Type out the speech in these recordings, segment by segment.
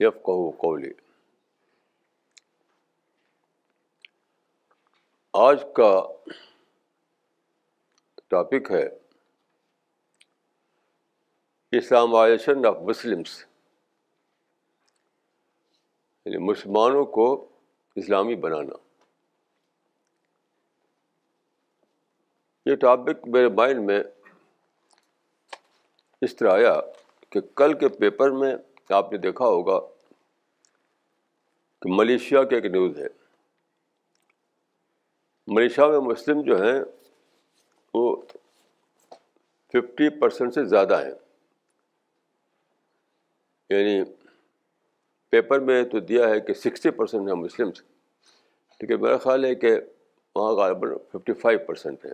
یف قولی آج کا ٹاپک ہے اسلامائزیشن آف مسلمس یعنی مسلمانوں کو اسلامی بنانا یہ ٹاپک میرے مائنڈ میں اس طرح آیا کہ کل کے پیپر میں آپ نے دیکھا ہوگا کہ ملیشیا کی ایک نیوز ہے ملیشیا میں مسلم جو ہیں وہ ففٹی پرسینٹ سے زیادہ ہیں یعنی پیپر میں تو دیا ہے کہ سکسٹی پرسینٹ ہیں مسلمس ٹھیک ہے میرا خیال ہے کہ وہاں غالباً ففٹی فائیو پرسینٹ ہیں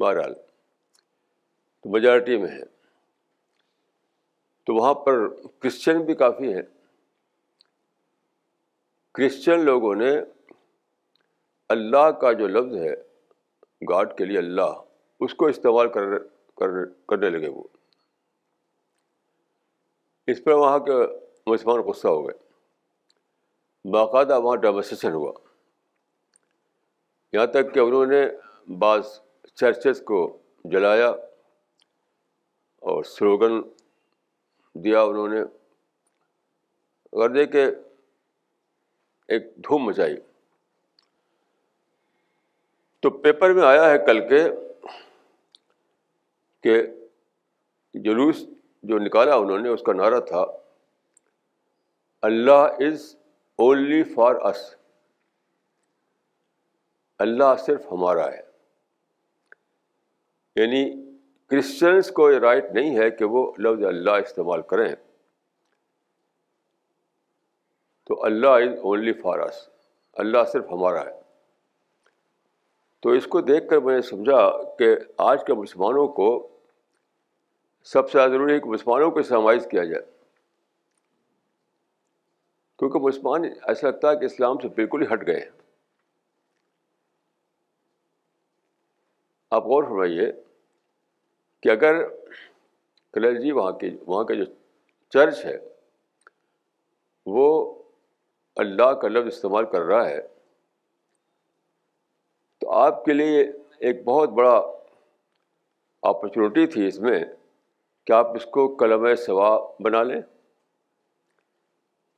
بہرحال تو میجارٹی میں ہے تو وہاں پر کرسچن بھی کافی ہیں کرسچن لوگوں نے اللہ کا جو لفظ ہے گاڈ کے لیے اللہ اس کو استعمال کر کر کرنے لگے وہ اس پر وہاں کے مسلمان غصہ ہو گئے باقاعدہ وہاں ڈیمونسٹریشن ہوا یہاں تک کہ انہوں نے بعض چرچز کو جلایا اور سلوگن دیا انہوں نے اگر کے ایک دھوم مچائی تو پیپر میں آیا ہے کل کے کہ جلوس جو نکالا انہوں نے اس کا نعرہ تھا Allah is only for us اللہ صرف ہمارا ہے یعنی کرسچنس کو یہ رائٹ نہیں ہے کہ وہ لفظ اللہ استعمال کریں تو اللہ از اونلی فارس اللہ صرف ہمارا ہے تو اس کو دیکھ کر میں نے سمجھا کہ آج کے مسلمانوں کو سب سے زیادہ ضروری ہے کہ مسلمانوں کو سمائز کیا جائے کیونکہ مسلمان ایسا لگتا ہے کہ اسلام سے بالکل ہی ہٹ گئے ہیں آپ غور فرمائیے کہ اگر کلرجی وہاں کے وہاں کا جو چرچ ہے وہ اللہ کا لفظ استعمال کر رہا ہے تو آپ کے لیے ایک بہت بڑا اپرچونیٹی تھی اس میں کہ آپ اس کو قلم سوا بنا لیں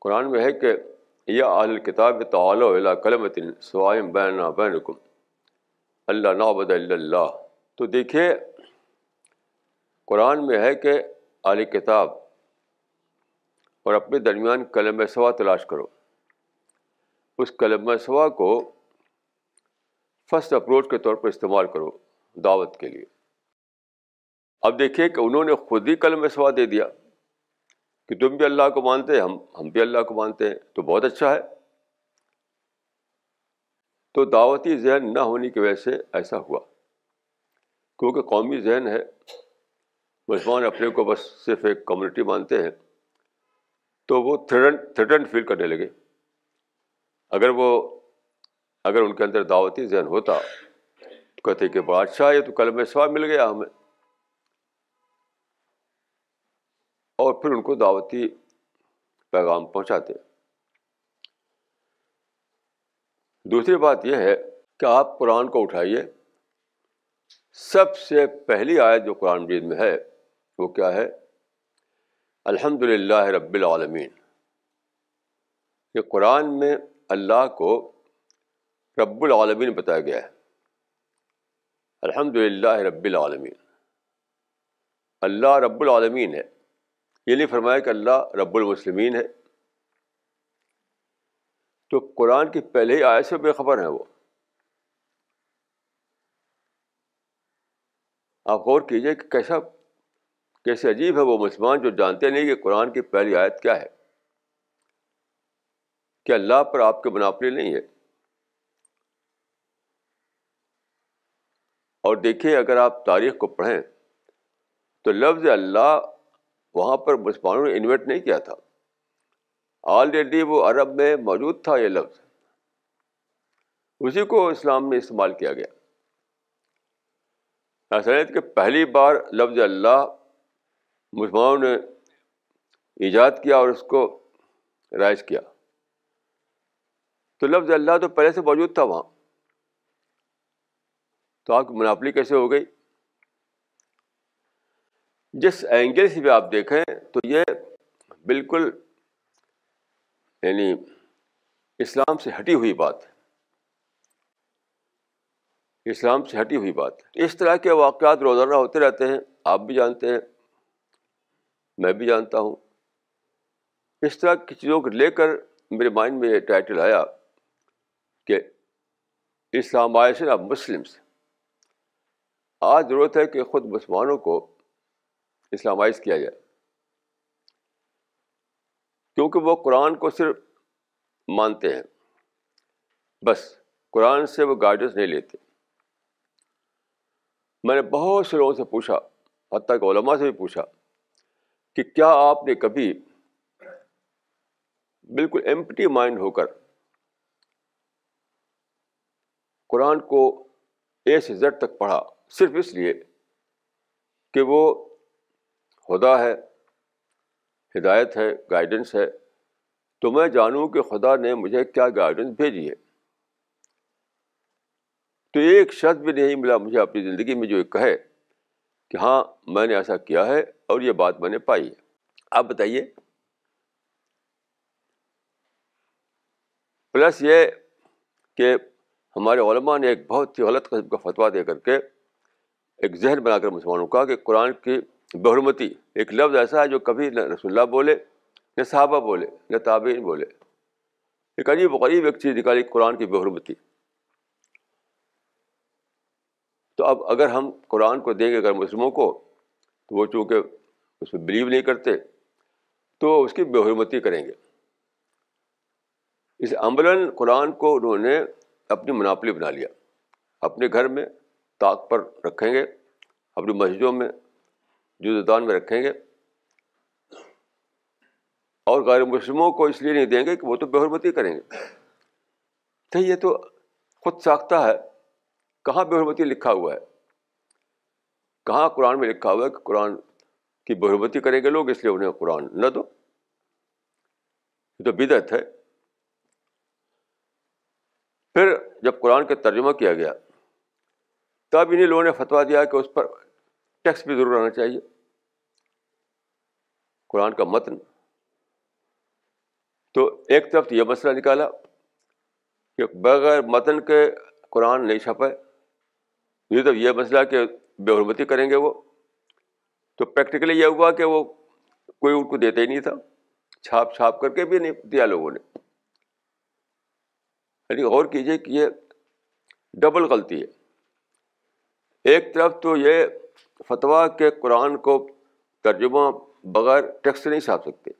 قرآن میں ہے کہ یہ اہل کتاب تعلیٰ قلم سوائم بین بینکم اللہ نابد اللہ تو دیکھیے قرآن میں ہے کہ اعلی کتاب اور اپنے درمیان کلم سوا تلاش کرو اس کلم سوا کو فسٹ اپروچ کے طور پر استعمال کرو دعوت کے لیے اب دیکھیے کہ انہوں نے خود ہی کلم سوا دے دیا کہ تم بھی اللہ کو مانتے ہم ہم بھی اللہ کو مانتے ہیں تو بہت اچھا ہے تو دعوتی ذہن نہ ہونے کی وجہ سے ایسا ہوا کیونکہ قومی ذہن ہے مسلمان اپنے کو بس صرف ایک کمیونٹی مانتے ہیں تو وہ تھریٹن تھریٹن فیل کرنے لگے اگر وہ اگر ان کے اندر دعوتی ذہن ہوتا تو کہتے کہ بادشاہ یہ تو کل میں سوا مل گیا ہمیں اور پھر ان کو دعوتی پیغام پہنچاتے دوسری بات یہ ہے کہ آپ قرآن کو اٹھائیے سب سے پہلی آیت جو قرآن مجید میں ہے وہ کیا ہے الحمد للہ رب العالمین قرآن میں اللہ کو رب العالمین بتایا گیا ہے الحمد للہ رب العالمین اللہ رب العالمین ہے یہ نہیں فرمایا کہ اللہ رب المسلمین ہے تو قرآن کی پہلے ہی سے بے خبر ہیں وہ آپ غور کیجیے کہ کیسا کیسے عجیب ہے وہ مسلمان جو جانتے نہیں کہ قرآن کی پہلی آیت کیا ہے کیا اللہ پر آپ کے منافلے نہیں ہے اور دیکھیں اگر آپ تاریخ کو پڑھیں تو لفظ اللہ وہاں پر مسلمانوں نے انویٹ نہیں کیا تھا آلریڈی وہ عرب میں موجود تھا یہ لفظ اسی کو اسلام میں استعمال کیا گیا اصلیت کہ پہلی بار لفظ اللہ مسلمانوں نے ایجاد کیا اور اس کو رائج کیا تو لفظ اللہ تو پہلے سے موجود تھا وہاں تو آپ کی منافلی کیسے ہو گئی جس اینگل سے بھی آپ دیکھیں تو یہ بالکل یعنی اسلام سے ہٹی ہوئی بات اسلام سے ہٹی ہوئی بات اس طرح کے واقعات روزانہ ہوتے رہتے ہیں آپ بھی جانتے ہیں میں بھی جانتا ہوں اس طرح کی چیزوں کو لے کر میرے مائنڈ میں یہ ٹائٹل آیا کہ آئسن آف مسلمس آج ضرورت ہے کہ خود مسلمانوں کو اسلامائز کیا جائے کیونکہ وہ قرآن کو صرف مانتے ہیں بس قرآن سے وہ گائیڈنس نہیں لیتے میں نے بہت سے لوگوں سے پوچھا حتیٰ کہ علماء سے بھی پوچھا کہ کیا آپ نے کبھی بالکل ایمپٹی مائنڈ ہو کر قرآن کو اے سے زیڈ تک پڑھا صرف اس لیے کہ وہ خدا ہے ہدایت ہے گائیڈنس ہے تو میں جانوں کہ خدا نے مجھے کیا گائیڈنس بھیجی ہے تو ایک شخص بھی نہیں ملا مجھے اپنی زندگی میں جو کہے کہ ہاں میں نے ایسا کیا ہے اور یہ بات میں نے پائی ہے آپ بتائیے پلس یہ کہ ہمارے علماء نے ایک بہت ہی غلط قسم کا فتویٰ دے کر کے ایک ذہن بنا کر مسلمانوں کا کہ قرآن کی بہرمتی ایک لفظ ایسا ہے جو کبھی نہ رسول اللہ بولے نہ صحابہ بولے نہ تابعین بولے ایک عجیب و غریب ایک چیز نکالی قرآن کی بحرمتی تو اب اگر ہم قرآن کو دیں گے اگر مسلموں کو تو وہ چونکہ اس میں بلیو نہیں کرتے تو اس کی بے حرمتی کریں گے اس عملاً قرآن کو انہوں نے اپنی مناپلی بنا لیا اپنے گھر میں طاق پر رکھیں گے اپنی مسجدوں میں جدان میں رکھیں گے اور غیر مسلموں کو اس لیے نہیں دیں گے کہ وہ تو بے حرمتی کریں گے تو یہ تو خود ساختہ ہے کہاں بے حرمتی لکھا ہوا ہے کہاں قرآن میں لکھا ہوا ہے کہ قرآن کی بے حرمتی کریں گے لوگ اس لیے انہیں قرآن نہ دو یہ تو بدعت ہے پھر جب قرآن کا ترجمہ کیا گیا تب انہیں لوگوں نے فتویٰ دیا کہ اس پر ٹیکس بھی ضرور آنا چاہیے قرآن کا متن تو ایک طرف یہ مسئلہ نکالا کہ بغیر متن کے قرآن نہیں چھپائے دوسری طرف یہ مسئلہ کہ بے حرمتی کریں گے وہ تو پریکٹیکلی یہ ہوا کہ وہ کوئی ان کو دیتا ہی نہیں تھا چھاپ چھاپ کر کے بھی نہیں دیا لوگوں نے یعنی غور کیجیے کہ یہ ڈبل غلطی ہے ایک طرف تو یہ فتویٰ کے قرآن کو ترجمہ بغیر ٹیکسٹ نہیں چھاپ سکتے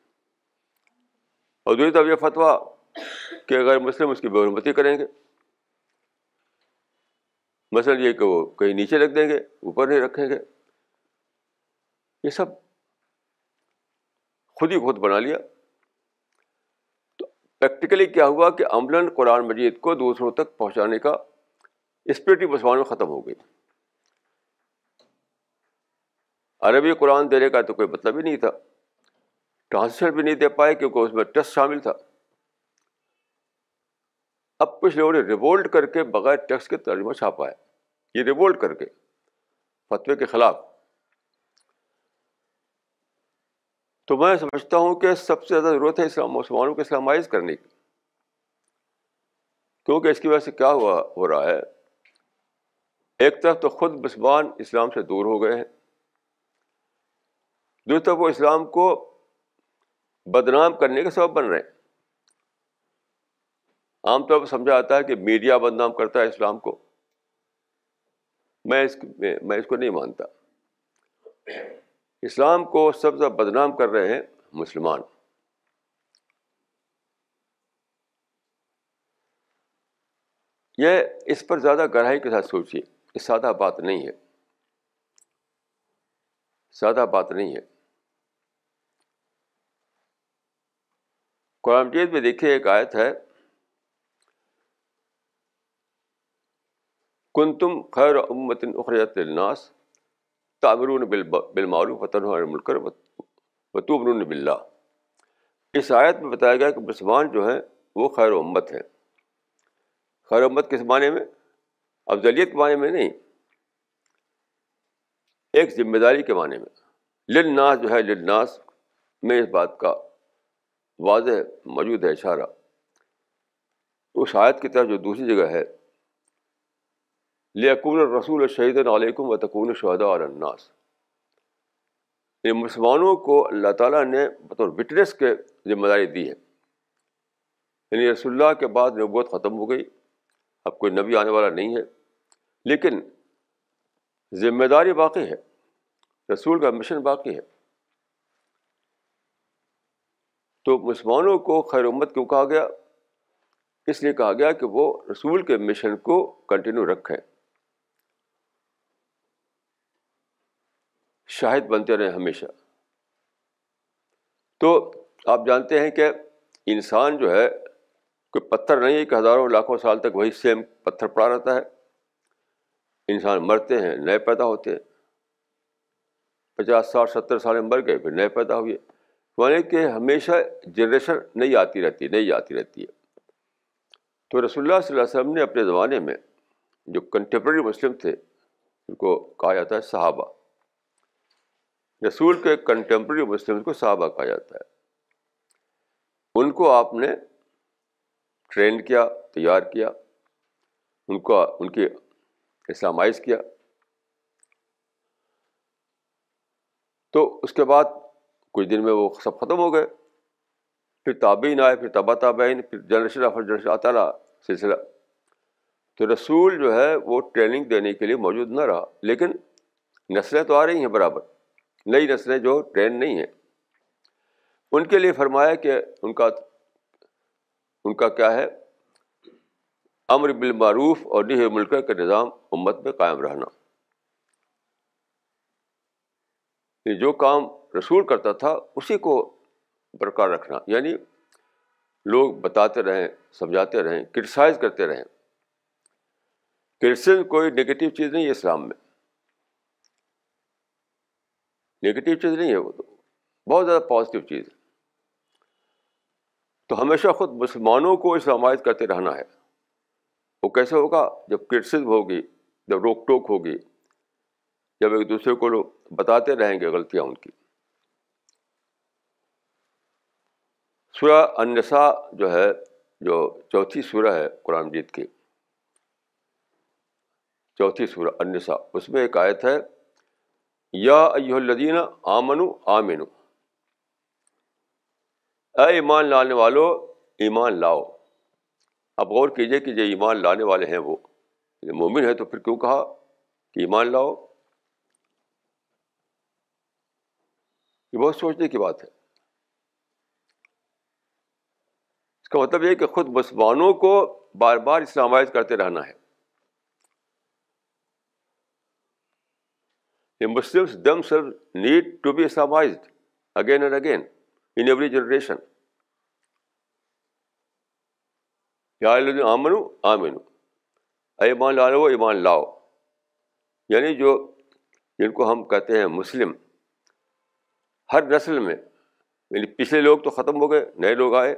اور دوسری طرف یہ فتویٰ کہ غیر مسلم اس کی بے حرمتی کریں گے مثلاً یہ کہ وہ کہیں نیچے رکھ دیں گے اوپر نہیں رکھیں گے یہ سب خود ہی خود بنا لیا تو پریکٹیکلی کیا ہوا کہ عملاً قرآن مجید کو دوسروں تک پہنچانے کا اسپرٹی مسلمان میں ختم ہو گئی عربی قرآن دینے کا تو کوئی مطلب ہی نہیں تھا ٹرانسلیشن بھی نہیں دے پائے کیونکہ اس میں ٹسٹ شامل تھا اب لوگوں نے ریوولٹ کر کے بغیر ٹیکس کے ترجمہ چھاپا ہے یہ ریوولٹ کر کے فتوے کے خلاف تو میں سمجھتا ہوں کہ سب سے زیادہ ضرورت ہے اسلام مسلمانوں کو اسلامائز کرنے کی کیونکہ اس کی وجہ سے کیا ہوا ہو رہا ہے ایک طرف تو خود مسلمان اسلام سے دور ہو گئے ہیں دوسری طرف وہ اسلام کو بدنام کرنے کا سبب بن رہے ہیں عام طور پر سمجھا آتا ہے کہ میڈیا بدنام کرتا ہے اسلام کو میں اس میں اس کو نہیں مانتا اسلام کو سب سے بدنام کر رہے ہیں مسلمان یہ اس پر زیادہ گہرائی کے ساتھ سوچیے یہ سادہ بات نہیں ہے سادہ بات نہیں ہے قرآن میں دیکھیے ایک آیت ہے کن تم خیر امتن امت الناس تعمرون بالمعروف فتن ملکر وطبر بلا اس آیت میں بتایا گیا کہ مسلمان جو ہیں وہ خیر و امت ہیں خیر و امت کس معنی میں افضلیت کے معنی میں نہیں ایک ذمہ داری کے معنی میں للناس جو ہے للناس میں اس بات کا واضح موجود ہے اشارہ اس آیت کی طرف جو دوسری جگہ ہے لیکون رسول شہید علیکم و تکون شہدا الناس یہ مسلمانوں کو اللہ تعالیٰ نے بطور وٹنس کے ذمہ داری دی ہے یعنی رسول اللہ کے بعد نبوت ختم ہو گئی اب کوئی نبی آنے والا نہیں ہے لیکن ذمہ داری باقی ہے رسول کا مشن باقی ہے تو مسلمانوں کو خیر امت کیوں کہا گیا اس لیے کہا گیا کہ وہ رسول کے مشن کو کنٹینیو رکھیں شاہد بنتے رہے ہمیشہ تو آپ جانتے ہیں کہ انسان جو ہے کوئی پتھر نہیں ہے کہ ہزاروں لاکھوں سال تک وہی سیم پتھر پڑا رہتا ہے انسان مرتے ہیں نئے پیدا ہوتے ہیں پچاس سال ستر سال میں مر گئے پھر نئے پیدا ہوئے یعنی کہ ہمیشہ جنریشن نہیں آتی رہتی نئی آتی رہتی ہے تو رسول اللہ صلی اللہ علیہ وسلم نے اپنے زمانے میں جو کنٹمپرری مسلم تھے ان کو کہا جاتا ہے صحابہ رسول کے کنٹمپرری مسلم کو صحابہ کہا جاتا ہے ان کو آپ نے ٹرین کیا تیار کیا ان کو ان کی اسلامائز کیا تو اس کے بعد کچھ دن میں وہ سب ختم ہو گئے پھر تابعین آئے پھر تبا تابعین پھر جنریشن آفر جنریشن آتا رہا سلسلہ تو رسول جو ہے وہ ٹریننگ دینے کے لیے موجود نہ رہا لیکن نسلیں تو آ رہی ہیں برابر نئی نسلیں جو ٹرین نہیں ہیں ان کے لیے فرمایا کہ ان کا ان کا کیا ہے امر بالمعروف اور نہ ملکہ کا نظام امت میں قائم رہنا جو کام رسول کرتا تھا اسی کو برقرار رکھنا یعنی لوگ بتاتے رہیں سمجھاتے رہیں کرٹیسائز کرتے رہیں کرٹیسز کوئی نگیٹو چیز نہیں ہے اسلام میں نگیٹیو چیز نہیں ہے وہ تو بہت زیادہ پازیٹیو چیز ہے تو ہمیشہ خود مسلمانوں کو حمایت کرتے رہنا ہے وہ کیسے ہوگا جب کرو ہوگی جب روک ٹوک ہوگی جب ایک دوسرے کو بتاتے رہیں گے غلطیاں ان کی سورہ انسا جو ہے جو چوتھی سورہ ہے قرآن جیت کی چوتھی سورہ انسا اس میں ایک آیت ہے یا ایلین الدین آمن آ اے ایمان لانے والو ایمان لاؤ اب غور کیجیے کہ یہ ایمان لانے والے ہیں وہ یعنی مومن ہے تو پھر کیوں کہا کہ ایمان لاؤ یہ بہت سوچنے کی بات ہے اس کا مطلب یہ کہ خود مسلمانوں کو بار بار اسلام کرتے رہنا ہے Muslims themselves need to be Islamized again and again in every generation یا آمن آمین ایمان لا لو ایمان لاؤ یعنی جو جن کو ہم کہتے ہیں مسلم ہر نسل میں یعنی پچھلے لوگ تو ختم ہو گئے نئے لوگ آئے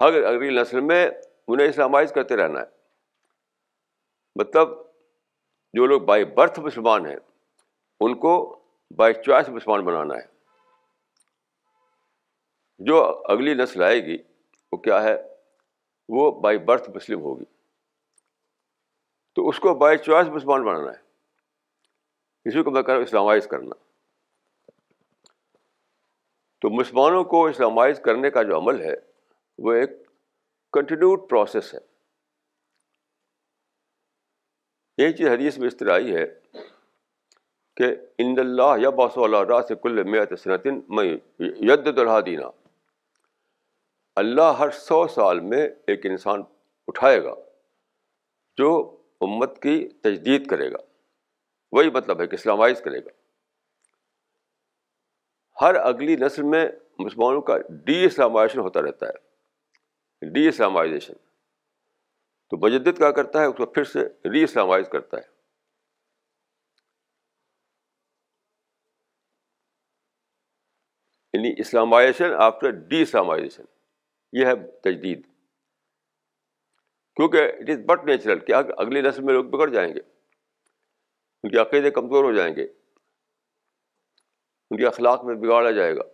ہر اگلی نسل میں انہیں اسلامائز کرتے رہنا ہے مطلب جو لوگ بائی برتھ مسلمان ہیں ان کو بائی چوائس مسلمان بنانا ہے جو اگلی نسل آئے گی وہ کیا ہے وہ بائی برتھ مسلم ہوگی تو اس کو بائی چوائس مسلمان بنانا ہے اسی کو میں کہہ رہا ہوں اسلامائز کرنا تو مسلمانوں کو اسلامائز کرنے کا جو عمل ہے وہ ایک کنٹینیوڈ پروسیس ہے یہی چیز حدیث میں اس طرح آئی ہے کہ ان اللہ یا باس اللہ راہ سے کل میت سنتن میں ید دلہ دینا اللہ ہر سو سال میں ایک انسان اٹھائے گا جو امت کی تجدید کرے گا وہی مطلب ہے کہ اسلامائز کرے گا ہر اگلی نسل میں مسلمانوں کا ڈی اسلامائزیشن ہوتا رہتا ہے ڈی اسلامائزیشن تو مجدد کیا کرتا ہے اس کو پھر سے ری اسلامائز کرتا ہے یعنی اسلامائزیشن آفٹر ڈی اسلامائزیشن یہ ہے تجدید کیونکہ اٹ از بٹ نیچرل کیا اگلی نسل میں لوگ بگڑ جائیں گے ان کے عقیدے کمزور ہو جائیں گے ان کے اخلاق میں بگاڑا جائے گا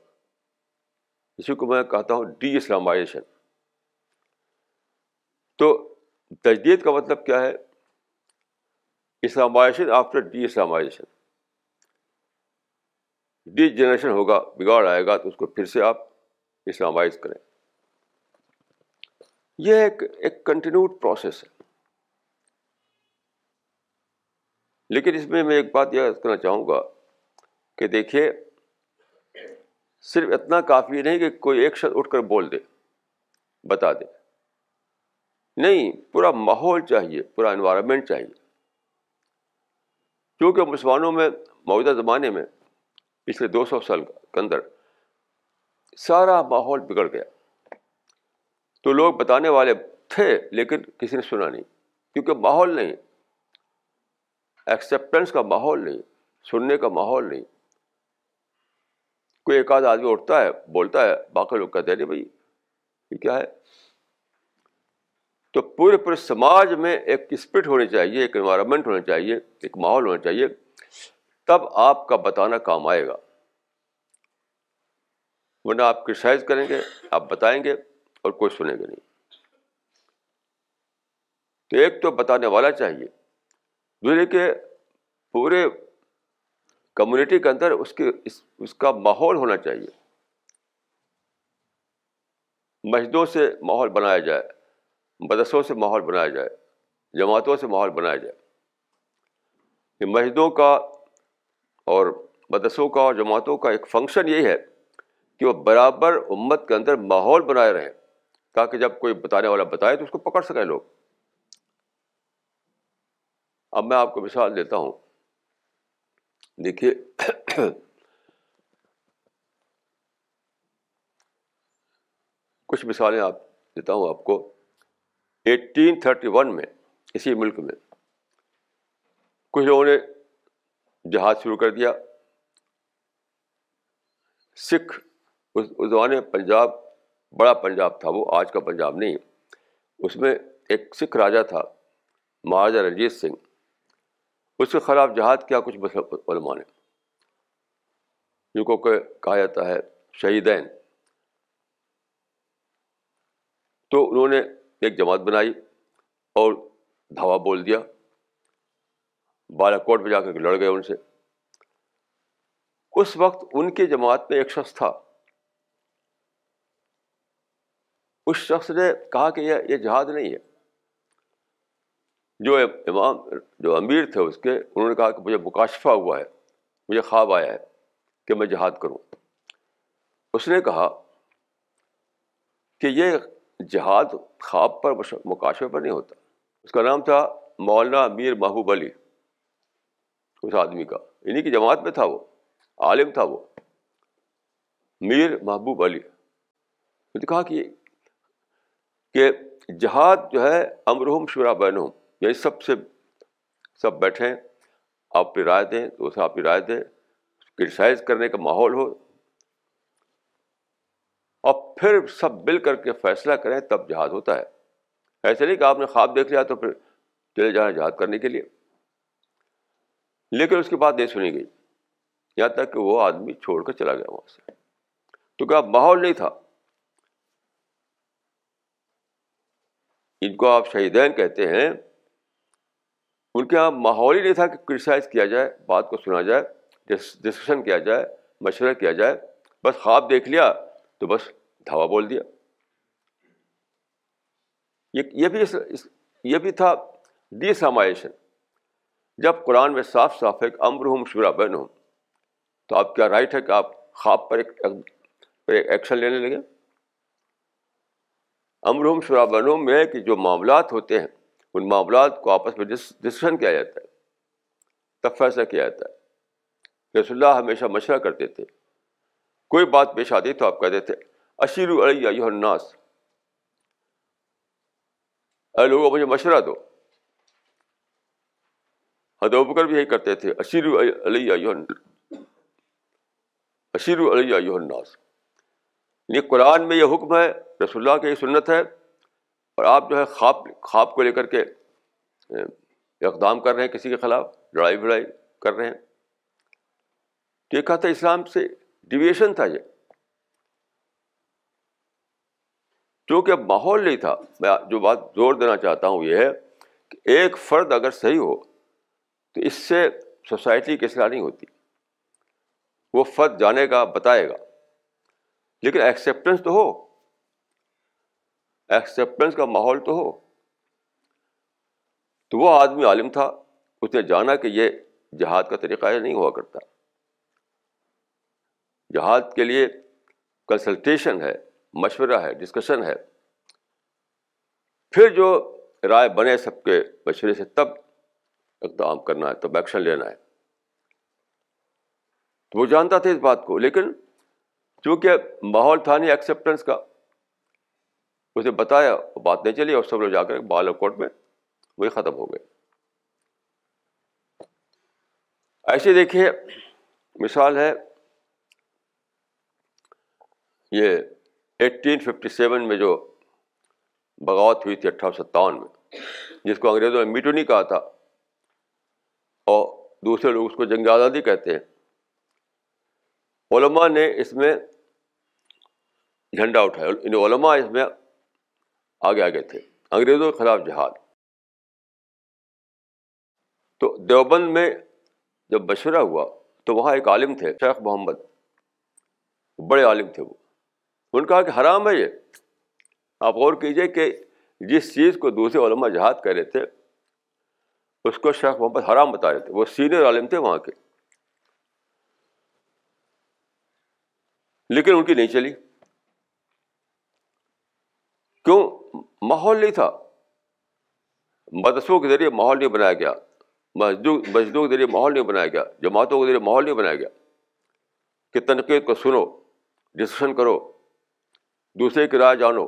اسی کو میں کہتا ہوں ڈی اسلامائزیشن تو تجدید کا مطلب کیا ہے Islamization after de Islamization degeneration ہوگا بگاڑ آئے گا تو اس کو پھر سے آپ اسلامائز کریں یہ ایک ایک کنٹینیوڈ پروسیس ہے لیکن اس میں میں ایک بات یہ کرنا چاہوں گا کہ دیکھیے صرف اتنا کافی نہیں کہ کوئی ایک شخص اٹھ کر بول دے بتا دے نہیں پورا ماحول چاہیے پورا انوائرمنٹ چاہیے کیونکہ مسلمانوں میں موجودہ زمانے میں پچھلے دو سو سال کے اندر سارا ماحول بگڑ گیا تو لوگ بتانے والے تھے لیکن کسی نے سنا نہیں کیونکہ ماحول نہیں ایکسیپٹنس کا ماحول نہیں سننے کا ماحول نہیں کوئی ایک آدھ آدمی اٹھتا ہے بولتا ہے باقی لوگ کہتے ہیں نہیں بھائی یہ کیا ہے تو پورے پورے سماج میں ایک اسپرٹ ہونی چاہیے ایک انوائرمنٹ ہونا چاہیے ایک ماحول ہونا چاہیے تب آپ کا بتانا کام آئے گا ورنہ آپ کرسائز کریں گے آپ بتائیں گے اور کوئی سنے گے نہیں تو ایک تو بتانے والا چاہیے دوسرے کہ پورے کمیونٹی کے اندر اس کے اس اس کا ماحول ہونا چاہیے مسجدوں سے ماحول بنایا جائے مدرسوں سے ماحول بنایا جائے جماعتوں سے ماحول بنایا جائے کہ مسجدوں کا اور مدرسوں کا اور جماعتوں کا ایک فنکشن یہی ہے کہ وہ برابر امت کے اندر ماحول بنائے رہیں تاکہ جب کوئی بتانے والا بتائے تو اس کو پکڑ سکیں لوگ اب میں آپ کو مثال دیتا ہوں دیکھیے کچھ مثالیں آپ دیتا ہوں آپ کو ایٹین تھرٹی ون میں اسی ملک میں کچھ لوگوں نے جہاز شروع کر دیا سکھ اس میں پنجاب بڑا پنجاب تھا وہ آج کا پنجاب نہیں اس میں ایک سکھ راجہ تھا مہاراجا رنجیت سنگھ اس کے خلاف جہاد کیا کچھ علماء نے جن کو کہ کہا جاتا ہے شہیدین تو انہوں نے ایک جماعت بنائی اور دھاوا بول دیا بالا کوٹ میں جا کر لڑ گئے ان سے اس وقت ان کی جماعت میں ایک شخص تھا اس شخص نے کہا کہ یہ جہاد نہیں ہے جو امام جو امیر تھے اس کے انہوں نے کہا کہ مجھے مکاشفہ ہوا ہے مجھے خواب آیا ہے کہ میں جہاد کروں اس نے کہا کہ یہ جہاد خواب پر مکاشفے پر نہیں ہوتا اس کا نام تھا مولانا میر محبوب علی اس آدمی کا انہیں کی جماعت میں تھا وہ عالم تھا وہ میر محبوب علی نے تو کہا کہ کہ جہاد جو ہے امرحم شورا بین یعنی سب سے سب بیٹھیں آپ کی رائے دیں دوسرا آپ کی رائے دیں کرٹیسائز کرنے کا ماحول ہو اور پھر سب مل کر کے فیصلہ کریں تب جہاد ہوتا ہے ایسے نہیں کہ آپ نے خواب دیکھ لیا تو پھر چلے جانا جہاد کرنے کے لیے لیکن اس کی بات نہیں سنی گئی یہاں تک کہ وہ آدمی چھوڑ کر چلا گیا وہاں سے تو کیا ماحول نہیں تھا ان کو آپ شہیدین کہتے ہیں ان کے یہاں ماحول ہی نہیں تھا کہ کرٹیسائز کیا جائے بات کو سنا جائے ڈسکشن کیا جائے مشورہ کیا جائے بس خواب دیکھ لیا تو بس دھاوا بول دیا یہ بھی یہ بھی تھا سامائشن جب قرآن میں صاف صاف ایک شورا بین ہوں تو آپ کیا رائٹ ہے کہ آپ خواب پر ایک ايکشن لينے لگيں امرحم شورا بینوں میں کہ جو معاملات ہوتے ہیں ان معاملات کو آپس میں ڈسکشن کیا جاتا ہے تب فیصلہ کیا جاتا ہے رسول اللہ ہمیشہ مشورہ کرتے تھے کوئی بات پیش آتی تو آپ کہہ دیتے اشیر علیہ الناس لوگوں مجھے مشورہ دو حد ہاں، بکر بھی یہی کرتے تھے اشیر علیہ اشیر علیہ الناس یہ قرآن میں یہ حکم ہے رسول اللہ کی سنت ہے اور آپ جو ہے خواب خواب کو لے کر کے اقدام کر رہے ہیں کسی کے خلاف لڑائی بھڑائی کر رہے ہیں تو یہ کہا تھا اسلام سے ڈیویشن تھا یہ چونکہ اب ماحول نہیں تھا میں جو بات زور دینا چاہتا ہوں یہ ہے کہ ایک فرد اگر صحیح ہو تو اس سے سوسائٹی کی اصلاح نہیں ہوتی وہ فرد جانے گا بتائے گا لیکن ایکسیپٹنس تو ہو ایکسیپٹینس کا ماحول تو ہو تو وہ آدمی عالم تھا اس نے جانا کہ یہ جہاد کا طریقہ نہیں ہوا کرتا جہاد کے لیے کنسلٹیشن ہے مشورہ ہے ڈسکشن ہے پھر جو رائے بنے سب کے مشورے سے تب اقدام کرنا ہے تب ایکشن لینا ہے تو وہ جانتا تھا اس بات کو لیکن چونکہ ماحول تھا نہیں ایکسیپٹنس کا اسے بتایا وہ بات نہیں چلی اور سب لوگ جا کر بال کوٹ میں وہی ختم ہو گئے ایسے دیکھیے مثال ہے یہ ایٹین ففٹی سیون میں جو بغاوت ہوئی تھی اٹھارہ سو ستاون میں جس کو انگریزوں نے میٹو نہیں کہا تھا اور دوسرے لوگ اس کو جنگ آزادی کہتے ہیں علماء نے اس میں جھنڈا اٹھایا ان یعنی علماء اس میں آگے آگے تھے انگریزوں کے خلاف جہاد تو دیوبند میں جب بشورہ ہوا تو وہاں ایک عالم تھے شیخ محمد بڑے عالم تھے وہ ان کہا کہ حرام ہے یہ آپ غور کیجئے کہ جس چیز کو دوسرے علماء جہاد کہہ رہے تھے اس کو شیخ محمد حرام بتا رہے تھے وہ سینئر عالم تھے وہاں کے لیکن ان کی نہیں چلی کیوں ماحول نہیں تھا مدرسوں کے ذریعے ماحول نہیں بنایا گیا مسجدوں کے ذریعے ماحول نہیں بنایا گیا جماعتوں کے ذریعے ماحول نہیں بنایا گیا کہ تنقید کو سنو ڈسکشن کرو دوسرے کی رائے جانو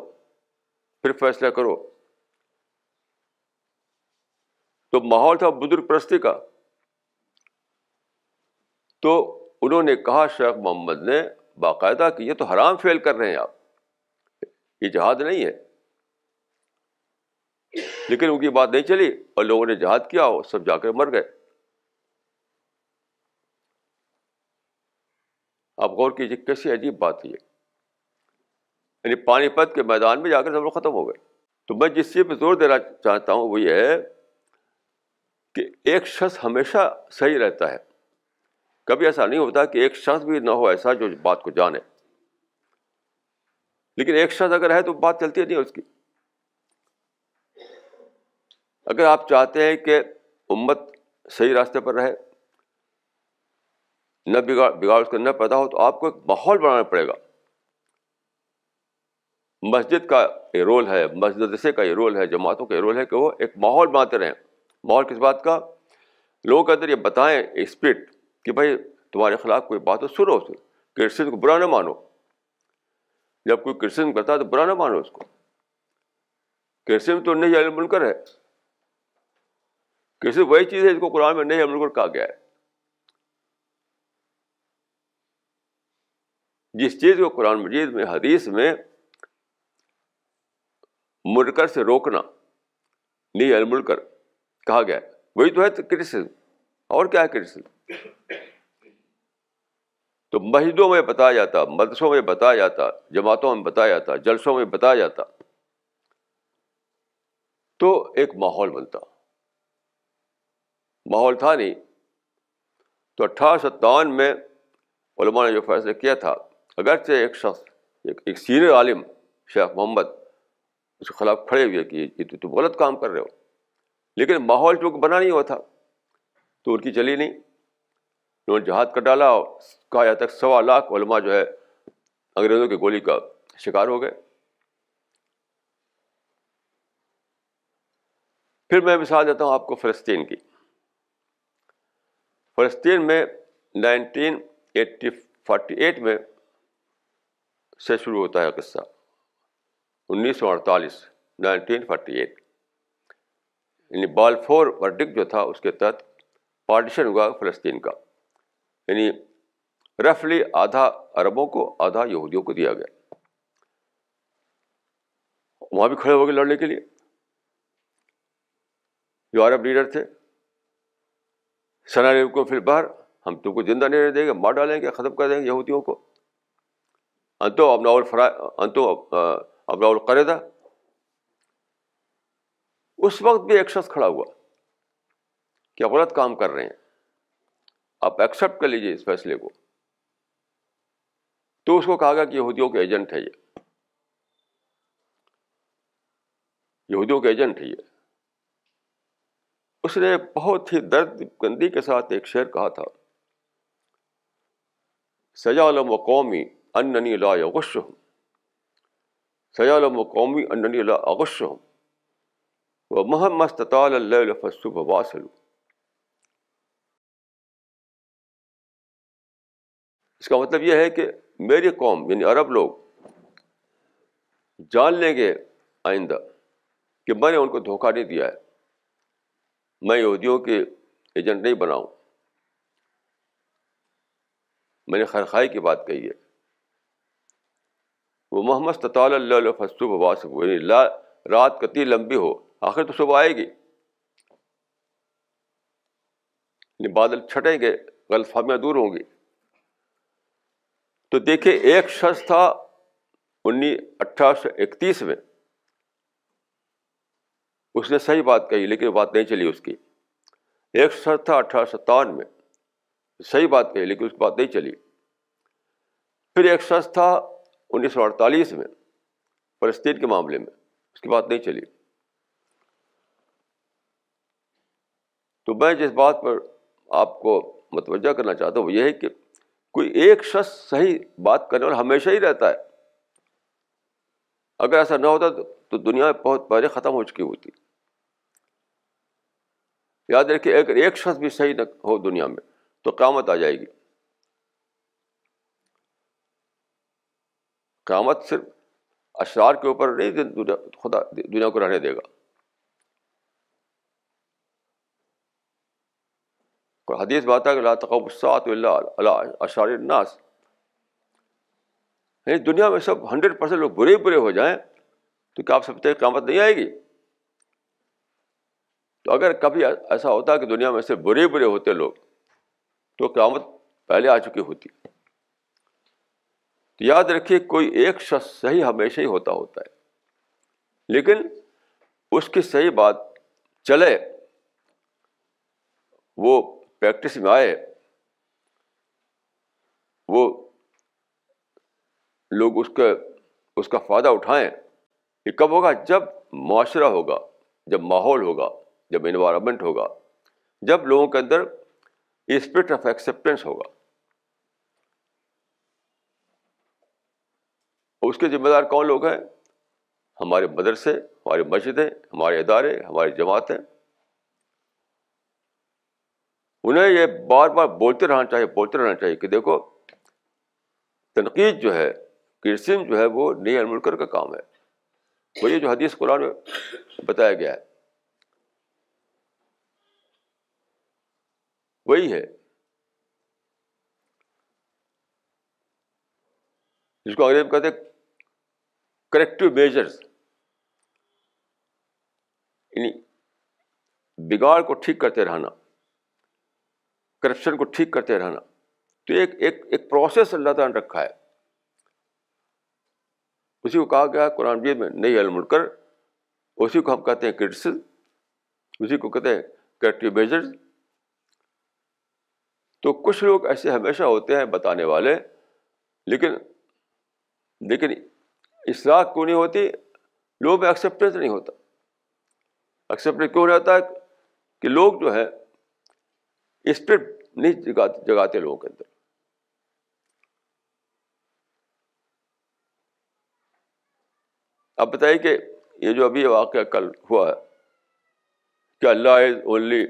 پھر فیصلہ کرو تو ماحول تھا بزرگ پرستی کا تو انہوں نے کہا شیخ محمد نے باقاعدہ کہ یہ تو حرام فیل کر رہے ہیں آپ یہ جہاد نہیں ہے لیکن ان کی بات نہیں چلی اور لوگوں نے جہاد کیا اور سب جا کر مر گئے آپ غور کیجیے کیسی عجیب بات ہے یہ یعنی پانی پت کے میدان میں جا کر سب لوگ ختم ہو گئے تو میں جس چیز پہ زور دینا چاہتا ہوں وہ یہ ہے کہ ایک شخص ہمیشہ صحیح رہتا ہے کبھی ایسا نہیں ہوتا کہ ایک شخص بھی نہ ہو ایسا جو بات کو جانے لیکن ایک شخص اگر ہے تو بات چلتی نہیں اس کی اگر آپ چاہتے ہیں کہ امت صحیح راستے پر رہے نہ بگاڑ بگاڑ اس کے نہ پیدا ہو تو آپ کو ایک ماحول بنانا پڑے گا مسجد کا یہ رول ہے مسجد کا یہ رول ہے جماعتوں کا یہ رول ہے کہ وہ ایک ماحول بناتے رہیں ماحول کس بات کا لوگوں کے اندر یہ بتائیں اسپرٹ کہ بھائی تمہارے خلاف کوئی بات ہو سنو اسے کرسچن کو برا نہ مانو جب کوئی کرسچن کرتا ہے تو برا نہ مانو اس کو کرسچن تو نہیں علم علمکر ہے کرسچن وہی چیز ہے جس کو قرآن میں نہیں علم کہا گیا ہے جس چیز کو قرآن مجید میں حدیث میں منکر سے روکنا نی المڑ کہا گیا ہے وہی تو ہے کرٹسم اور کیا ہے کرٹسزم تو مسجدوں میں بتایا جاتا مدرسوں میں بتایا جاتا جماعتوں میں بتایا جاتا جلسوں میں بتایا جاتا تو ایک ماحول بنتا ماحول تھا نہیں تو اٹھارہ سو ستاون میں علماء نے جو فیصلہ کیا تھا اگرچہ ایک شخص ایک سینئر عالم شیخ محمد اس کے خلاف کھڑے ہوئے کہ یہ تو تم غلط کام کر رہے ہو لیکن ماحول جو بنا نہیں ہوا تھا تو ان کی چلی نہیں انہوں نے جہاد کر ڈالا اور کہا جاتا تک سوا لاکھ علماء جو ہے انگریزوں کی گولی کا شکار ہو گئے پھر میں مثال دیتا ہوں آپ کو فلسطین کی فلسطین میں نائنٹین ایٹی فورٹی ایٹ میں سے شروع ہوتا ہے قصہ انیس سو اڑتالیس نائنٹین فورٹی ایٹ یعنی بال ورڈک جو تھا اس کے تحت پارٹیشن ہوا فلسطین کا یعنی رفلی آدھا عربوں کو آدھا یہودیوں کو دیا گیا وہاں بھی کھڑے ہو گئے لڑنے کے لیے جو عرب لیڈر تھے سنا کو پھر باہر ہم تم کو زندہ نہیں دیں گے مار ڈالیں گے ختم کر دیں گے یہودیوں کو انتو اب ناول فرا انتو ابلا راقریدا اس وقت بھی ایک شخص کھڑا ہوا کہ آپ غلط کام کر رہے ہیں آپ ایکسیپٹ کر لیجیے اس فیصلے کو تو اس کو کہا گیا کہ یہودیوں کے ایجنٹ ہے یہ اس نے بہت ہی درد گندی کے ساتھ ایک شعر کہا تھا سجا علم و قومی لا غش ہوں سجا الم قومی انڈنی اللہ عبش ہوں وہ فصب واسل اس کا مطلب یہ ہے کہ میری قوم یعنی عرب لوگ جان لیں گے آئندہ کہ میں نے ان کو دھوکہ نہیں دیا ہے میں یہودیوں کے ایجنٹ نہیں بناؤں میں نے خرخائی کی بات کہی ہے وہ محمد تطال اللہ علیہ یعنی لا رات کتنی لمبی ہو آخر تو صبح آئے گی یعنی بادل چھٹیں گے غلط فہمیاں دور ہوں گی تو دیکھیں ایک شخص تھا انی اٹھارہ سو اکتیس میں اس نے صحیح بات کہی لیکن بات نہیں چلی اس کی ایک شخص تھا اٹھارہ سو ستاون میں صحیح بات کہی لیکن اس کی بات نہیں چلی پھر ایک شخص تھا انیس سو اڑتالیس میں فلسطین کے معاملے میں اس کی بات نہیں چلی تو میں جس بات پر آپ کو متوجہ کرنا چاہتا ہوں وہ یہ ہے کہ کوئی ایک شخص صحیح بات کرنے والا ہمیشہ ہی رہتا ہے اگر ایسا نہ ہوتا تو دنیا بہت پہلے ختم ہو چکی ہوتی یاد رکھیے اگر ایک شخص بھی صحیح نہ ہو دنیا میں تو قیامت آ جائے گی قیامت صرف اشرار کے اوپر نہیں دنیا خدا دنیا کو رہنے دے گا حدیث بات ہے کہ اللہ اللہ اللہ اشار الناس یعنی دنیا میں سب ہنڈریڈ پرسینٹ لوگ برے برے ہو جائیں تو کیا آپ سمجھتے ہیں قیامت نہیں آئے گی تو اگر کبھی ایسا ہوتا کہ دنیا میں سے برے برے ہوتے لوگ تو قیامت پہلے آ چکی ہوتی تو یاد رکھیے کوئی ایک شخص صحیح ہمیشہ ہی ہوتا ہوتا ہے لیکن اس کی صحیح بات چلے وہ پریکٹس میں آئے وہ لوگ اس کے اس کا فائدہ اٹھائیں یہ کب ہوگا جب معاشرہ ہوگا جب ماحول ہوگا جب انوائرمنٹ ہوگا جب لوگوں کے اندر اسپرٹ آف ایکسیپٹینس ہوگا اس کے ذمہ دار کون لوگ ہیں ہمارے مدرسے ہماری مسجدیں ہمارے ادارے ہماری جماعتیں انہیں یہ بار بار بولتے رہنا چاہیے بولتے رہنا چاہیے کہ دیکھو تنقید جو ہے کرسم جو ہے وہ نئی الملکر کا کام ہے وہ یہ جو حدیث قرآن میں بتایا گیا ہے وہی ہے جس کو انگریز کہتے ہیں کریکٹو میجرس یعنی بگاڑ کو ٹھیک کرتے رہنا کرپشن کو ٹھیک کرتے رہنا تو ایک ایک ایک پروسیس اللہ تعالیٰ نے رکھا ہے اسی کو کہا گیا قرآن ویب میں نئی علم کر اسی کو ہم کہتے ہیں کرٹسز اسی کو کہتے ہیں کریکٹو میجرز تو کچھ لوگ ایسے ہمیشہ ہوتے ہیں بتانے والے لیکن لیکن اصلاح کیوں نہیں ہوتی لوگ ایکسیپٹینس نہیں ہوتا ایکسیپٹینس کیوں رہتا ہے کہ لوگ جو ہے اسپرٹ نہیں جگاتے جگاتے لوگوں کے اندر آپ بتائیے کہ یہ جو ابھی واقعہ کل ہوا ہے کہ اللہ از اونلی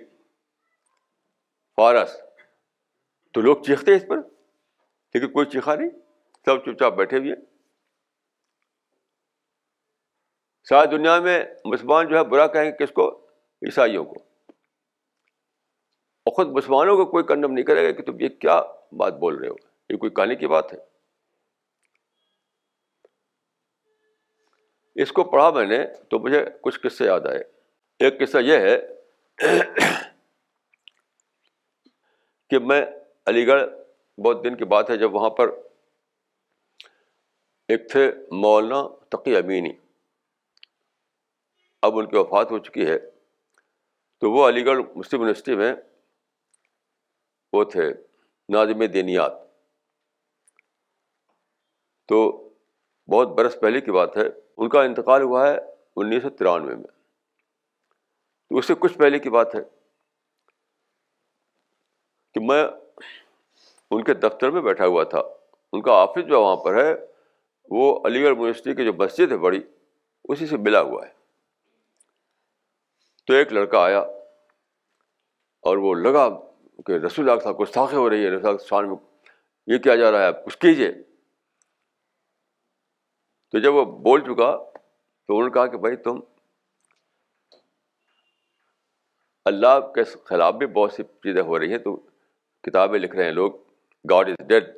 فارس تو لوگ چیختے اس پر لیکن کوئی چیخا نہیں سب چپ چاپ بیٹھے ہوئے ہیں ساری دنیا میں مسلمان جو ہے برا کہیں گے کس کو عیسائیوں کو اور خود مسلمانوں کو کوئی کنڈم نہیں کرے گا کہ تم یہ کیا بات بول رہے ہو یہ کوئی کہانی کی بات ہے اس کو پڑھا میں نے تو مجھے کچھ قصے یاد آئے ایک قصہ یہ ہے کہ میں علی گڑھ بہت دن کی بات ہے جب وہاں پر ایک تھے مولانا تقی امینی اب ان کی وفات ہو چکی ہے تو وہ علی گڑھ مسلم یونیورسٹی میں وہ تھے ناظم دینیات تو بہت برس پہلے کی بات ہے ان کا انتقال ہوا ہے انیس سو ترانوے میں تو اس سے کچھ پہلے کی بات ہے کہ میں ان کے دفتر میں بیٹھا ہوا تھا ان کا آفس جو وہاں پر ہے وہ علی گڑھ یونیورسٹی کی جو مسجد ہے بڑی اسی سے ملا ہوا ہے تو ایک لڑکا آیا اور وہ لگا کہ رسول اللہ صاحب گستاخے ہو رہی ہے رسول اللہ میں یہ کیا جا رہا ہے آپ کچھ کیجیے تو جب وہ بول چکا تو انہوں نے کہا کہ بھائی تم اللہ کے خلاف بھی بہت سی چیزیں ہو رہی ہیں تو کتابیں لکھ رہے ہیں لوگ گاڈ از ڈیڈ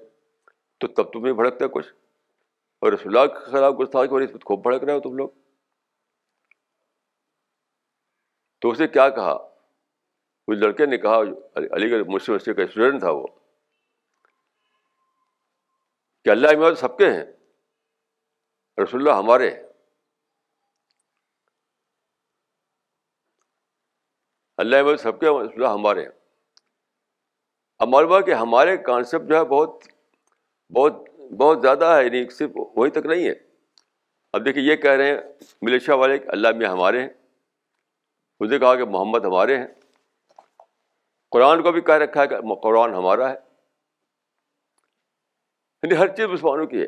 تو تب تم بھی بھڑکتے کچھ اور رسول اللہ کے خلاف گستاخی ہو رہی ہے خوب بھڑک رہے ہو تم لوگ تو اس نے کیا کہا اس لڑکے نے کہا علی گڑھ مسلم یونیورسٹی کا اسٹوڈنٹ تھا وہ کہ اللہ امداد سب کے ہیں رسول اللہ ہمارے ہیں اللہ احمد سب کے رسول اللہ ہمارے ہیں معلوم کہ ہمارے کانسیپٹ جو ہے بہت بہت بہت زیادہ ہے یعنی صرف وہیں تک نہیں ہے اب دیکھیے یہ کہہ رہے ہیں ملیشیا والے کہ اللہ ہمارے ہیں اس نے کہا کہ محمد ہمارے ہیں قرآن کو بھی کہہ رکھا ہے کہ قرآن ہمارا ہے یعنی ہر چیز مسلمانوں کی ہے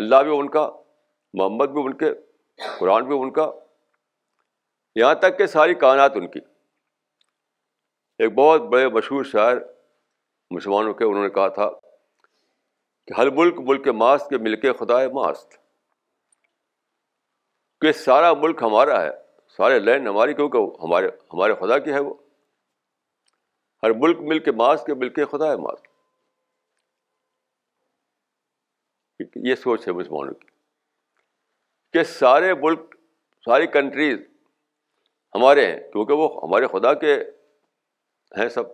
اللہ بھی ان کا محمد بھی ان کے قرآن بھی ان کا یہاں تک کہ ساری کائنات ان کی ایک بہت بڑے مشہور شاعر مسلمانوں کے انہوں نے کہا تھا کہ ہر ملک ملک ماست کے مل کے خدا ماست کہ سارا ملک ہمارا ہے سارے لینڈ ہماری کیونکہ ہمارے ہمارے خدا کی ہے وہ ہر ملک مل کے ماس کے مل کے خدا ہے ماس یہ سوچ ہے مسلمانوں کی کہ سارے ملک ساری کنٹریز ہمارے ہیں کیونکہ وہ ہمارے خدا کے ہیں سب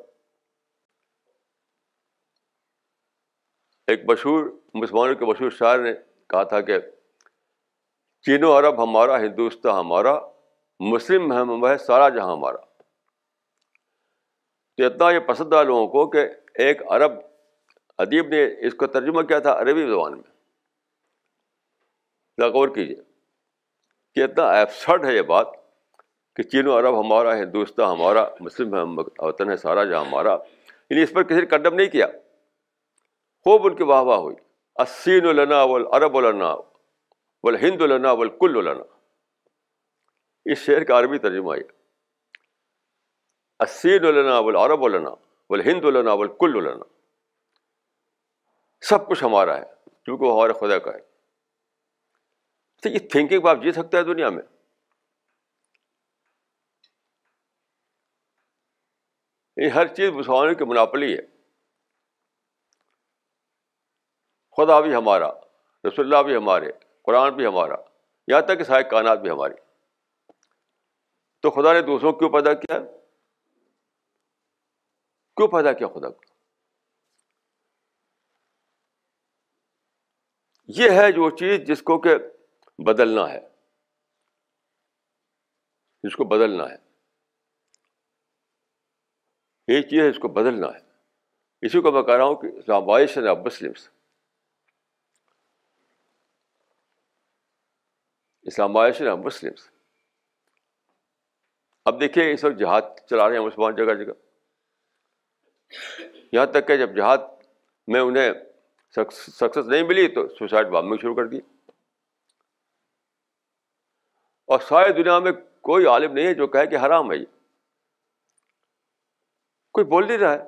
ایک مشہور مسلمانوں کے مشہور شاعر نے کہا تھا کہ چینو عرب ہمارا ہندوستان ہمارا مسلم ہم ہے سارا جہاں ہمارا تو اتنا یہ پسند آ لوگوں کو کہ ایک عرب ادیب نے اس کو ترجمہ کیا تھا عربی زبان میں غور کیجیے کہ اتنا ایپسرڈ ہے یہ بات کہ چین و عرب ہمارا ہندوستان ہمارا مسلم ہے وطن ہے سارا جہاں ہمارا یعنی اس پر کسی نے کنڈم نہیں کیا خوب ان کی واہ واہ ہوئی اسین لنا ول عرب و لانا بول ہندنا بول کلو لانا اس شعر کا عربی ترجمہ یہ اسین ولنا بول عرب ولنا بول ہند ولنا بول کل ولنا سب کچھ ہمارا ہے کیونکہ وہ ہمارے خدا کا ہے تو یہ تھنکنگ آپ جی سکتے ہیں دنیا میں یہ ہر چیز مسلمانوں کی مناپلی ہے خدا بھی ہمارا رسول اللہ بھی ہمارے قرآن بھی ہمارا یہاں تک کہ سائے کائنات بھی ہماری تو خدا نے دوسروں کیوں پیدا کیا کیوں پیدا کیا خدا کو یہ ہے جو چیز جس کو کہ بدلنا ہے جس کو بدلنا ہے یہ چیز ہے اس کو بدلنا ہے اسی کو میں کہہ رہا ہوں کہ اسلام ہے مسلم اسلام مسلم مسلمس اب دیکھیے یہ سب جہاد چلا رہے ہیں اس بہت جگہ جگہ یہاں تک کہ جب جہاد میں انہیں سکسیس نہیں ملی تو سوسائڈ بامنگ شروع کر دی اور ساری دنیا میں کوئی عالم نہیں ہے جو کہے کہ حرام ہے یہ کوئی بول نہیں رہا ہے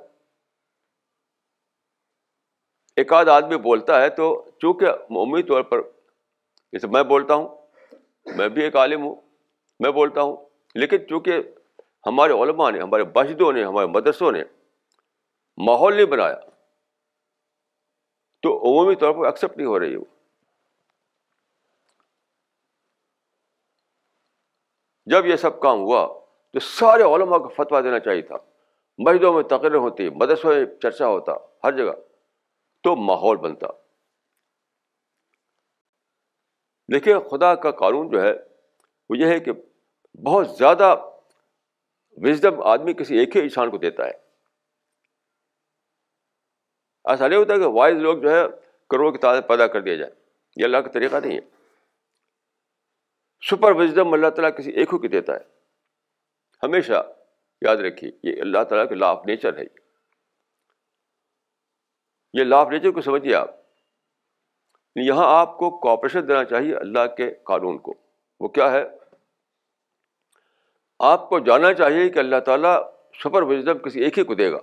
ایک آدھ آدمی بولتا ہے تو چونکہ عمومی طور پر جیسے میں بولتا ہوں میں بھی ایک عالم ہوں میں بولتا ہوں لیکن چونکہ ہمارے علماء نے ہمارے مسجدوں نے ہمارے مدرسوں نے ماحول نہیں بنایا تو عمومی طور پر ایکسیپٹ نہیں ہو رہی وہ جب یہ سب کام ہوا تو سارے علماء کو فتویٰ دینا چاہیے تھا مسجدوں میں تقریر ہوتی مدرسوں میں چرچا ہوتا ہر جگہ تو ماحول بنتا دیکھیے خدا کا قانون جو ہے وہ یہ ہے کہ بہت زیادہ وزڈم آدمی کسی ایک ہی انسان کو دیتا ہے ایسا نہیں ہوتا کہ وائز لوگ جو ہے کروڑوں کی تعداد پیدا کر دیا جائے یہ اللہ کا طریقہ نہیں ہے سپر وزڈم اللہ تعالیٰ کسی ایک ہی دیتا ہے ہمیشہ یاد رکھیے یہ اللہ تعالیٰ کے لا آف نیچر ہے یہ لا آف نیچر کو سمجھیے آپ یہاں آپ کو کوپریشن دینا چاہیے اللہ کے قانون کو وہ کیا ہے آپ کو جاننا چاہیے کہ اللہ تعالیٰ سپر و کسی ایک ہی کو دے گا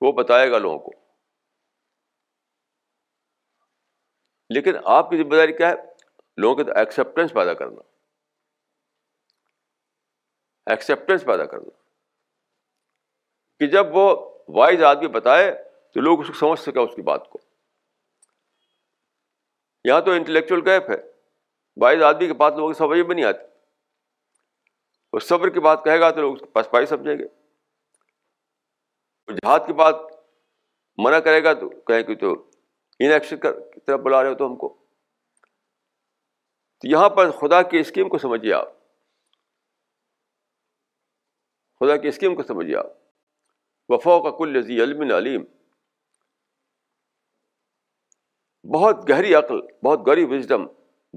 وہ بتائے گا لوگوں کو لیکن آپ کی ذمہ داری کیا ہے لوگوں کے ایکسیپٹینس پیدا کرنا ایکسیپٹینس پیدا کرنا کہ جب وہ وائز آدمی بتائے تو لوگ اس کو سمجھ سکے اس کی بات کو یہاں تو انٹلیکچوئل گیپ ہے وائز آدمی کے بات لوگوں کی سمجھ میں نہیں آتی وہ صبر کی بات کہے گا تو لوگ اس کو پسپائی سمجھیں گے جہاد کی بات منع کرے گا تو کہیں کہ تو ان ایکشن کی طرف بلا رہے ہو تو ہم کو تو یہاں پر خدا کی اسکیم کو سمجھیے آپ خدا کی اسکیم کو سمجھیے آپ وفو کا کل عزی علم علیم بہت گہری عقل بہت گہری وزڈم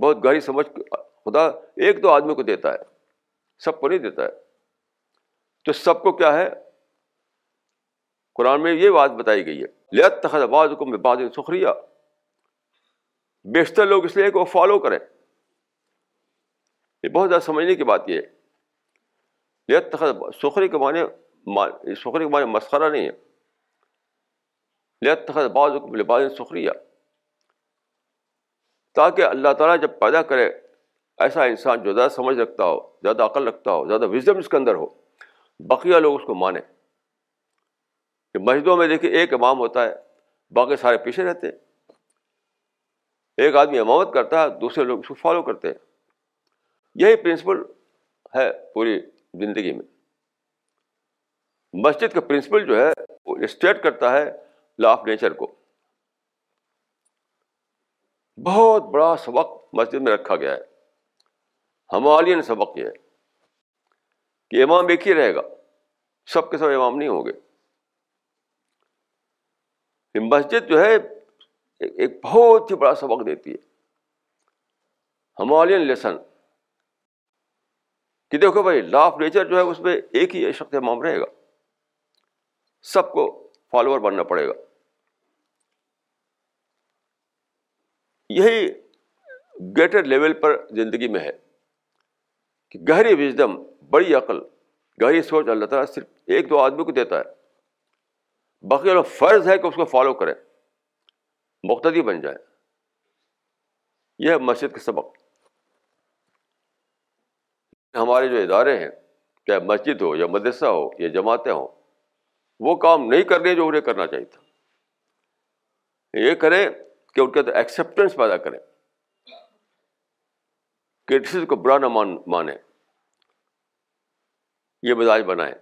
بہت گہری سمجھ خدا ایک دو آدمی کو دیتا ہے سب کو نہیں دیتا ہے تو سب کو کیا ہے قرآن میں یہ بات بتائی گئی ہے لت میں بعض سخریا بیشتر لوگ اس لیے کہ وہ فالو کریں یہ بہت زیادہ سمجھنے کی بات یہ ہے لت تخت سخری کے معنی سخری کے معنی مسخرہ نہیں ہے لت تخت بعض حکم البادریہ تاکہ اللہ تعالیٰ جب پیدا کرے ایسا انسان جو زیادہ سمجھ رکھتا ہو زیادہ عقل رکھتا ہو زیادہ وزڈم اس کے اندر ہو بقیہ لوگ اس کو مانیں کہ مسجدوں میں دیکھیے ایک امام ہوتا ہے باقی سارے پیچھے رہتے ہیں ایک آدمی امامت کرتا ہے دوسرے لوگ اس کو فالو کرتے ہیں یہی پرنسپل ہے پوری زندگی میں مسجد کا پرنسپل جو ہے وہ اسٹیٹ کرتا ہے لا آف نیچر کو بہت بڑا سبق مسجد میں رکھا گیا ہے نے سبق یہ ہے کہ امام ایک ہی رہے گا سب کے سب امام نہیں ہوں گے مسجد جو ہے ایک بہت ہی بڑا سبق دیتی ہے ہمالین لیسن کہ دیکھو بھائی لا آف نیچر جو ہے اس میں ایک ہی شخص امام رہے گا سب کو فالوور بننا پڑے گا یہی گریٹر لیول پر زندگی میں ہے کہ گہری وزڈم بڑی عقل گہری سوچ اللہ تعالیٰ صرف ایک دو آدمی کو دیتا ہے باقی فرض ہے کہ اس کو فالو کریں مقتدی بن جائے یہ ہے مسجد کا سبق ہمارے جو ادارے ہیں چاہے مسجد ہو یا مدرسہ ہو یا جماعتیں ہوں وہ کام نہیں کر رہے جو انہیں کرنا چاہیے تھا یہ کریں کہ ان کے اندر ایکسیپٹنس پیدا کریں کو برا نہ مان مانے یہ مزاج بنائیں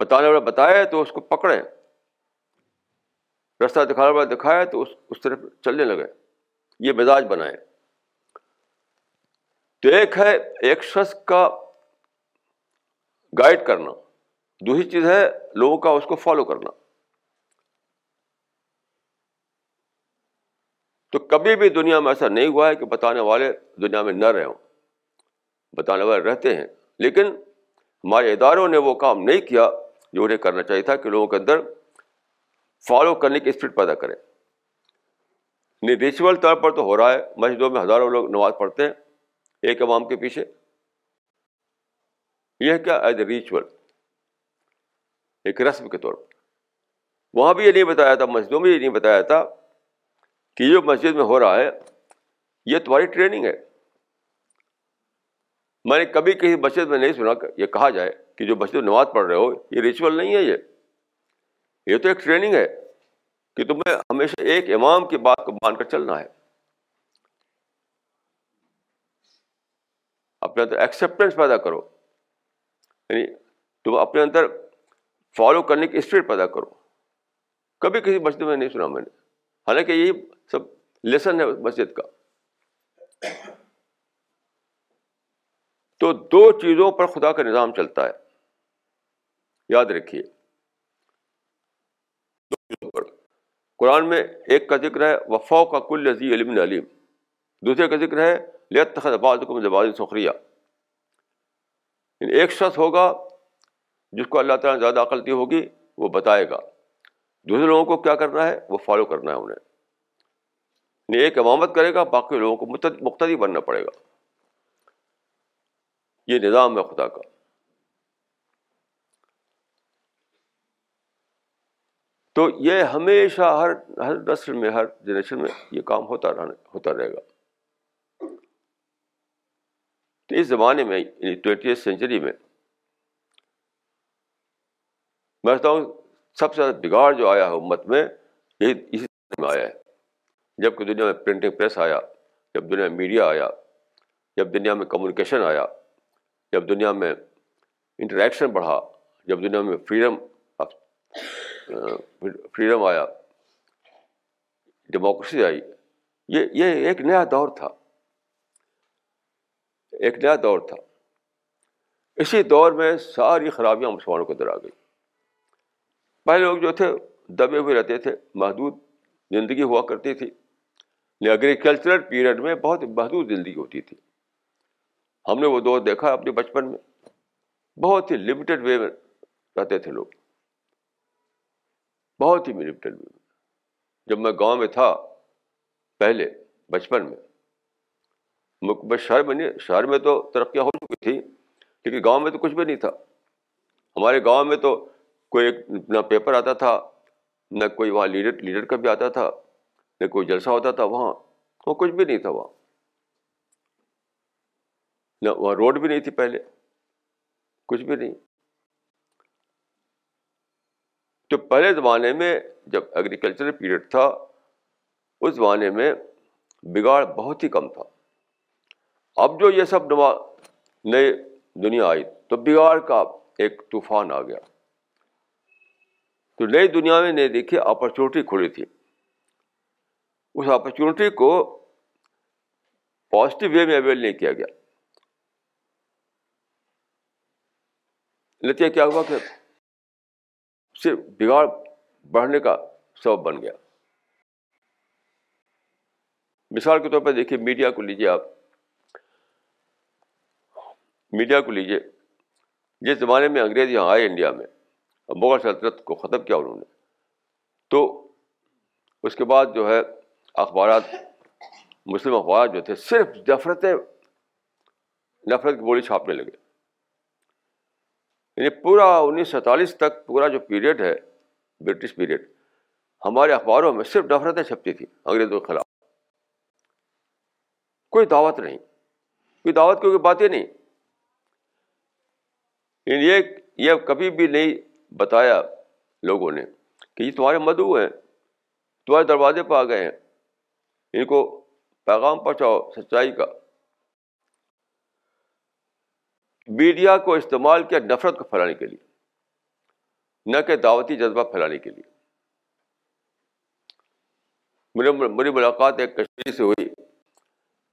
بتانے والا بتائے تو اس کو پکڑیں رستہ دکھانے والا دکھائے تو اس اس طرف چلنے لگے یہ مزاج بنائیں تو ایک ہے ایک شخص کا گائڈ کرنا دوسری چیز ہے لوگوں کا اس کو فالو کرنا تو کبھی بھی دنیا میں ایسا نہیں ہوا ہے کہ بتانے والے دنیا میں نہ رہے ہوں بتانے والے رہتے ہیں لیکن ہمارے اداروں نے وہ کام نہیں کیا جو انہیں کرنا چاہیے تھا کہ لوگوں کے اندر فالو کرنے کی اسپیڈ پیدا کرے نہیں ریچول طور پر تو ہو رہا ہے مسجدوں میں ہزاروں لوگ نماز پڑھتے ہیں ایک عوام کے پیچھے یہ کیا ایز اے ریچول ایک رسم کے طور پر وہاں بھی یہ نہیں بتایا تھا مسجدوں میں یہ نہیں بتایا تھا کہ جو مسجد میں ہو رہا ہے یہ تمہاری ٹریننگ ہے میں نے کبھی کسی مسجد میں نہیں سنا یہ کہا جائے کہ جو مسجد نماز پڑھ رہے ہو یہ ریچول نہیں ہے یہ یہ تو ایک ٹریننگ ہے کہ تمہیں ہمیشہ ایک امام کی بات کو مان کر چلنا ہے اپنے اندر ایکسیپٹینس پیدا کرو یعنی تم اپنے اندر فالو کرنے کی اسپرٹ پیدا کرو کبھی کسی مسجد میں نہیں سنا میں نے حالانکہ یہی سب لیسن ہے مسجد کا تو دو چیزوں پر خدا کا نظام چلتا ہے یاد رکھیے قرآن میں ایک کا ذکر ہے وفا کا کل عزی علم علیم دوسرے کا ذکر ہے سخریہ ایک شخص ہوگا جس کو اللہ تعالیٰ نے زیادہ عقلتی ہوگی وہ بتائے گا دوسرے لوگوں کو کیا کرنا ہے وہ فالو کرنا ہے انہیں نیک امامت کرے گا باقی لوگوں کو مقتدی بننا پڑے گا یہ نظام ہے خدا کا تو یہ ہمیشہ ہر ہر نسل میں ہر جنریشن میں یہ کام ہوتا رہنے ہوتا رہے گا تو اس زمانے میں یعنی ٹوینٹی سینچری میں میں سمجھتا ہوں سب سے زیادہ بگاڑ جو آیا ہے امت میں یہ اسی میں آیا ہے جب کہ دنیا میں پرنٹنگ پریس آیا جب دنیا میں میڈیا آیا جب دنیا میں کمیونیکیشن آیا جب دنیا میں انٹریکشن بڑھا جب دنیا میں فریڈم فریڈم آیا ڈیموکریسی آئی یہ یہ ایک نیا دور تھا ایک نیا دور تھا اسی دور میں ساری خرابیاں مسلمانوں کے دور آ گئیں پہلے لوگ جو تھے دبے ہوئے رہتے تھے محدود زندگی ہوا کرتی تھی اگریکلچرل پیریڈ میں بہت محدود زندگی ہوتی تھی ہم نے وہ دور دیکھا اپنے بچپن میں بہت ہی لمیٹڈ وے میں رہتے تھے لوگ بہت ہی لمیٹڈ وے میں جب میں گاؤں میں تھا پہلے بچپن میں شہر میں نہیں شہر میں تو ترقیاں ہو چکی تھیں لیکن گاؤں میں تو کچھ بھی نہیں تھا ہمارے گاؤں میں تو کوئی نہ پیپر آتا تھا نہ کوئی وہاں لیڈر لیڈر کا بھی آتا تھا نہ کوئی جلسہ ہوتا تھا وہاں وہاں کچھ بھی نہیں تھا وہاں نہ وہاں روڈ بھی نہیں تھی پہلے کچھ بھی نہیں تو پہلے زمانے میں جب ایگریکلچر پیریڈ تھا اس زمانے میں بگاڑ بہت ہی کم تھا اب جو یہ سب نما نئے دنیا آئی تو بگاڑ کا ایک طوفان آ گیا تو نئی دنیا میں نے دیکھی اپرچونیٹی کھلی تھی اس اپرچونیٹی کو پازیٹیو وے میں اویل نہیں کیا گیا نتیجہ کیا ہوا کہ صرف بگاڑ بڑھنے کا سبب بن گیا مثال کے طور پر دیکھیے میڈیا کو لیجیے آپ میڈیا کو لیجیے جس زمانے میں انگریز یہاں آئے انڈیا میں مغل سلطنت کو ختم کیا انہوں نے تو اس کے بعد جو ہے اخبارات مسلم اخبارات جو تھے صرف نفرتیں نفرت کی بولی چھاپنے لگے یعنی پورا انیس سو سینتالیس تک پورا جو پیریڈ ہے برٹش پیریڈ ہمارے اخباروں میں صرف نفرتیں چھپتی تھیں انگریزوں کے خلاف کوئی دعوت نہیں کوئی دعوت کی کوئی بات ہی نہیں یعنی یہ یہ کبھی بھی نہیں بتایا لوگوں نے کہ یہ تمہارے مدعو ہیں تمہارے دروازے پہ آ گئے ہیں ان کو پیغام پہنچاؤ سچائی کا میڈیا کو استعمال کیا نفرت کو پھیلانے کے لیے نہ کہ دعوتی جذبہ پھیلانے کے لیے میرے میری ملاقات ایک کشمیر سے ہوئی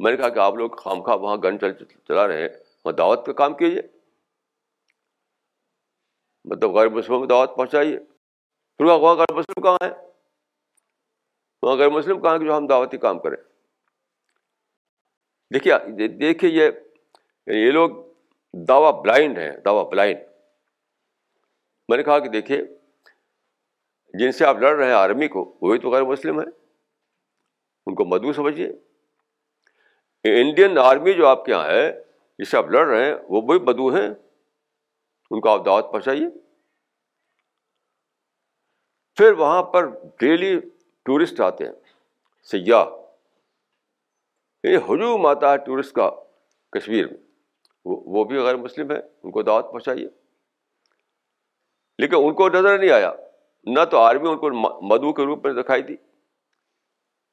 میں نے کہا کہ آپ لوگ خام خواہ وہاں گن چل چلا رہے ہیں وہاں دعوت کا کام کیجیے مطلب غیر مسلموں کو دعوت پہنچائیے پھر وہاں غیر مسلم کہاں ہے غیر مسلم کہاں جو ہم دعوتی کام کریں دیکھیے دیکھیے یہ یعنی یہ لوگ دعوی بلائنڈ ہیں دعوی بلائنڈ میں نے کہا کہ دیکھیے جن سے آپ لڑ رہے ہیں آرمی کو وہی تو غیر مسلم ہے ان کو مدعو سمجھیے انڈین آرمی جو آپ کے یہاں ہے جس سے آپ لڑ رہے ہیں وہ بھی مدو ہیں ان کو آپ دعوت پہنچائیے پھر وہاں پر ڈیلی ٹورسٹ آتے ہیں سیاح یہ ہجوم آتا ہے ٹورسٹ کا کشمیر میں وہ وہ بھی غیر مسلم ہیں ان کو دعوت پہنچائیے لیکن ان کو نظر نہیں آیا نہ تو آرمی ان کو مدعو کے روپ میں دکھائی دی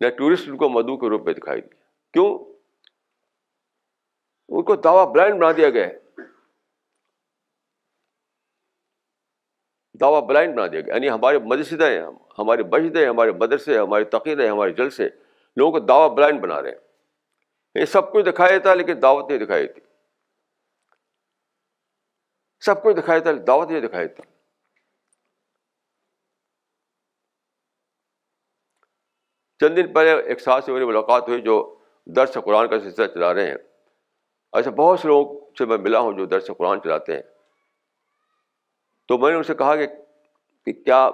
نہ ٹورسٹ ان کو مدعو کے روپ میں دکھائی دی کیوں ان کو دعویٰ بلائنڈ بنا دیا گیا ہے دعویٰ بلائنڈ بنا دیا گیا یعنی ہمارے ہمارے ہماری مسجدیں ہمارے مدرسے ہماری تقیریں ہمارے جلسے سے لوگوں کو دعویٰ بلائنڈ بنا رہے ہیں یہ سب کچھ دکھایا ہے لیکن دعوت نہیں دکھائی تھی سب کچھ جاتا ہے دعوت نہیں دکھائی تھی چند دن پہلے ایک ساتھ سے میری ملاقات ہوئی جو درس قرآن کا سلسلہ چلا رہے ہیں ایسے بہت سے لوگ سے میں ملا ہوں جو درس قرآن چلاتے ہیں تو میں نے ان سے کہا کہ کیا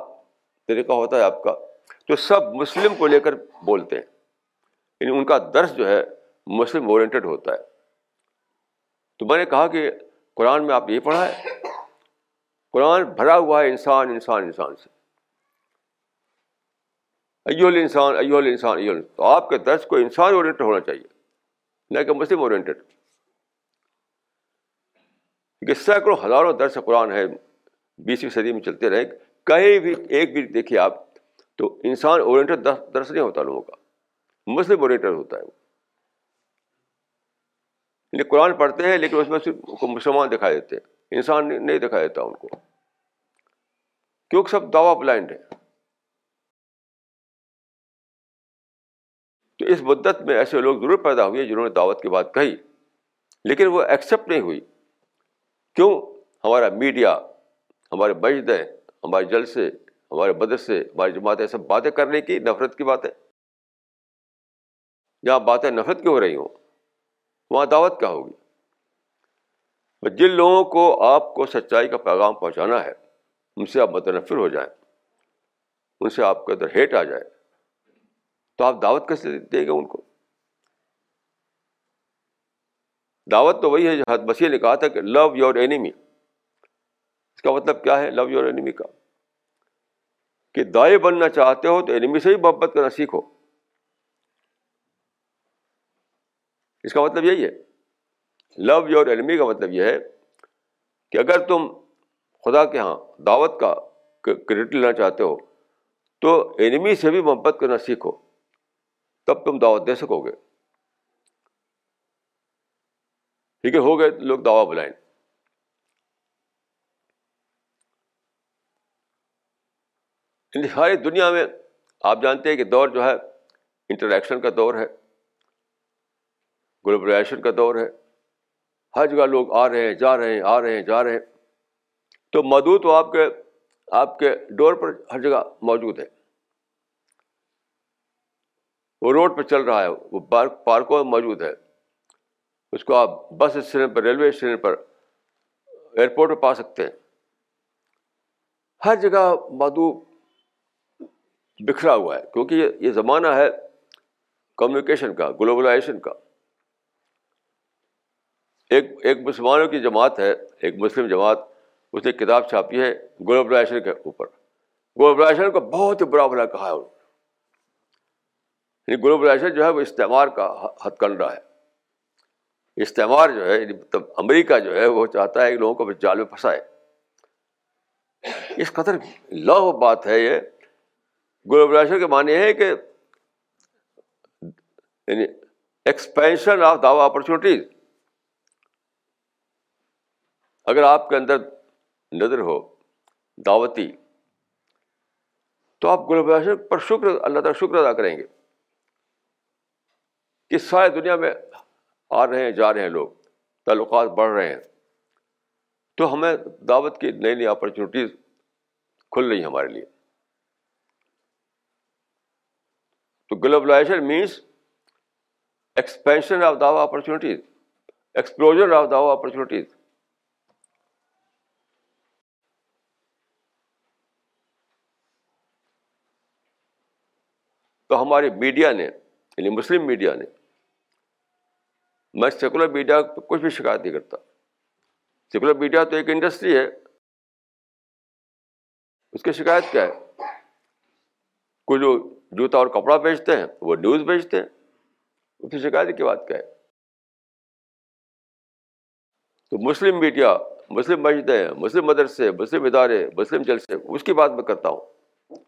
طریقہ ہوتا ہے آپ کا تو سب مسلم کو لے کر بولتے ہیں یعنی ان کا درس جو ہے مسلم اورینٹیڈ ہوتا ہے تو میں نے کہا کہ قرآن میں آپ یہ پڑھا ہے قرآن بھرا ہوا ہے انسان انسان انسان سے ایول انسان ایول انسان تو آپ کے درس کو انسان اورینٹیڈ ہونا چاہیے نہ کہ مسلم اورینٹیڈ کیونکہ سینکڑوں ہزاروں درس قرآن ہے بیسویں صدی میں چلتے رہے کہیں بھی ایک بھی دیکھیے آپ تو انسان اورینٹر درس نہیں ہوتا لوگوں کا مسلم اورینٹر ہوتا ہے وہ قرآن پڑھتے ہیں لیکن اس میں صرف مسلمان دکھائی دیتے ہیں انسان نہیں دکھائی دیتا ان کو کیونکہ سب دعوت بلائنڈ ہے تو اس بدت میں ایسے لوگ ضرور پیدا ہوئے جنہوں نے دعوت کی بات کہی لیکن وہ ایکسیپٹ نہیں ہوئی کیوں ہمارا میڈیا ہمارے مجدیں ہمارے جل سے ہمارے بدر سے ہماری جماعتیں سب باتیں کرنے کی نفرت کی باتیں جہاں باتیں نفرت کی ہو رہی ہوں وہاں دعوت کیا ہوگی جن لوگوں کو آپ کو سچائی کا پیغام پہنچانا ہے ان سے آپ متنفر ہو جائیں ان سے آپ کے اندر ہیٹ آ جائے تو آپ دعوت کیسے دیں گے ان کو دعوت تو وہی ہے جہاں مسیح نے کہا تھا کہ لو یور اینیمی اس کا مطلب کیا ہے لو یور اینیمی کا کہ دائیں بننا چاہتے ہو تو سے ہی محبت کرنا سیکھو اس کا مطلب یہی ہے لو یور اینیمی کا مطلب یہ ہے کہ اگر تم خدا کے ہاں دعوت کا کریڈٹ لینا چاہتے ہو تو اینمی سے بھی محبت کرنا سیکھو تب تم دعوت دے سکو گے ٹھیک ہے ہو گئے لوگ دعوت بلائیں ساری یعنی دنیا میں آپ جانتے ہیں کہ دور جو ہے انٹریکشن کا دور ہے گلوبلائزیشن کا دور ہے ہر جگہ لوگ آ رہے ہیں جا رہے ہیں آ رہے ہیں جا رہے ہیں تو مدعو تو آپ کے آپ کے ڈور پر ہر جگہ موجود ہے وہ روڈ پہ چل رہا ہے وہ پارکوں میں موجود ہے اس کو آپ بس اسٹیشن پر ریلوے اسٹیشن پر ایئرپورٹ پہ پا سکتے ہیں ہر جگہ مدعو بکھرا ہوا ہے کیونکہ یہ زمانہ ہے کمیونیکیشن کا گلوبلائزیشن کا ایک ایک مسلمانوں کی جماعت ہے ایک مسلم جماعت اس نے کتاب چھاپی ہے گلوبلائزیشن کے اوپر گلوبلائزیشن کو بہت ہی برا بھلا کہا ہے یعنی گلوبلائزیشن جو ہے وہ استعمال کا ہتھ کنڈا ہے استعمال جو ہے یعنی امریکہ جو ہے وہ چاہتا ہے کہ لوگوں کو جال میں پھنسائے اس قدر لو بات ہے یہ گلوبلائزیشن کے معنی ہے کہ یعنی ایکسپینشن آف دا اپرچونیٹیز اگر آپ کے اندر نظر ہو دعوتی تو آپ گلوبلائزیشن پر شکر اللہ تعالیٰ شکر ادا کریں گے کہ سارے دنیا میں آ رہے ہیں جا رہے ہیں لوگ تعلقات بڑھ رہے ہیں تو ہمیں دعوت کی نئی نئی اپرچونیٹیز کھل رہی ہیں ہمارے لیے تو globalization means expansion of the opportunities explosion of the opportunities تو ہماری میڈیا نے یعنی مسلم میڈیا نے میں سیکولر میڈیا کچھ بھی شکایت نہیں کرتا سیکولر میڈیا تو ایک انڈسٹری ہے اس کی شکایت کیا ہے کچھ جو جوتا اور کپڑا بیچتے ہیں وہ نیوز بیچتے ہیں اس پھر شکایت کی بات کیا ہے تو مسلم میڈیا مسلم مسجدیں مسلم مدرسے مسلم ادارے مسلم جلسے اس کی بات میں کرتا ہوں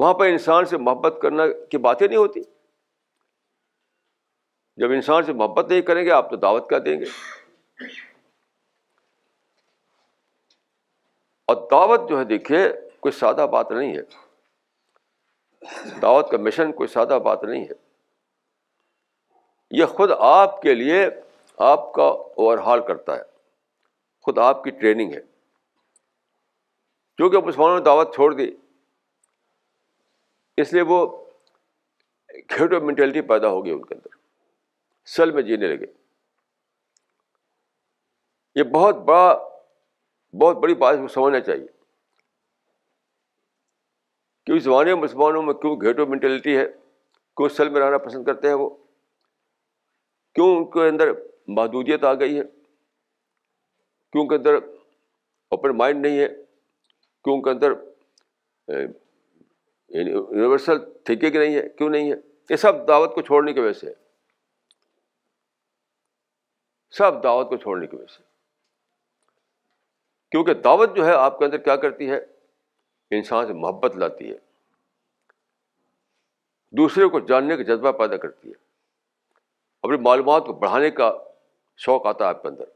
وہاں پہ انسان سے محبت کرنا کی بات ہی نہیں ہوتی جب انسان سے محبت نہیں کریں گے آپ تو دعوت کیا دیں گے اور دعوت جو ہے دیکھیے کوئی سادہ بات نہیں ہے دعوت کا مشن کوئی سادہ بات نہیں ہے یہ خود آپ کے لیے آپ کا اوور ہال کرتا ہے خود آپ کی ٹریننگ ہے چونکہ مسلمانوں نے دعوت چھوڑ دی اس لیے وہ کھیٹو مینٹیلٹی پیدا ہو گئی ان کے اندر سیل میں جینے لگے یہ بہت بڑا بہت بڑی بات کو سمجھنا چاہیے کیونکہ زبان مسلمانوں میں کیوں گھیٹو مینٹیلٹی ہے کیوں سل میں رہنا پسند کرتے ہیں وہ کیوں ان کے اندر محدودیت آ گئی ہے کیوں کے اندر اوپن مائنڈ نہیں ہے کیوں ان کے اندر یونیورسل تھینکنگ نہیں ہے کیوں نہیں ہے یہ سب دعوت کو چھوڑنے کی وجہ سے سب دعوت کو چھوڑنے کی وجہ سے کیونکہ دعوت جو ہے آپ کے اندر کیا کرتی ہے انسان سے محبت لاتی ہے دوسرے کو جاننے کا جذبہ پیدا کرتی ہے اپنی معلومات کو بڑھانے کا شوق آتا ہے آپ کے اندر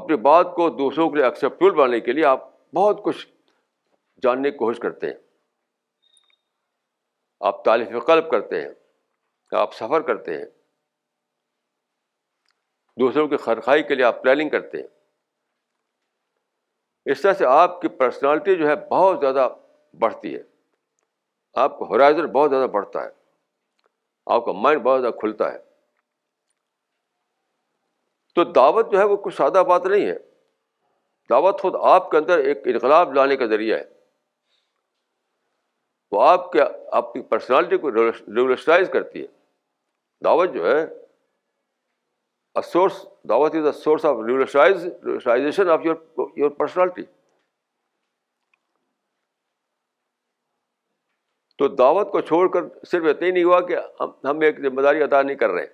اپنی بات کو دوسروں کے لیے ایکسیپٹیبل بنانے کے لیے آپ بہت کچھ جاننے کی کوشش کرتے ہیں آپ تعلیف قلب کرتے ہیں آپ سفر کرتے ہیں دوسروں کی خرخائی کے لیے آپ پلاننگ کرتے ہیں اس طرح سے آپ کی پرسنالٹی جو ہے بہت زیادہ بڑھتی ہے آپ کا ہورائزر بہت زیادہ بڑھتا ہے آپ کا مائنڈ بہت زیادہ کھلتا ہے تو دعوت جو ہے وہ کچھ سادہ بات نہیں ہے دعوت خود آپ کے اندر ایک انقلاب لانے کا ذریعہ ہے وہ آپ کے آپ کی پرسنالٹی کو ریولیشنائز کرتی ہے دعوت جو ہے سورس دعوت از اے سورس آف آفائزیشن آف یور یور پرسنالٹی تو دعوت کو چھوڑ کر صرف اتنا ہی نہیں ہوا کہ ہم ایک ذمہ داری ادا نہیں کر رہے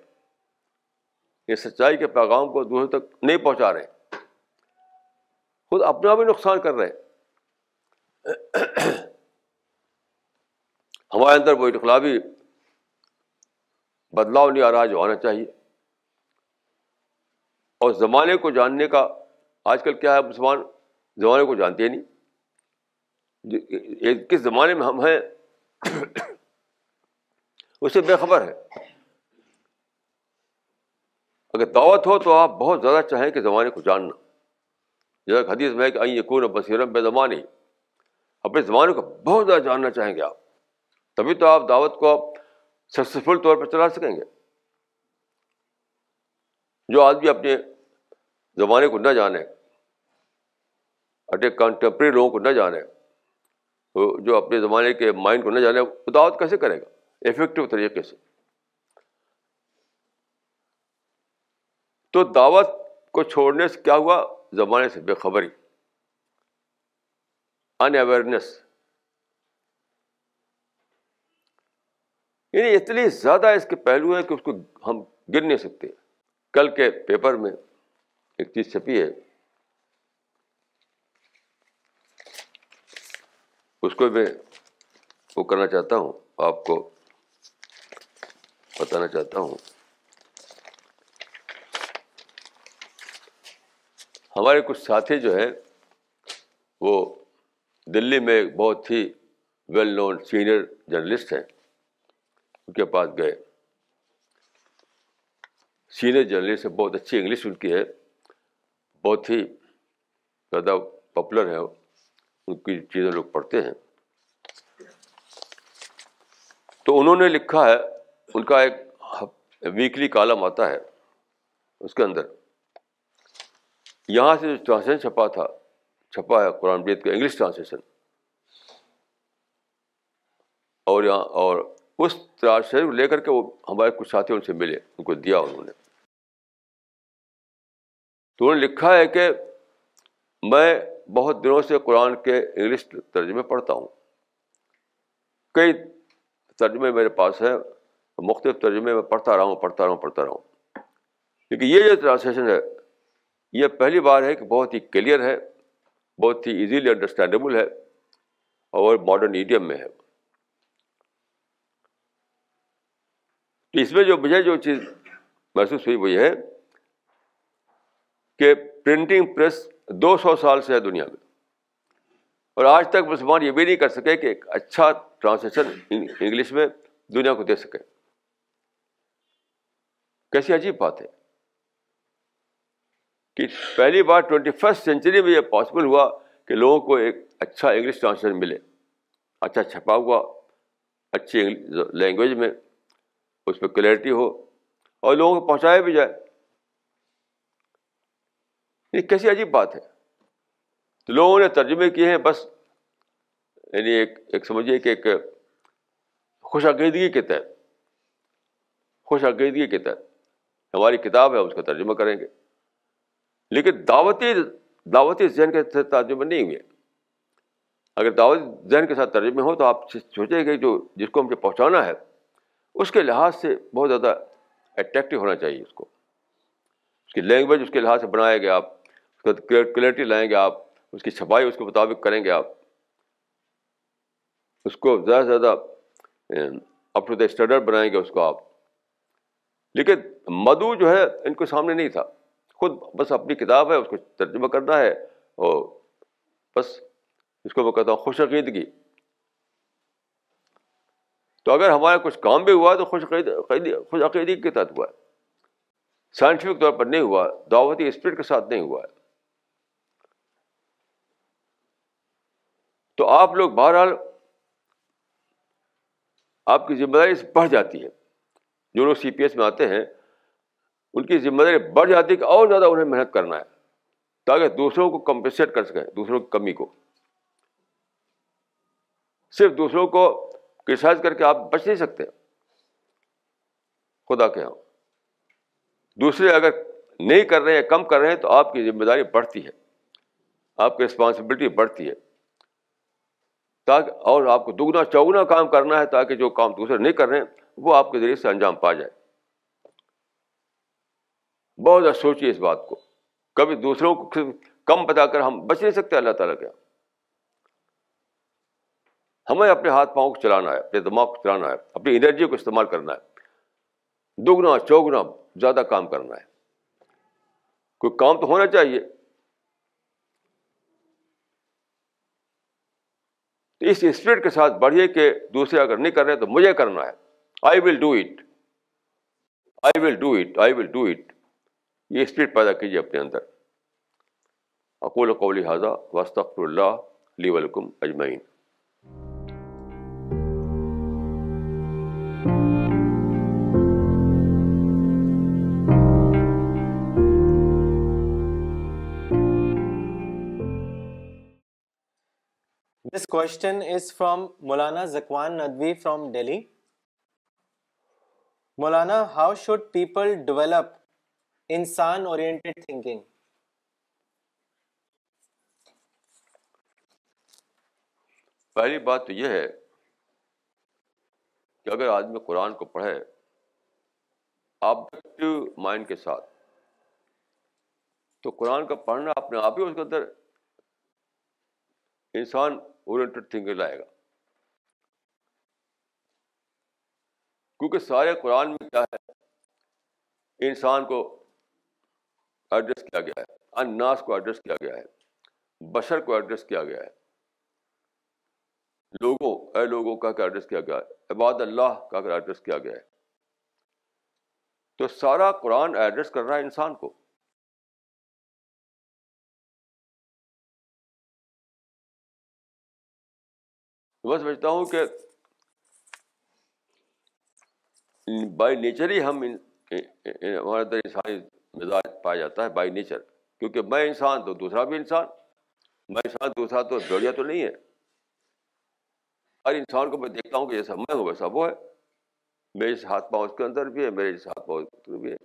یہ سچائی کے پیغام کو دوسرے تک نہیں پہنچا رہے خود اپنا بھی نقصان کر رہے ہمارے اندر وہ انقلابی بدلاؤ نہیں آ رہا جو آنا چاہیے اور زمانے کو جاننے کا آج کل کیا ہے مسلمان زمانے کو جانتے نہیں کس زمانے میں ہم ہیں اس سے بے خبر ہے اگر دعوت ہو تو آپ بہت زیادہ چاہیں کہ زمانے کو جاننا جیسا حدیث میں کہ کون بصیر بے زمانے اپنے زمانے کو بہت زیادہ جاننا چاہیں گے آپ تبھی تو آپ دعوت کو آپ سکسیزفل طور پر چلا سکیں گے جو آدمی اپنے زمانے کو نہ جانے اٹھے کنٹمپری لوگوں کو نہ جانے جو اپنے زمانے کے مائنڈ کو نہ جانے وہ دعوت کیسے کرے گا افیکٹو طریقے سے تو دعوت کو چھوڑنے سے کیا ہوا زمانے سے بے خبری ان اویئرنیس یعنی اتنی زیادہ اس کے پہلو ہیں کہ اس کو ہم گر نہیں سکتے کل کے پیپر میں ایک چیز چھپی ہے اس کو میں وہ کرنا چاہتا ہوں آپ کو بتانا چاہتا ہوں ہمارے کچھ ساتھی جو ہیں وہ دلی میں ایک بہت ہی ویل نون سینئر جرنلسٹ ہیں ان کے پاس گئے سینئر جرنلسٹ بہت اچھی انگلش ان کی ہے بہت ہی زیادہ پاپولر ہے ان کی چیزیں لوگ پڑھتے ہیں تو انہوں نے لکھا ہے ان کا ایک ویکلی کالم آتا ہے اس کے اندر یہاں سے جو ٹرانسلیشن چھپا تھا چھپا ہے قرآن جیت کا انگلش ٹرانسلیشن اور یہاں اور اس ٹرانسلیشن کو لے کر کے وہ ہمارے کچھ ساتھی ان سے ملے ان کو دیا انہوں نے تو انہوں نے لکھا ہے کہ میں بہت دنوں سے قرآن کے انگلش ترجمے پڑھتا ہوں کئی ترجمے میرے پاس ہیں مختلف ترجمے میں پڑھتا رہا ہوں پڑھتا رہا ہوں پڑھتا رہا ہوں کیونکہ یہ جو ٹرانسلیشن ہے یہ پہلی بار ہے کہ بہت ہی کلیئر ہے بہت ہی ایزیلی انڈرسٹینڈیبل ہے اور ماڈرن ایڈیم میں ہے تو اس میں جو مجھے جو چیز محسوس ہوئی وہ یہ ہے کہ پرنٹنگ پریس دو سو سال سے ہے دنیا میں اور آج تک مسلمان یہ بھی نہیں کر سکے کہ ایک اچھا ٹرانسلیشن انگلش میں دنیا کو دے سکے کیسی عجیب بات ہے کہ پہلی بار ٹوینٹی فسٹ سینچری میں یہ پاسبل ہوا کہ لوگوں کو ایک اچھا انگلش ٹرانسلیشن ملے اچھا چھپا ہوا اچھی لینگویج میں اس پہ کلیئرٹی ہو اور لوگوں کو پہنچایا بھی جائے یہ کیسی عجیب بات ہے تو لوگوں نے ترجمے کیے ہیں بس یعنی ایک ایک سمجھیے کہ ایک خوش عقیدگی کے تحت خوش عقیدگی کے تحت ہماری کتاب ہے اس کا ترجمہ کریں گے لیکن دعوتی دعوتی ذہن کے ساتھ ترجمہ نہیں ہوئے اگر دعوتی ذہن کے ساتھ ترجمے ہوں تو آپ سوچیں گے جو جس کو ہم کو پہنچانا ہے اس کے لحاظ سے بہت زیادہ اٹریکٹیو ہونا چاہیے اس کو اس کی لینگویج اس کے لحاظ سے بنائے گئے آپ کلیئرٹی لائیں گے آپ اس کی چھپائی اس کے مطابق کریں گے آپ اس کو زیادہ سے زیادہ اپ ٹو دا اسٹینڈرڈ بنائیں گے اس کو آپ لیکن مدو جو ہے ان کو سامنے نہیں تھا خود بس اپنی کتاب ہے اس کو ترجمہ کرنا ہے اور بس اس کو میں کہتا ہوں خوش عقیدگی تو اگر ہمارا کچھ کام بھی ہوا تو خوش قید خوش عقیدگی کے تحت ہوا ہے سائنٹیفک طور پر نہیں ہوا دعوتی اسپرٹ کے ساتھ نہیں ہوا ہے تو آپ لوگ بہرحال آپ کی ذمہ داری بڑھ جاتی ہے جو لوگ سی پی ایس میں آتے ہیں ان کی ذمہ داری بڑھ جاتی ہے کہ اور زیادہ انہیں محنت کرنا ہے تاکہ دوسروں کو کمپنسیٹ کر سکیں دوسروں کی کمی کو صرف دوسروں کو کرسائز کر کے آپ بچ نہیں سکتے خدا کے یہاں دوسرے اگر نہیں کر رہے ہیں کم کر رہے ہیں تو آپ کی ذمہ داری بڑھتی ہے آپ کی رسپانسبلٹی بڑھتی ہے تاکہ اور آپ کو دگنا چوگنا کام کرنا ہے تاکہ جو کام دوسرے نہیں کر رہے ہیں وہ آپ کے ذریعے سے انجام پا جائے بہت زیادہ سوچیے اس بات کو کبھی دوسروں کو کم بتا کر ہم بچ نہیں سکتے اللہ تعالیٰ کے ہمیں اپنے ہاتھ پاؤں کو چلانا ہے اپنے دماغ کو چلانا ہے اپنی انرجی کو استعمال کرنا ہے دگنا چوگنا زیادہ کام کرنا ہے کوئی کام تو ہونا چاہیے تو اس اسپرٹ کے ساتھ بڑھیے کہ دوسرے اگر نہیں کر رہے تو مجھے کرنا ہے I will do it I will do it I will do it یہ اسپرٹ پیدا کیجیے اپنے اندر اکول ولی حاضہ وسط اللہ علی ولکم اجمعین question is from Maulana Zakwan Nadvi from Delhi Maulana how should people develop انسان اورینٹیڈ تھنکنگ پہلی بات تو یہ ہے کہ اگر آدمی قرآن کو پڑھے آبجیکٹو مائنڈ کے ساتھ تو قرآن کا پڑھنا اپنے آپ ہی اس کے اندر انسان اورینٹڈ تھنکنگ لائے گا کیونکہ سارے قرآن میں کیا ہے انسان کو ایڈریس کیا گیا ہے اناس کو ایڈریس کیا گیا ہے بشر کو ایڈریس کیا گیا ہے لوگوں اے لوگوں کا کیا ایڈریس کیا گیا ہے عباد اللہ کا کیا ایڈریس کیا گیا ہے تو سارا قرآن ایڈریس کر رہا ہے انسان کو میں سمجھتا ہوں کہ بائی نیچر ہی ہم ہمارے اندر انسانی مزاج پایا جاتا ہے بائی نیچر کیونکہ میں انسان تو دوسرا بھی انسان میں انسان دوسرا تو دوڑیا تو نہیں ہے ہر انسان کو میں دیکھتا ہوں کہ جیسا میں ہوں ویسا وہ ہے میرے ہاتھ پاؤں اس کے اندر بھی ہے میرے ہاتھ پاؤں اس کو بھی ہے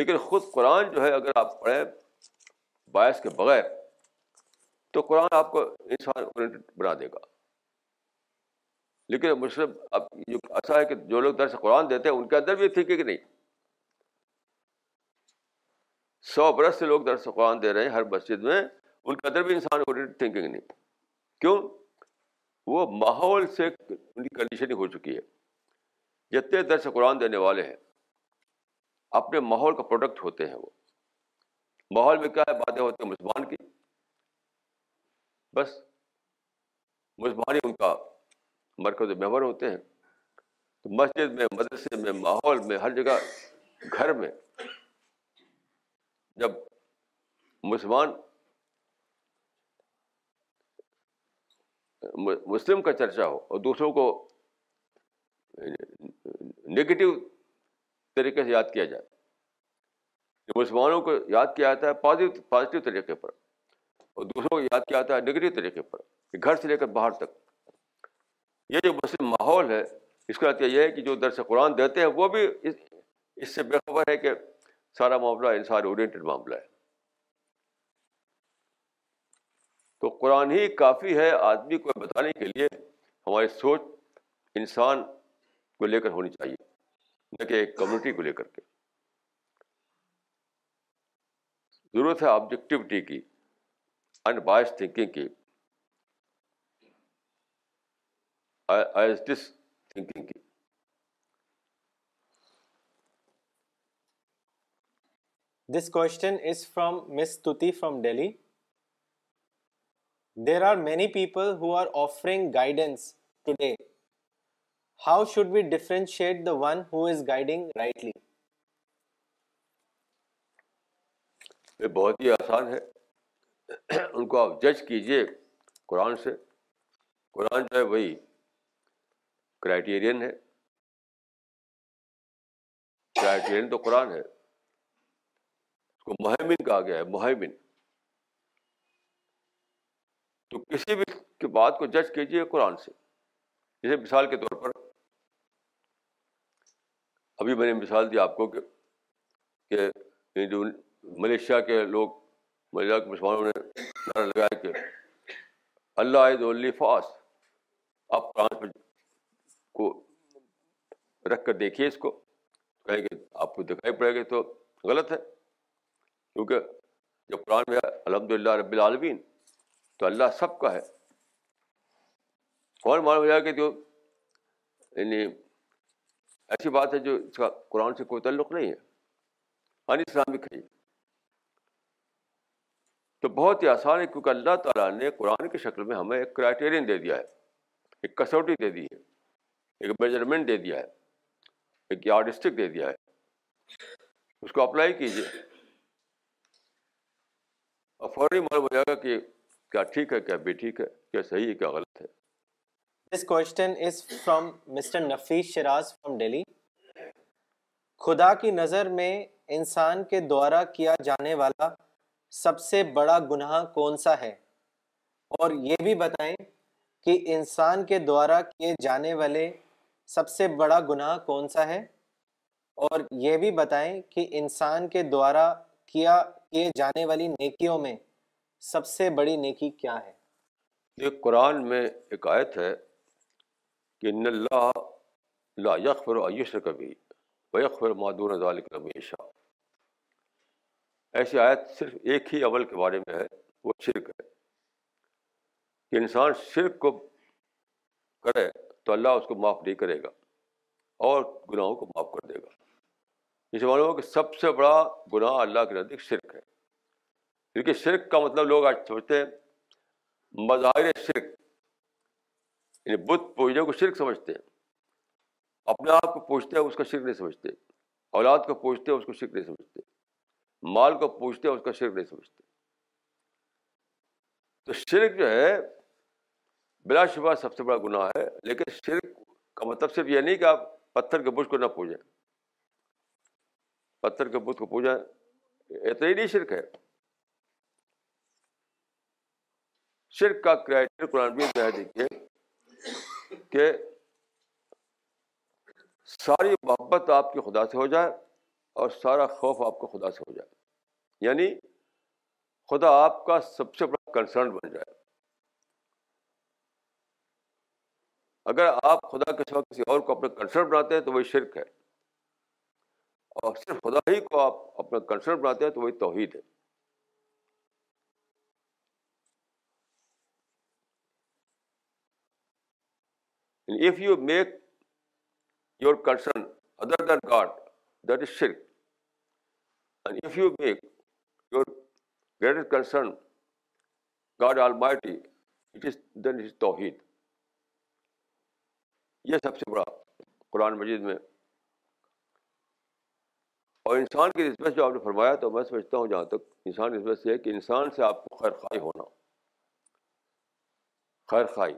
لیکن خود قرآن جو ہے اگر آپ پڑھیں باعث کے بغیر تو قرآن آپ کو انسان اورینٹیڈ بنا دے گا لیکن مسلم اب جو ایسا ہے کہ جو لوگ درس قرآن دیتے ہیں ان کے اندر بھی تھنکنگ نہیں سو برس سے لوگ درس قرآن دے رہے ہیں ہر مسجد میں ان کے اندر بھی انسان تھنکنگ نہیں کیوں وہ ماحول سے ان کی کنڈیشن ہو چکی ہے جتنے درس قرآن دینے والے ہیں اپنے ماحول کا پروڈکٹ ہوتے ہیں وہ ماحول میں کیا ہے باتیں ہوتی ہیں مسلمان کی بس مسمان ہی ان کا مرکز مہمر ہوتے ہیں تو مسجد میں مدرسے میں ماحول میں ہر جگہ گھر میں جب مسلمان مسلم کا چرچہ ہو اور دوسروں کو نگیٹو طریقے سے یاد کیا جائے مسلمانوں کو یاد کیا جاتا ہے پازیٹیو پازیٹیو طریقے پر اور دوسروں کو یاد کیا آتا ہے نگری طریقے پر کہ گھر سے لے کر باہر تک یہ جو بس ماحول ہے اس کا نتیجہ یہ ہے کہ جو درس قرآن دیتے ہیں وہ بھی اس سے بے خبر ہے کہ سارا معاملہ انسان اورینٹیڈ معاملہ ہے تو قرآن ہی کافی ہے آدمی کو بتانے کے لیے ہماری سوچ انسان کو لے کر ہونی چاہیے نہ کہ ایک کمیونٹی کو لے کر کے ضرورت ہے آبجیکٹیوٹی کی ان بائس تھنکنگ تھنکنگ کی کی this question is from Miss from Delhi there are many people who are offering guidance today how should be differentiate the one who is guiding rightly یہ بہت ہی آسان ہے ان کو آپ جج کیجیے قرآن سے قرآن جو ہے وہی کرائٹیرین ہے کرائٹیرین تو قرآن ہے اس کو مہمن کہا گیا ہے مہمن تو کسی بھی بات کو جج کیجیے قرآن سے جیسے مثال کے طور پر ابھی میں نے مثال دی آپ کو کہ, ملیشیا کے لوگ مسلمانوں نے نعرہ لگایا کہ اللہ از اللہ فاس آپ قرآن کو رکھ کر دیکھیے اس کو کہیں کہ آپ کو دکھائی پڑے گی تو غلط ہے کیونکہ جب قرآن میں الحمد للہ رب العالمین تو اللہ سب کا ہے اور معلوم ہو جائے کہ جو یعنی ایسی بات ہے جو اس کا قرآن سے کوئی تعلق نہیں ہے ان ہاں جی، اسلامک بھی تو بہت ہی آسان ہے کیونکہ اللہ تعالیٰ نے قرآن کی شکل میں ہمیں ایک کرائٹیرین دے دیا ہے ایک کسوٹی دے دی ہے ایک میجرمنٹ دے دیا ہے ایک دے دیا ہے اس کو اپلائی کیجیے اور فوری معلوم ہو جائے گا کہ کیا ٹھیک ہے کیا بھی ٹھیک ہے کیا صحیح ہے کیا غلط ہے this question is from from Mister Nafees Shiraz Delhi خدا کی نظر میں انسان کے دوارا کیا جانے والا سب سے بڑا گناہ کون سا ہے اور یہ بھی بتائیں کہ انسان کے دوارا کیے جانے والے سب سے بڑا گناہ کون سا ہے اور یہ بھی بتائیں کہ انسان کے دوارا کیا کیے جانے والی نیکیوں میں سب سے بڑی نیکی کیا ہے یہ قرآن میں ایک آیت ہے کہ ان اللہ لا کبھی ذالک ایسی آیت صرف ایک ہی عمل کے بارے میں ہے وہ شرک ہے کہ انسان شرک کو کرے تو اللہ اس کو معاف نہیں کرے گا اور گناہوں کو معاف کر دے گا معلوم ہو کہ سب سے بڑا گناہ اللہ کے نزدیک شرک ہے کیونکہ شرک کا مطلب لوگ آج سمجھتے ہیں مظاہر شرک یعنی بدھ پوجنے کو شرک سمجھتے ہیں اپنے آپ کو پوچھتے ہیں اس کا شرک نہیں سمجھتے اولاد کو پوچھتے ہیں اس کو شرک نہیں سمجھتے مال کو پوچھتے ہیں اس کا شرک نہیں سمجھتے تو شرک جو ہے بلا شبہ سب سے بڑا گناہ ہے لیکن شرک کا مطلب صرف یہ نہیں کہ آپ پتھر کے بت کو نہ پوجیں پتھر کے بت کو پوجیں اتنا ہی نہیں شرک ہے شرک کا کرائٹیر قرآن دیجیے کہ ساری محبت آپ کی خدا سے ہو جائے اور سارا خوف آپ کو خدا سے ہو جائے یعنی خدا آپ کا سب سے بڑا کنسرن بن جائے اگر آپ خدا کے ساتھ کسی اور کو اپنا کنسرن بناتے ہیں تو وہی شرک ہے اور صرف خدا ہی کو آپ اپنا کنسرن بناتے ہیں تو وہی توحید ہے if you make your concern other then God that is شرک and if you make your greater concern God almighty it is then is توحید یہ سب سے بڑا قرآن مجید میں اور انسان کی نسبت جو آپ نے فرمایا تو میں سمجھتا ہوں جہاں تک انسان نسبت سے ہے کہ انسان سے آپ کو خیر خواہ ہونا خیر خواہ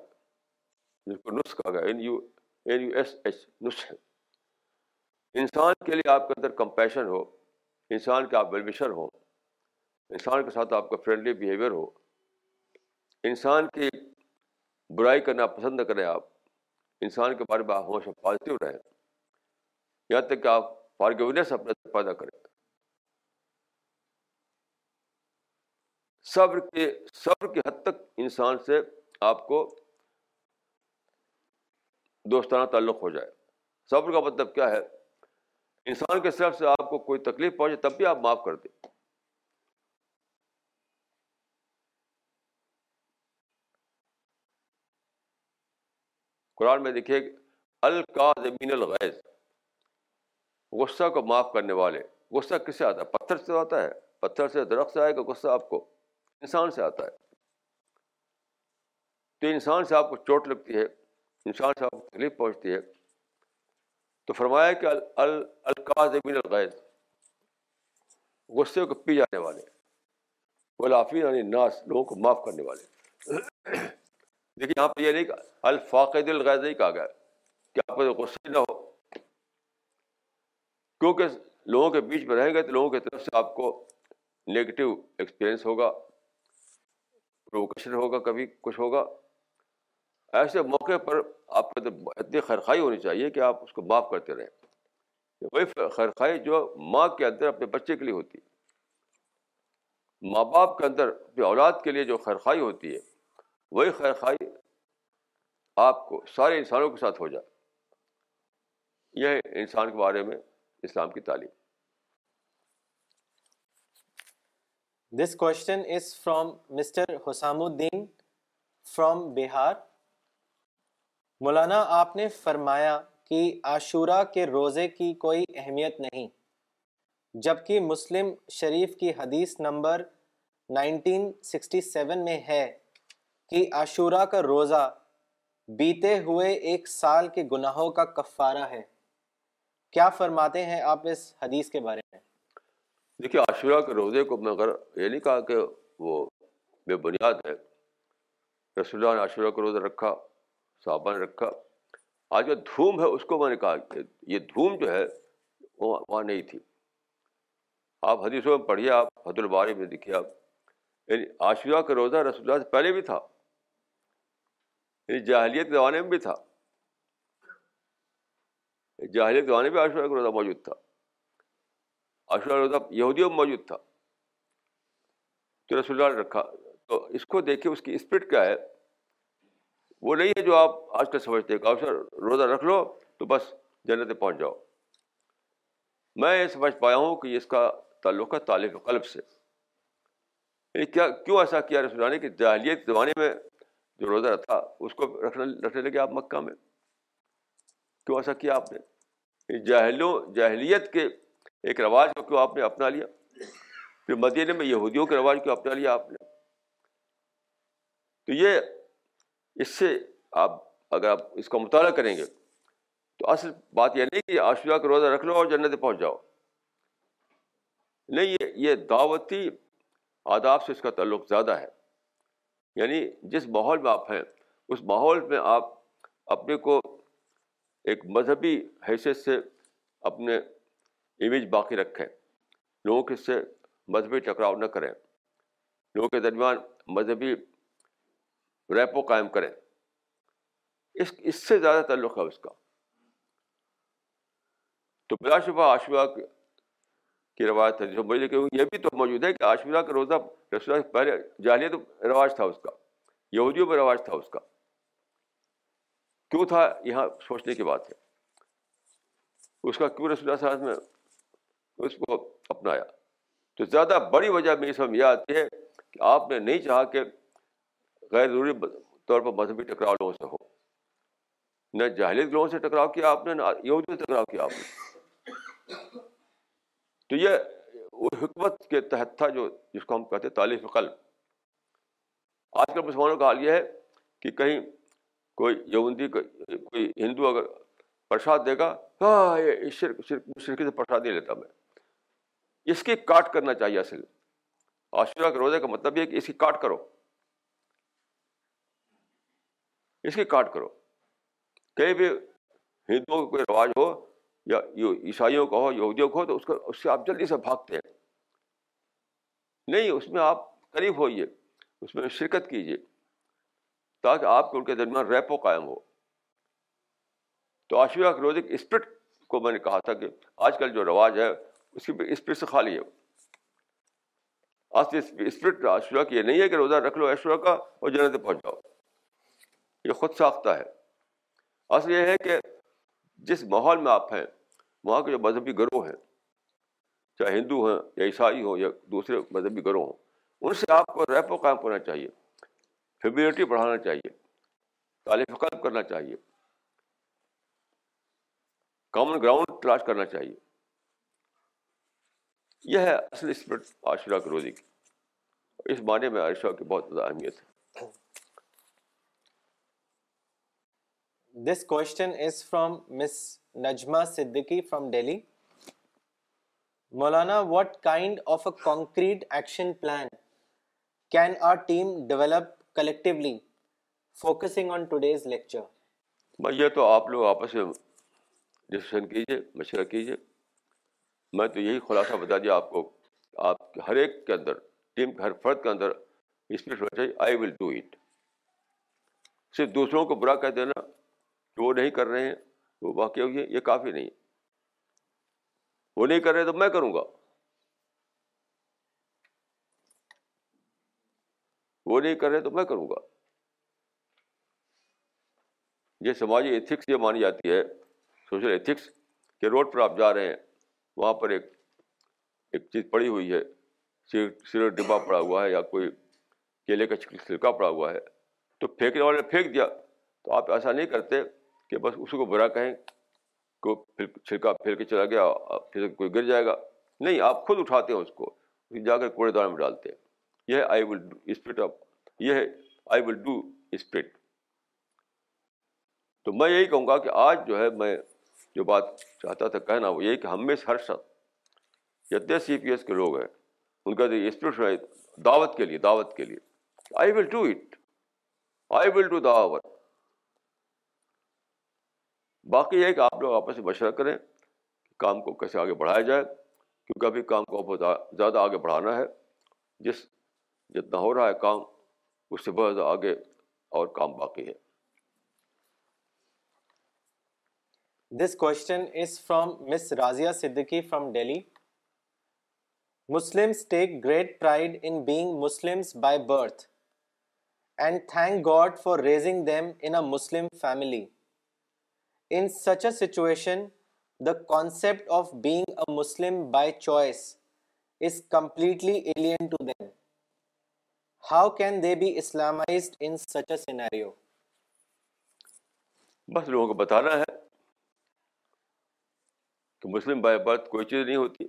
جس کو نسخ کہا گیا N U N U S H نسخ انسان کے لیے آپ کے اندر کمپیشن ہو انسان کے آپ ویلویشر ہوں انسان کے ساتھ آپ کا فرینڈلی بیہیویئر ہو انسان کی برائی کرنا پسند نہ کریں آپ انسان کے بارے میں آپ ہمیشہ پازیٹیو رہیں یہاں تک کہ آپ فارگونیس اپنے پیدا کریں صبر کے صبر کی حد تک انسان سے آپ کو دوستانہ تعلق ہو جائے صبر کا مطلب کیا ہے انسان کے طرف سے آپ کو کوئی تکلیف پہنچے تب بھی آپ معاف کر دیں قرآن میں دیکھیے القاظمین زمین الغیز غصہ کو معاف کرنے والے غصہ کس سے آتا ہے پتھر سے آتا ہے پتھر سے درخت سے آئے گا غصہ آپ کو انسان سے آتا ہے تو انسان سے آپ کو چوٹ لگتی ہے انسان سے آپ کو تکلیف پہنچتی ہے تو فرمایا کہ القاض الغذ غصے کو پی جانے والے غلافین یعنی ناس لوگوں کو معاف کرنے والے لیکن یہاں پہ یہ نہیں کہا الفاق الغیض نہیں کہا گیا کہ آپ کو غصے نہ ہو کیونکہ لوگوں کے بیچ میں رہیں گے تو لوگوں کی طرف سے آپ کو نگیٹو ایکسپیرئنس ہوگا پروکشن ہوگا کبھی کچھ ہوگا ایسے موقع پر آپ کے اندر اتنی خیرخائی ہونی چاہیے کہ آپ اس کو معاف کرتے رہیں وہی خیرخائی جو ماں کے اندر اپنے بچے کے لیے ہوتی ہے ماں باپ کے اندر اپنی اولاد کے لیے جو خیرخائی ہوتی ہے وہی خیرخائی آپ کو سارے انسانوں کے ساتھ ہو جائے یہ انسان کے بارے میں اسلام کی تعلیم this question is from Mister Husamuddin from Bihar مولانا آپ نے فرمایا کہ عاشورہ کے روزے کی کوئی اہمیت نہیں جبکہ مسلم شریف کی حدیث نمبر 1967 میں ہے کہ عاشورہ کا روزہ بیتے ہوئے ایک سال کے گناہوں کا کفارہ ہے کیا فرماتے ہیں آپ اس حدیث کے بارے میں دیکھیے عاشورہ کے روزے کو میں اگر یہ نہیں کہا کہ وہ بے بنیاد ہے رسول اللہ نے روزہ رکھا صحابہ نے رکھا آج جو دھوم ہے اس کو میں نے کہا کہ یہ دھوم جو ہے وہ وہاں نہیں تھی آپ حدیثوں میں پڑھیے آپ حد الباری میں دیکھیے آپ یعنی عاشورہ کا روزہ رسول اللہ سے پہلے بھی تھا یعنی جاہلیت زمانے میں بھی تھا جاہلیت زمانے میں عاشورہ کا روزہ موجود تھا عاشورہ روزہ یہودیوں میں موجود تھا تو رسول اللہ نے رکھا تو اس کو دیکھے اس کی اسپرٹ کیا ہے وہ نہیں ہے جو آپ آج کل سمجھتے ہیں کہ اوسر روزہ رکھ لو تو بس جنت پہنچ جاؤ میں یہ سمجھ پایا ہوں کہ اس کا تعلق ہے طالب قلب سے کیا کیوں ایسا کیا رسول نے کہ جاہلیت زمانے میں جو روزہ تھا اس کو رکھنے رکھنے لگے آپ مکہ میں کیوں ایسا کیا آپ نے جاہلوں جاہلیت کے ایک رواج کو کیوں آپ نے اپنا لیا پھر مدینہ میں یہودیوں کے رواج کو اپنا لیا آپ نے تو یہ اس سے آپ اگر آپ اس کا مطالعہ کریں گے تو اصل بات یہ نہیں کہ آشیہ کا روزہ رکھ لو اور جنت پہنچ جاؤ نہیں یہ یہ دعوتی آداب سے اس کا تعلق زیادہ ہے یعنی جس ماحول میں آپ ہیں اس ماحول میں آپ اپنے کو ایک مذہبی حیثیت سے اپنے امیج باقی رکھیں لوگوں کے سے مذہبی ٹکراؤ نہ کریں لوگوں کے درمیان مذہبی ریپو قائم کرے اس اس سے زیادہ تعلق ہے اس کا تو بلا شبہ عاشورہ کی روایت ہے جو مجھے میں یہ بھی تو موجود ہے کہ عاشورہ کا روزہ رسول پہلے جاہلیت رواج تھا اس کا یہودیوں میں رواج تھا اس کا کیوں تھا یہاں سوچنے کی بات ہے اس کا کیوں رسول اللہ میں اس کو اپنایا تو زیادہ بڑی وجہ میری سمجھ یہ آتی ہے کہ آپ نے نہیں چاہا کہ غیر ضروری طور پر مذہبی ٹکراؤ لوگوں سے ہو نہ جاہلیت لوگوں سے ٹکراؤ کیا آپ نے نہ یہودی سے ٹکراؤ کیا آپ نے تو یہ حکمت کے تحت تھا جو جس کو ہم کہتے ہیں تعلیف قلب آج کل مسلمانوں کا حال یہ ہے کہ کہیں کوئی یہودی کوئی ہندو اگر پرساد دے گا ہاں، شرک شرکی سے پرساد نہیں لیتا میں اس کی کاٹ کرنا چاہیے اصل عاشورہ کے روزے کا مطلب یہ کہ اس کی کاٹ کرو اس کی کاٹ کرو کہیں بھی ہندوؤں کا کوئی رواج ہو یا عیسائیوں کا ہو یہودیوں کا ہو تو اس کو اس سے آپ جلدی سے بھاگتے ہیں نہیں اس میں آپ قریب ہوئیے اس میں شرکت کیجیے تاکہ آپ کے ان کے درمیان ریپو قائم ہو تو روز ایک اسپرٹ کو میں نے کہا تھا کہ آج کل جو رواج ہے اس کی اسپرٹ سے خالی ہے آج اسپرٹ کی یہ نہیں ہے کہ روزہ رکھ لو ایشورا کا اور جنت پہنچ جاؤ یہ خود ساختہ ہے اصل یہ ہے کہ جس ماحول میں آپ ہیں وہاں کے جو مذہبی گروہ ہیں چاہے ہندو ہوں یا عیسائی ہوں یا دوسرے مذہبی گروہ ہوں ان سے آپ کو ریپ و قائم کرنا چاہیے ہیبیلٹی بڑھانا چاہیے تعلیم قلب کرنا چاہیے کامن گراؤنڈ تلاش کرنا چاہیے یہ ہے اصل اسپرٹ عاشرہ کی روزی کی اس معنی میں عائشہ کی بہت زیادہ اہمیت ہے تو آپ لوگ آپس میں تو یہی خلاصہ بتا دیا آپ کو آپ ہر ایک کے اندر دوسروں کو برا کہہ دینا جو وہ نہیں کر رہے ہیں وہ واق ہے یہ کافی نہیں ہے وہ نہیں کر رہے تو میں کروں گا وہ نہیں کر رہے تو میں کروں گا یہ سماجی ایتھکس یہ مانی جاتی ہے سوشل ایتھکس کہ روڈ پر آپ جا رہے ہیں وہاں پر ایک ایک چیز پڑی ہوئی ہے سیٹ ڈبا پڑا ہوا ہے یا کوئی کیلے کا چھلکا پڑا ہوا ہے تو پھینکنے والے پھینک دیا تو آپ ایسا نہیں کرتے کہ بس اسی کو برا کہیں کو پھر چھلکا پھیر کے چلا گیا پھر کوئی گر جائے گا نہیں آپ خود اٹھاتے ہیں اس کو جا کر کوڑے دان میں ڈالتے ہیں یہ ہے آئی ول اسپرٹ آف یہ ہے آئی ول ڈو اسپرٹ تو میں یہی کہوں گا کہ آج جو ہے میں جو بات چاہتا تھا کہنا وہ یہی کہ ہم میں ہر شخص جتنے سی پی ایس کے لوگ ہیں ان کا جو اسپرٹ دعوت کے لیے دعوت کے لیے I will do it I will do دعوت باقی یہ کہ آپ لوگ آپس میں مشورہ کریں کام کو کیسے آگے بڑھایا جائے کیونکہ ابھی کام کو بہت زیادہ آگے بڑھانا ہے جس جتنا ہو رہا ہے کام اس سے بہت زیادہ آگے اور کام باقی ہے this question is from Miss Razia Siddiqui from Delhi Muslims take great pride in being Muslims by birth and thank God for raising them in a Muslim family in such a situation the concept of being a Muslim by choice is completely alien to them how can they be Islamized in such a scenario بس لوگوں کو بتانا ہے کہ مسلم by birth کوئی چیز نہیں ہوتی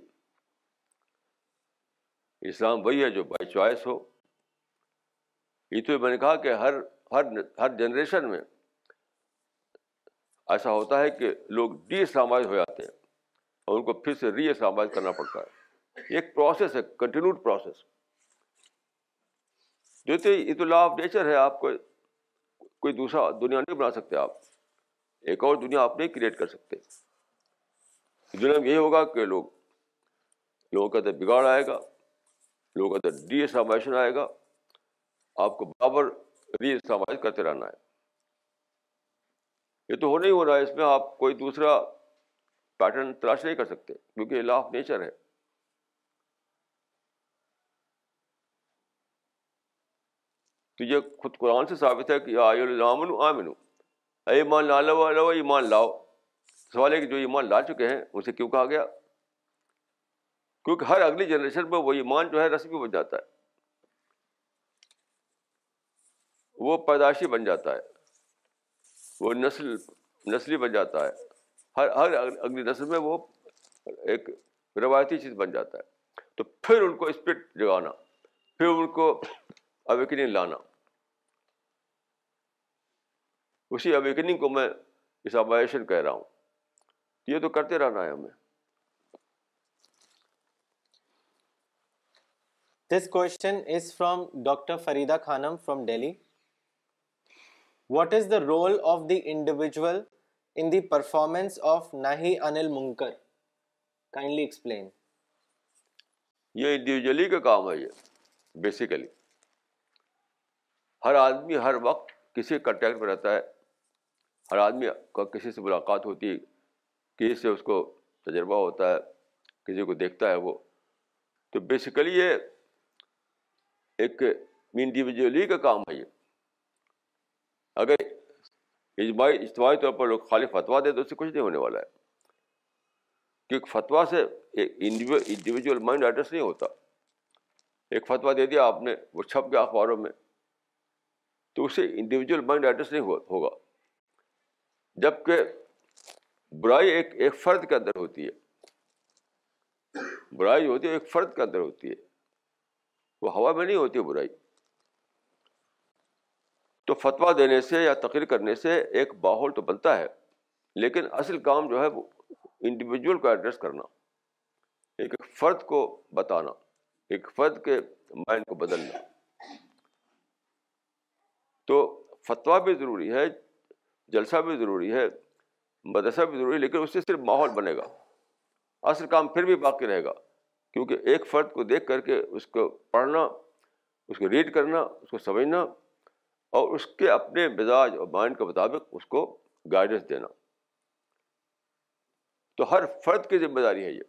اسلام وہی ہے جو بائی چوائس ہو یہ تو میں نے کہا کہ ہر ہر ہر جنریشن میں ایسا ہوتا ہے کہ لوگ ڈی اسلامائز ہو جاتے ہیں اور ان کو پھر سے ری اسلامائز کرنا پڑتا ہے ایک پروسیس ہے کنٹینیوڈ پروسیس جو کہ اطلاع آف نیچر ہے آپ کو کوئی دوسرا دنیا نہیں بنا سکتے آپ ایک اور دنیا آپ نہیں کریٹ کر سکتے دنیا میں یہ ہوگا کہ لوگ لوگوں کے اندر بگاڑ آئے گا لوگوں کے اندر ڈی اسلامائزیشن آئے گا آپ کو برابر ری اسلامائز کرتے رہنا ہے یہ تو ہو نہیں ہو رہا ہے اس میں آپ کوئی دوسرا پیٹرن تلاش نہیں کر سکتے کیونکہ یہ لا آف نیچر ہے تو یہ خود قرآن سے ثابت ہے کہ اے ایمان لا لو لو ایمان لاؤ سوال ہے کہ جو ایمان لا چکے ہیں اسے کیوں کہا گیا کیونکہ ہر اگلی جنریشن میں وہ ایمان جو ہے رسمی بن جاتا ہے وہ پیدائشی بن جاتا ہے وہ نسل نسلی بن جاتا ہے ہر ہر اگلی نسل میں وہ ایک روایتی چیز بن جاتا ہے تو پھر ان کو اسپرٹ جگانا پھر ان کو اویکننگ لانا اسی اویکننگ کو میں آبائشن کہہ رہا ہوں یہ تو کرتے رہنا ہے ہمیں this question is from doctor Farida Khanam from Delhi what is the role of the individual in the performance of ناہی انل منکر کائنڈلی ایکسپلین یہ انڈیویجلی کا کام ہے یہ بیسیکلی ہر آدمی ہر وقت کسی کنٹیکٹ میں رہتا ہے ہر آدمی کا کسی سے ملاقات ہوتی ہے کسی سے اس کو تجربہ ہوتا ہے کسی کو دیکھتا ہے وہ تو بیسیکلی یہ ایک انڈیویجلی کا کام ہے یہ اگر اجماعی اجتماعی طور پر لوگ خالی فتوا دیں تو اس سے کچھ نہیں ہونے والا ہے کیونکہ فتوا سے انڈیویجول مائنڈ ایڈریس نہیں ہوتا ایک فتویٰ دے دیا آپ نے وہ چھپ گیا اخباروں میں تو اس سے انڈیویجول مائنڈ ایڈریس نہیں ہوگا جب کہ برائی ایک ایک فرد کے اندر ہوتی ہے برائی جو ہوتی ہے ایک فرد کے اندر ہوتی ہے وہ ہوا میں نہیں ہوتی برائی تو فتویٰ دینے سے یا تقریر کرنے سے ایک ماحول تو بنتا ہے لیکن اصل کام جو ہے وہ انڈیویجول کو ایڈریس کرنا ایک ایک فرد کو بتانا ایک فرد کے مائنڈ کو بدلنا تو فتویٰ بھی ضروری ہے جلسہ بھی ضروری ہے مدرسہ بھی ضروری ہے لیکن اس سے صرف ماحول بنے گا اصل کام پھر بھی باقی رہے گا کیونکہ ایک فرد کو دیکھ کر کے اس کو پڑھنا اس کو ریڈ کرنا اس کو سمجھنا اور اس کے اپنے مزاج اور مائنڈ کے مطابق اس کو گائیڈنس دینا تو ہر فرد کی ذمہ داری ہے یہ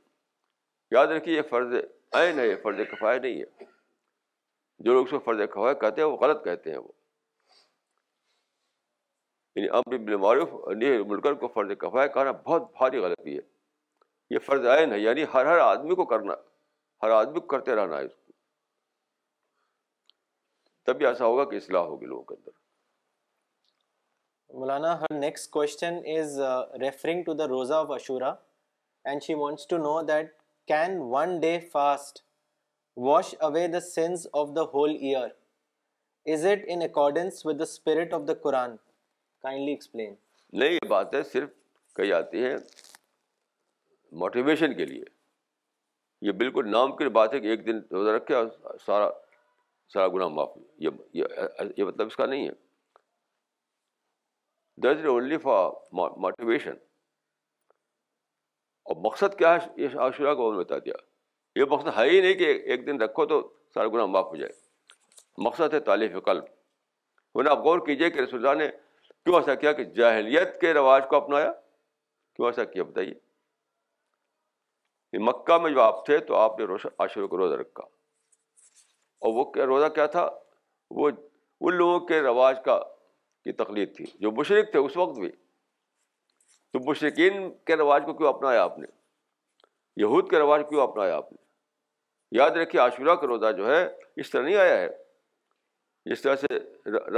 یاد رکھیے یہ فرض عین ہے یہ فرض کفایہ نہیں ہے جو لوگ اس کو فرض کفایہ کہتے ہیں وہ غلط کہتے ہیں وہ یعنی بن معروف نیہ ملکر کو فرض کفایہ کہنا بہت بھاری غلطی ہے یہ فرض عین ہے یعنی ہر ہر آدمی کو کرنا ہر آدمی کو کرتے رہنا ہے اس کو تب ایسا ہوگا کہ اصلاح ہوگی لوگوں کے اندر Maulana her next question is referring to the روزہ of Ashura and she wants to know that can one day fast wash away the sins of the whole year is it in accordance with the spirit of the Quran kindly explain نہیں یہ بات ہے صرف کہی آتی ہے motivation کے لیے یہ بالکل نام کی بات ہے کہ ایک دن روزہ رکھے اور سارا سارا گناہ معاف یہ مطلب اس کا نہیں ہے از اونلی فار موٹیویشن اور مقصد کیا ہے یہ عاشورہ کو بتا دیا یہ مقصد ہے ہی نہیں کہ ایک دن رکھو تو سارا گناہ معاف ہو جائے مقصد ہے تعلیف قلب ورنہ آپ غور کیجیے کہ رسول اللہ نے کیوں ایسا کیا کہ جاہلیت کے رواج کو اپنایا کیوں ایسا کیا بتائیے مکہ میں جو آپ تھے تو آپ نے روشن عاشور کو روزہ رکھا اور وہ کیا روزہ کیا تھا وہ ان لوگوں کے رواج کا کی تقلید تھی جو مشرق تھے اس وقت بھی تو مشرقین کے رواج کو کیوں اپنایا آپ نے یہود کے رواج کیوں اپنایا آپ نے یاد رکھیے عاشورہ کا روزہ جو ہے اس طرح نہیں آیا ہے جس طرح سے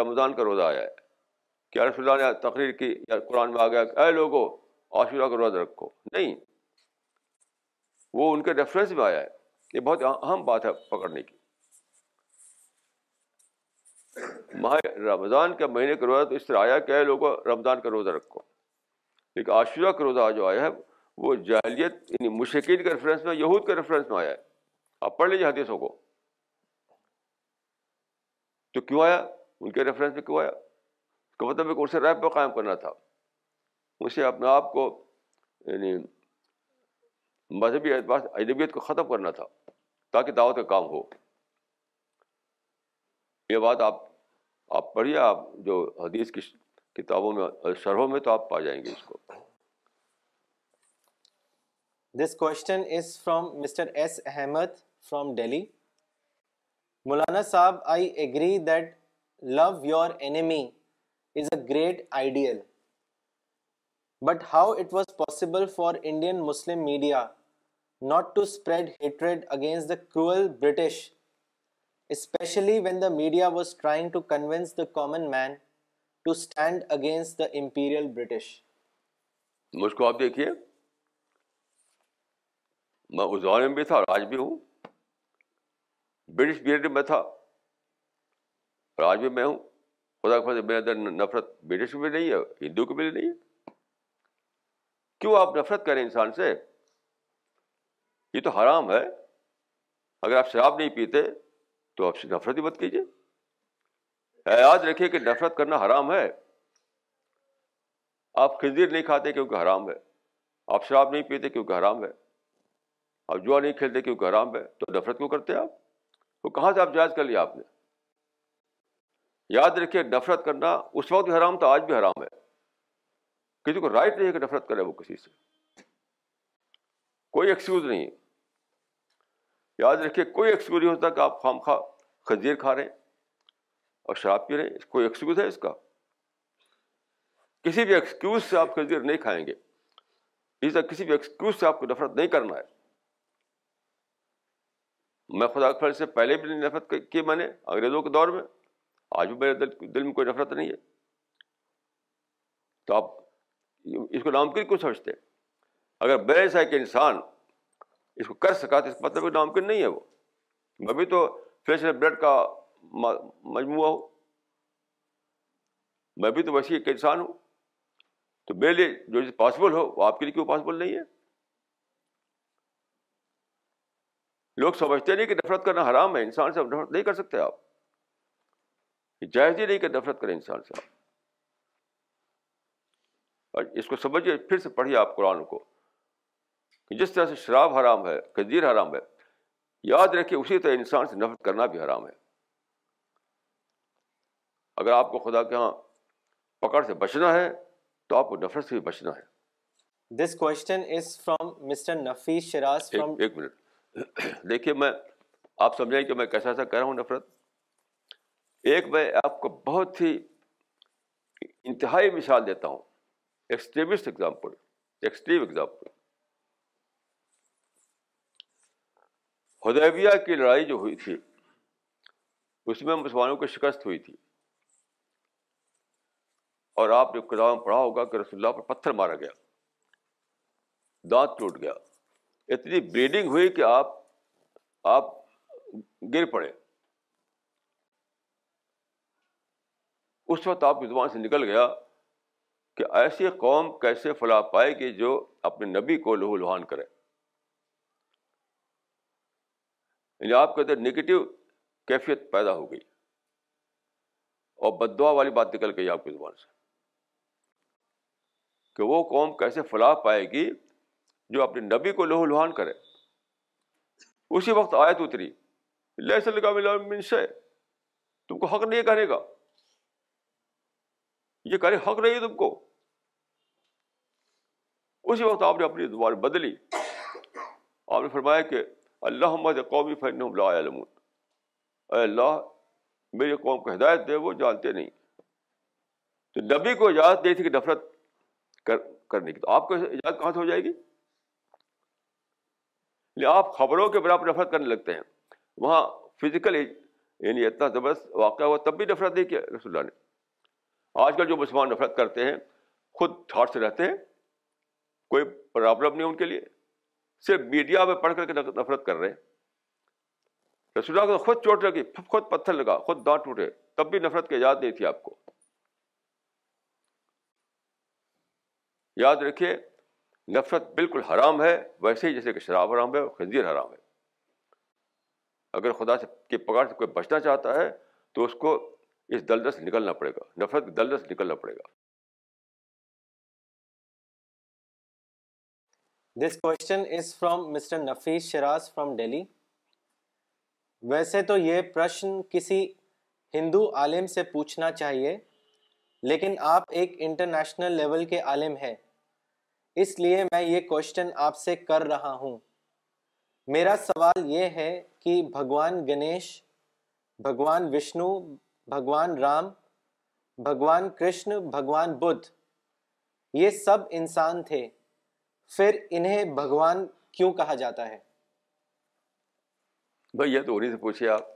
رمضان کا روزہ آیا ہے کہ رسول اللہ نے تقریر کی یا قرآن میں آ گیا اے لوگوں عاشورہ کا روزہ رکھو نہیں وہ ان کے ریفرنس میں آیا ہے یہ بہت اہم بات ہے پکڑنے کی ماہ رمضان کے مہینے کا روزہ تو اس طرح آیا کہ ہے لوگوں رمضان کا روزہ رکھو ایک عاشورہ کا روزہ جو آیا ہے وہ جاہلیت یعنی مشقین کے ریفرنس میں یہود کے ریفرنس میں آیا ہے آپ پڑھ لیجیے حدیثوں کو تو کیوں آیا ان کے ریفرنس میں کیوں آیا اس کا مطلب ایک اسے رائے پہ قائم کرنا تھا اسے اپنے آپ کو یعنی مذہبی اعتبار سے اجنبیت کو ختم کرنا تھا تاکہ دعوت کا کام ہو یہ بات آپ آپ پڑھیے آپ جو حدیث کی کتابوں میں شرحوں میں تو آپ پا جائیں گے اس کو this question is from mister S Ahmad from Delhi Maulana sahab I agree that love your enemy is a great ideal but how it was possible for Indian Muslim media not to spread hatred against the cruel British especially when the media was trying to convince the common man to stand against the imperial British مجھ کو آپ دیکھیے میں اس میں بھی تھا اور آج بھی ہوں برٹش میں تھا اور آج بھی میں ہوں خدا میرے اندر نفرت برٹش بھی نہیں ہے ہندو کو بھی نہیں ہے کیوں آپ نفرت کریں انسان سے یہ تو حرام ہے اگر آپ شراب نہیں پیتے تو آپ سے نفرت ہی مت کیجیے یاد رکھیے کہ نفرت کرنا حرام ہے آپ خنزیر نہیں کھاتے کیونکہ حرام ہے آپ شراب نہیں پیتے کیونکہ حرام ہے آپ جوا نہیں کھیلتے کیونکہ حرام ہے تو نفرت کیوں کرتے آپ وہ کہاں سے آپ جائز کر لیا آپ نے یاد رکھیے نفرت کرنا اس وقت بھی حرام تھا آج بھی حرام ہے کسی کو رائٹ نہیں ہے کہ نفرت کرے وہ کسی سے کوئی ایکسکیوز نہیں ہے یاد رکھیے کوئی ایکسکیوز نہیں ہوتا کہ آپ خام خواہ خنزیر کھا رہے ہیں اور شراب پی رہے ہیں کوئی ایکسکیوز ہے اس کا کسی بھی ایکسکیوز سے آپ خنزیر نہیں کھائیں گے اس طرح کسی بھی ایکسکیوز سے آپ کو نفرت نہیں کرنا ہے میں خدا سے پہلے بھی نہیں نفرت کی میں نے انگریزوں کے دور میں آج بھی میرے دل دل میں کوئی نفرت نہیں ہے تو آپ اس کو نامکن کیوں سمجھتے اگر بے ہے کہ انسان اس کو کر سکا تو اس مطلب کوئی نامکن نہیں ہے وہ میں بھی تو بلڈ کا مجموعہ ہو میں بھی تو ویسے ایک انسان ہوں تو میرے لیے جو چیز پاسبل ہو وہ آپ کے لیے کیوں پاسبل نہیں ہے لوگ سمجھتے نہیں کہ نفرت کرنا حرام ہے انسان سے نفرت نہیں کر سکتے آپ جائز ہی نہیں کہ نفرت کریں انسان سے آپ اس کو سمجھیے پھر سے پڑھیے آپ قرآن کو کہ جس طرح سے شراب حرام ہے قدیر حرام ہے یاد رکھے اسی طرح انسان سے نفرت کرنا بھی حرام ہے اگر آپ کو خدا کے ہاں پکڑ سے بچنا ہے تو آپ کو نفرت سے بھی بچنا ہے this question is from mister Nafees from ایک منٹ دیکھیے میں آپ سمجھیں کہ میں کیسا ایسا رہا ہوں نفرت ایک میں آپ کو بہت ہی انتہائی مثال دیتا ہوں extremist example extreme example Hudaybiyyah کی لڑائی جو ہوئی تھی اس میں مسلمانوں کی شکست ہوئی تھی اور آپ نے کتاب میں پڑھا ہوگا کہ رسول اللہ پر پتھر مارا گیا دانت ٹوٹ گیا اتنی بلیڈنگ ہوئی کہ آپ آپ گر پڑے اس وقت آپ زبان سے نکل گیا کہ ایسی قوم کیسے فلاں پائے گی جو اپنے نبی کو لہو لہان کرے یعنی آپ کے اندر نگیٹو کیفیت پیدا ہو گئی اور بدوا والی بات نکل گئی آپ کی زبان سے کہ وہ قوم کیسے فلاح پائے گی جو اپنے نبی کو لہو لہان کرے اسی وقت لہسل کا اتری من سے تم کو حق نہیں کرے گا یہ کرے حق نہیں تم کو اسی وقت آپ نے اپنی زبان بدلی آپ نے فرمایا کہ اللہ مد قومی فن علم اے اللہ میری قوم کو ہدایت دے وہ جانتے نہیں تو نبی کو اجازت دی تھی کہ نفرت کر کرنے کی تو آپ کو اجازت کہاں سے ہو جائے گی لیکن آپ خبروں کے برابر نفرت کرنے لگتے ہیں وہاں فزیکل یعنی اتنا زبردست واقعہ ہوا تب بھی نفرت نہیں کیا رسول اللہ نے آج کل جو مسلمان نفرت کرتے ہیں خود تھاٹ سے رہتے ہیں کوئی پرابلم نہیں ان کے لیے صرف میڈیا میں پڑھ کر کے نفرت کر رہے ہیں اللہ کو خود چوٹ لگی خود پتھر لگا خود دانت ٹوٹے تب بھی نفرت کی یاد نہیں تھی آپ کو یاد رکھیے نفرت بالکل حرام ہے ویسے ہی جیسے کہ شراب حرام ہے خنزیر حرام ہے اگر خدا سے کے پکڑ سے کوئی بچنا چاہتا ہے تو اس کو اس دلدس نکلنا پڑے گا نفرت دلدس نکلنا پڑے گا this question is from mister Nafees Shiraz from Delhi ویسے تو یہ پرشن کسی ہندو عالم سے پوچھنا چاہیے لیکن آپ ایک انٹرنیشنل لیول کے عالم ہیں اس لیے میں یہ کوشچن آپ سے کر رہا ہوں میرا سوال یہ ہے کہ بھگوان گنیش بھگوان وشنو بھگوان رام بھگوان کرشن بھگوان بدھ یہ سب انسان تھے پھر انہیں بھگوان کیوں کہا جاتا ہے بھائی یہ تو انہیں سے پوچھے آپ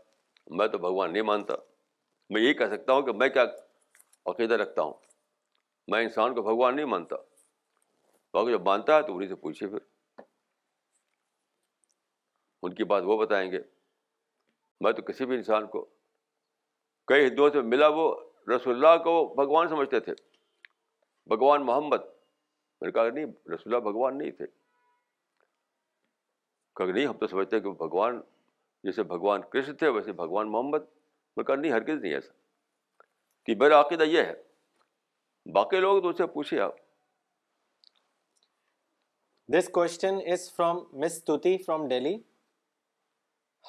میں تو بھگوان نہیں مانتا میں یہی کہہ سکتا ہوں کہ میں کیا عقیدہ رکھتا ہوں میں انسان کو بھگوان نہیں مانتا باقی جب مانتا ہے تو انہیں سے پوچھیے پھر ان کی بات وہ بتائیں گے میں تو کسی بھی انسان کو کئی ہندوؤں سے ملا وہ رسول اللہ کو بھگوان سمجھتے تھے بھگوان محمد میں نے کہا کہ نہیں رسول اللہ بھگوان نہیں تھے کہا کہ نہیں ہم تو سمجھتے کہ بھگوان جیسے بھگوان کرشن تھے ویسے بھگوان محمد میں نے کہا نہیں ہرگز نہیں ایسا کہ میرا عقیدہ یہ ہے باقی لوگ تو اسے پوچھے آپ this question is from miss Tuti from Delhi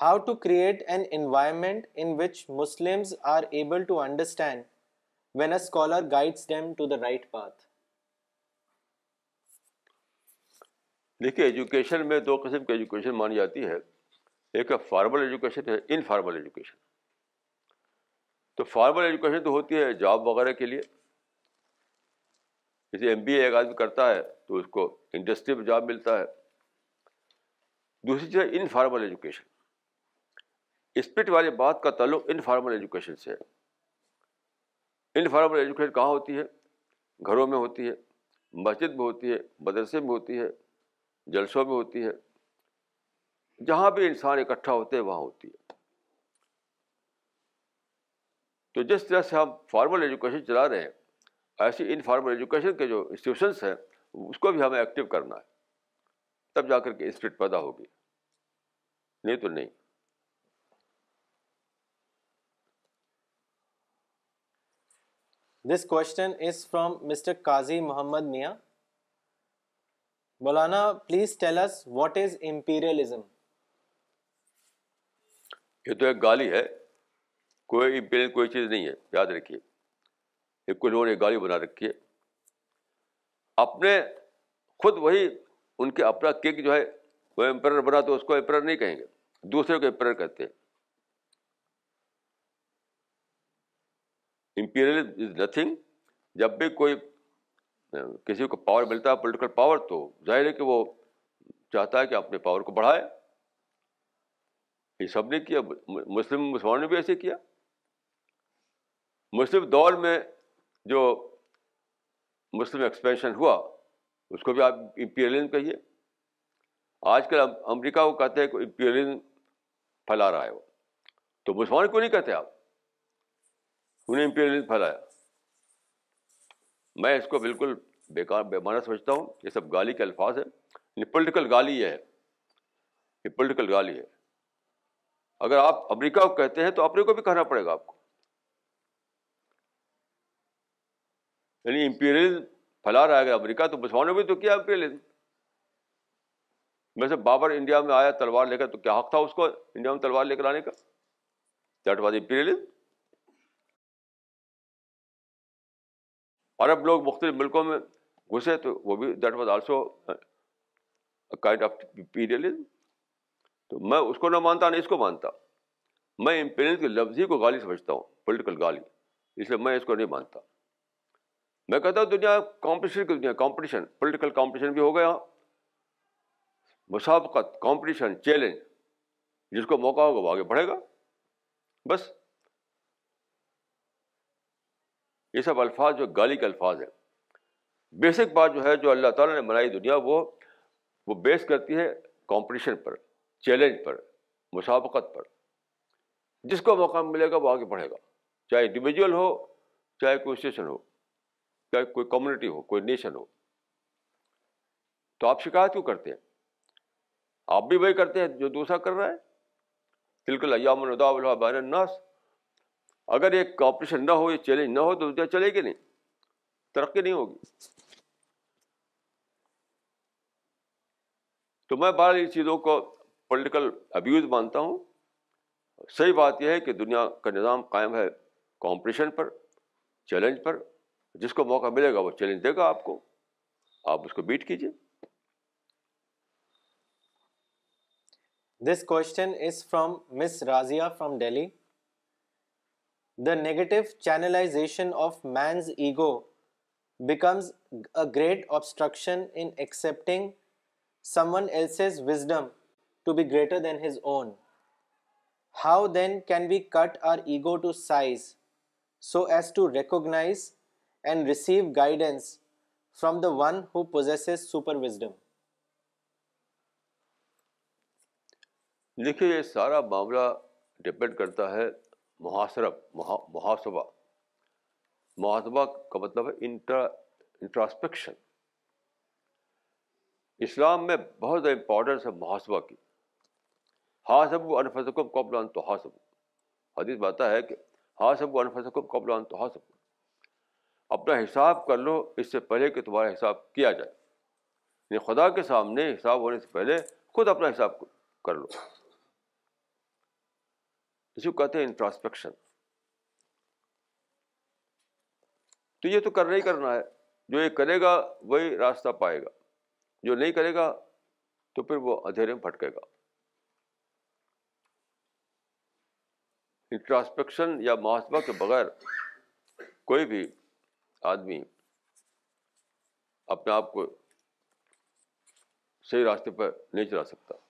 how to create an environment in which Muslims are able to understand when a scholar guides them to the right path دیکھیے ایجوکیشن میں دو قسم کی ایجوکیشن مانی جاتی ہے ایک ہے فارمل ایجوکیشن ہے انفارمل ایجوکیشن تو فارمل ایجوکیشن تو ہوتی ہے جاب وغیرہ کے لیے جیسے ایم بی اے ایک آدمی کرتا ہے تو اس کو انڈسٹری میں جاب ملتا ہے دوسری چیز انفارمل ایجوکیشن اسپرٹ والی بات کا تعلق انفارمل ایجوکیشن سے ہے انفارمل ایجوکیشن کہاں ہوتی ہے گھروں میں ہوتی ہے مسجد میں ہوتی ہے مدرسے میں ہوتی ہے جلسوں میں ہوتی ہے جہاں بھی انسان اکٹھا ہوتے ہیں وہاں ہوتی ہے تو جس طرح سے ہم فارمل ایجوکیشن چلا رہے ہیں ایسی انفارمل ایجوکیشن کے جو انسٹیٹیوشنس ہیں اس کو بھی ہمیں ایکٹیو کرنا ہے تب جا کر کے اسپرٹ پیدا ہوگی نہیں تو نہیں this question is from mister Qazi Muhammad Mian Maulana please tell us what is imperialism یہ تو ایک گالی ہے کوئی امپیریل کوئی چیز نہیں ہے یاد رکھیے ایک کو لوگوں نے گالی بنا رکھی ہے اپنے خود وہی ان کے اپنا کک جو ہے وہ امپرر بنا تو اس کو امپرر نہیں کہیں گے دوسرے کو امپرر کہتے ہیں امپیریل از نتھنگ جب بھی کوئی کسی کو پاور ملتا ہے پولیٹیکل پاور تو ظاہر ہے کہ وہ چاہتا ہے کہ اپنے پاور کو بڑھائے یہ سب نے کیا مسلم مسلمان نے بھی ایسے کیا مسلم دور میں جو مسلم ایکسپینشن ہوا اس کو بھی آپ امپیئرن کہیے آج کل امریکہ کو کہتے ہیں کہ امپیئر پھیلا رہا ہے وہ تو مسلمان کیوں نہیں کہتے آپ انہیں امپیئر پھیلایا میں اس کو بالکل بے معنی بیمانہ سمجھتا ہوں یہ سب گالی کے الفاظ ہیں پولیٹیکل یعنی گالی یہ ہے یہ پولیٹیکل گالی ہے اگر آپ امریکہ کو کہتے ہیں تو امریکہ بھی کہنا پڑے گا آپ کو یعنی امپیریلزم پھیلا رہا ہے اگر امریکہ تو نے بھی تو کیا امپیریلزم میں سے بابر انڈیا میں آیا تلوار لے کر تو کیا حق تھا اس کو انڈیا میں تلوار لے کر آنے کا دیٹ واز امپیریلزم عرب لوگ مختلف ملکوں میں گھسے تو وہ بھی that was also kind of imperialism تو میں اس کو نہ مانتا نہ اس کو مانتا میں امپیریل کے لفظی کو گالی سمجھتا ہوں پولیٹیکل گالی اس لیے میں اس کو نہیں مانتا میں کہتا ہوں دنیا کمپٹیشن کی دنیا کمپٹیشن پولیٹیکل کمپٹیشن بھی ہو گیا مسابقت کمپٹیشن چیلنج جس کو موقع ہوگا وہ آگے بڑھے گا بس یہ سب الفاظ جو گالی کے الفاظ ہیں بیسک بات جو ہے جو اللہ تعالیٰ نے بنائی دنیا وہ وہ بیس کرتی ہے کمپٹیشن پر چیلنج پر مسابقت پر جس کو موقع ملے گا وہ آگے بڑھے گا چاہے انڈیویجول ہو چاہے کوئی اسٹیشن ہو چاہے کوئی کمیونٹی ہو کوئی نیشن ہو تو آپ شکایت کیوں کرتے ہیں آپ بھی وہی کرتے ہیں جو دوسرا کر رہا ہے بالکل ایام الدا الحبین الناس اگر یہ کاپریشن نہ ہو یہ چیلنج نہ ہو تو دنیا چلے گی نہیں ترقی نہیں ہوگی تو میں بار ان چیزوں کو پولیٹیکل ابیوز مانتا ہوں صحیح بات یہ ہے کہ دنیا کا نظام قائم ہے کمپٹیشن پر چیلنج پر جس کو موقع ملے گا وہ چیلنج دے گا آپ کو آپ اس کو بیٹ کیجیے this question is from miss Razia from Delhi the negative channelization of man's ego becomes a great obstruction in someone else's wisdom to be greater than his own how then can be cut our ego to size so as to recognize and receive guidance from the one who possesses super wisdom دیکھیے یہ سارا معاملہ depend کرتا ہے محاصرہ محاسبہ محاسبہ کا مطلب ہے انٹرا انٹراسپیکشن اسلام میں بہت زیادہ امپورٹنس ہے محاسبہ کی حاصب سب و انفذقم قبل تو حاصب حدیث بات ہے کہ ہا سب و قبل ان تو حاصب اپنا حساب کر لو اس سے پہلے کہ تمہارا حساب کیا جائے یعنی خدا کے سامنے حساب ہونے سے پہلے خود اپنا حساب کر لو اس کو کہتے ہیں انٹراسپیکشن تو یہ تو کر ہی کرنا ہے جو یہ کرے گا وہی راستہ پائے گا جو نہیں کرے گا تو پھر وہ اندھیرے میں پھٹکے گا انٹراسپیکشن یا محاسبہ کے بغیر کوئی بھی آدمی اپنے آپ کو صحیح راستے پر نہیں چلا سکتا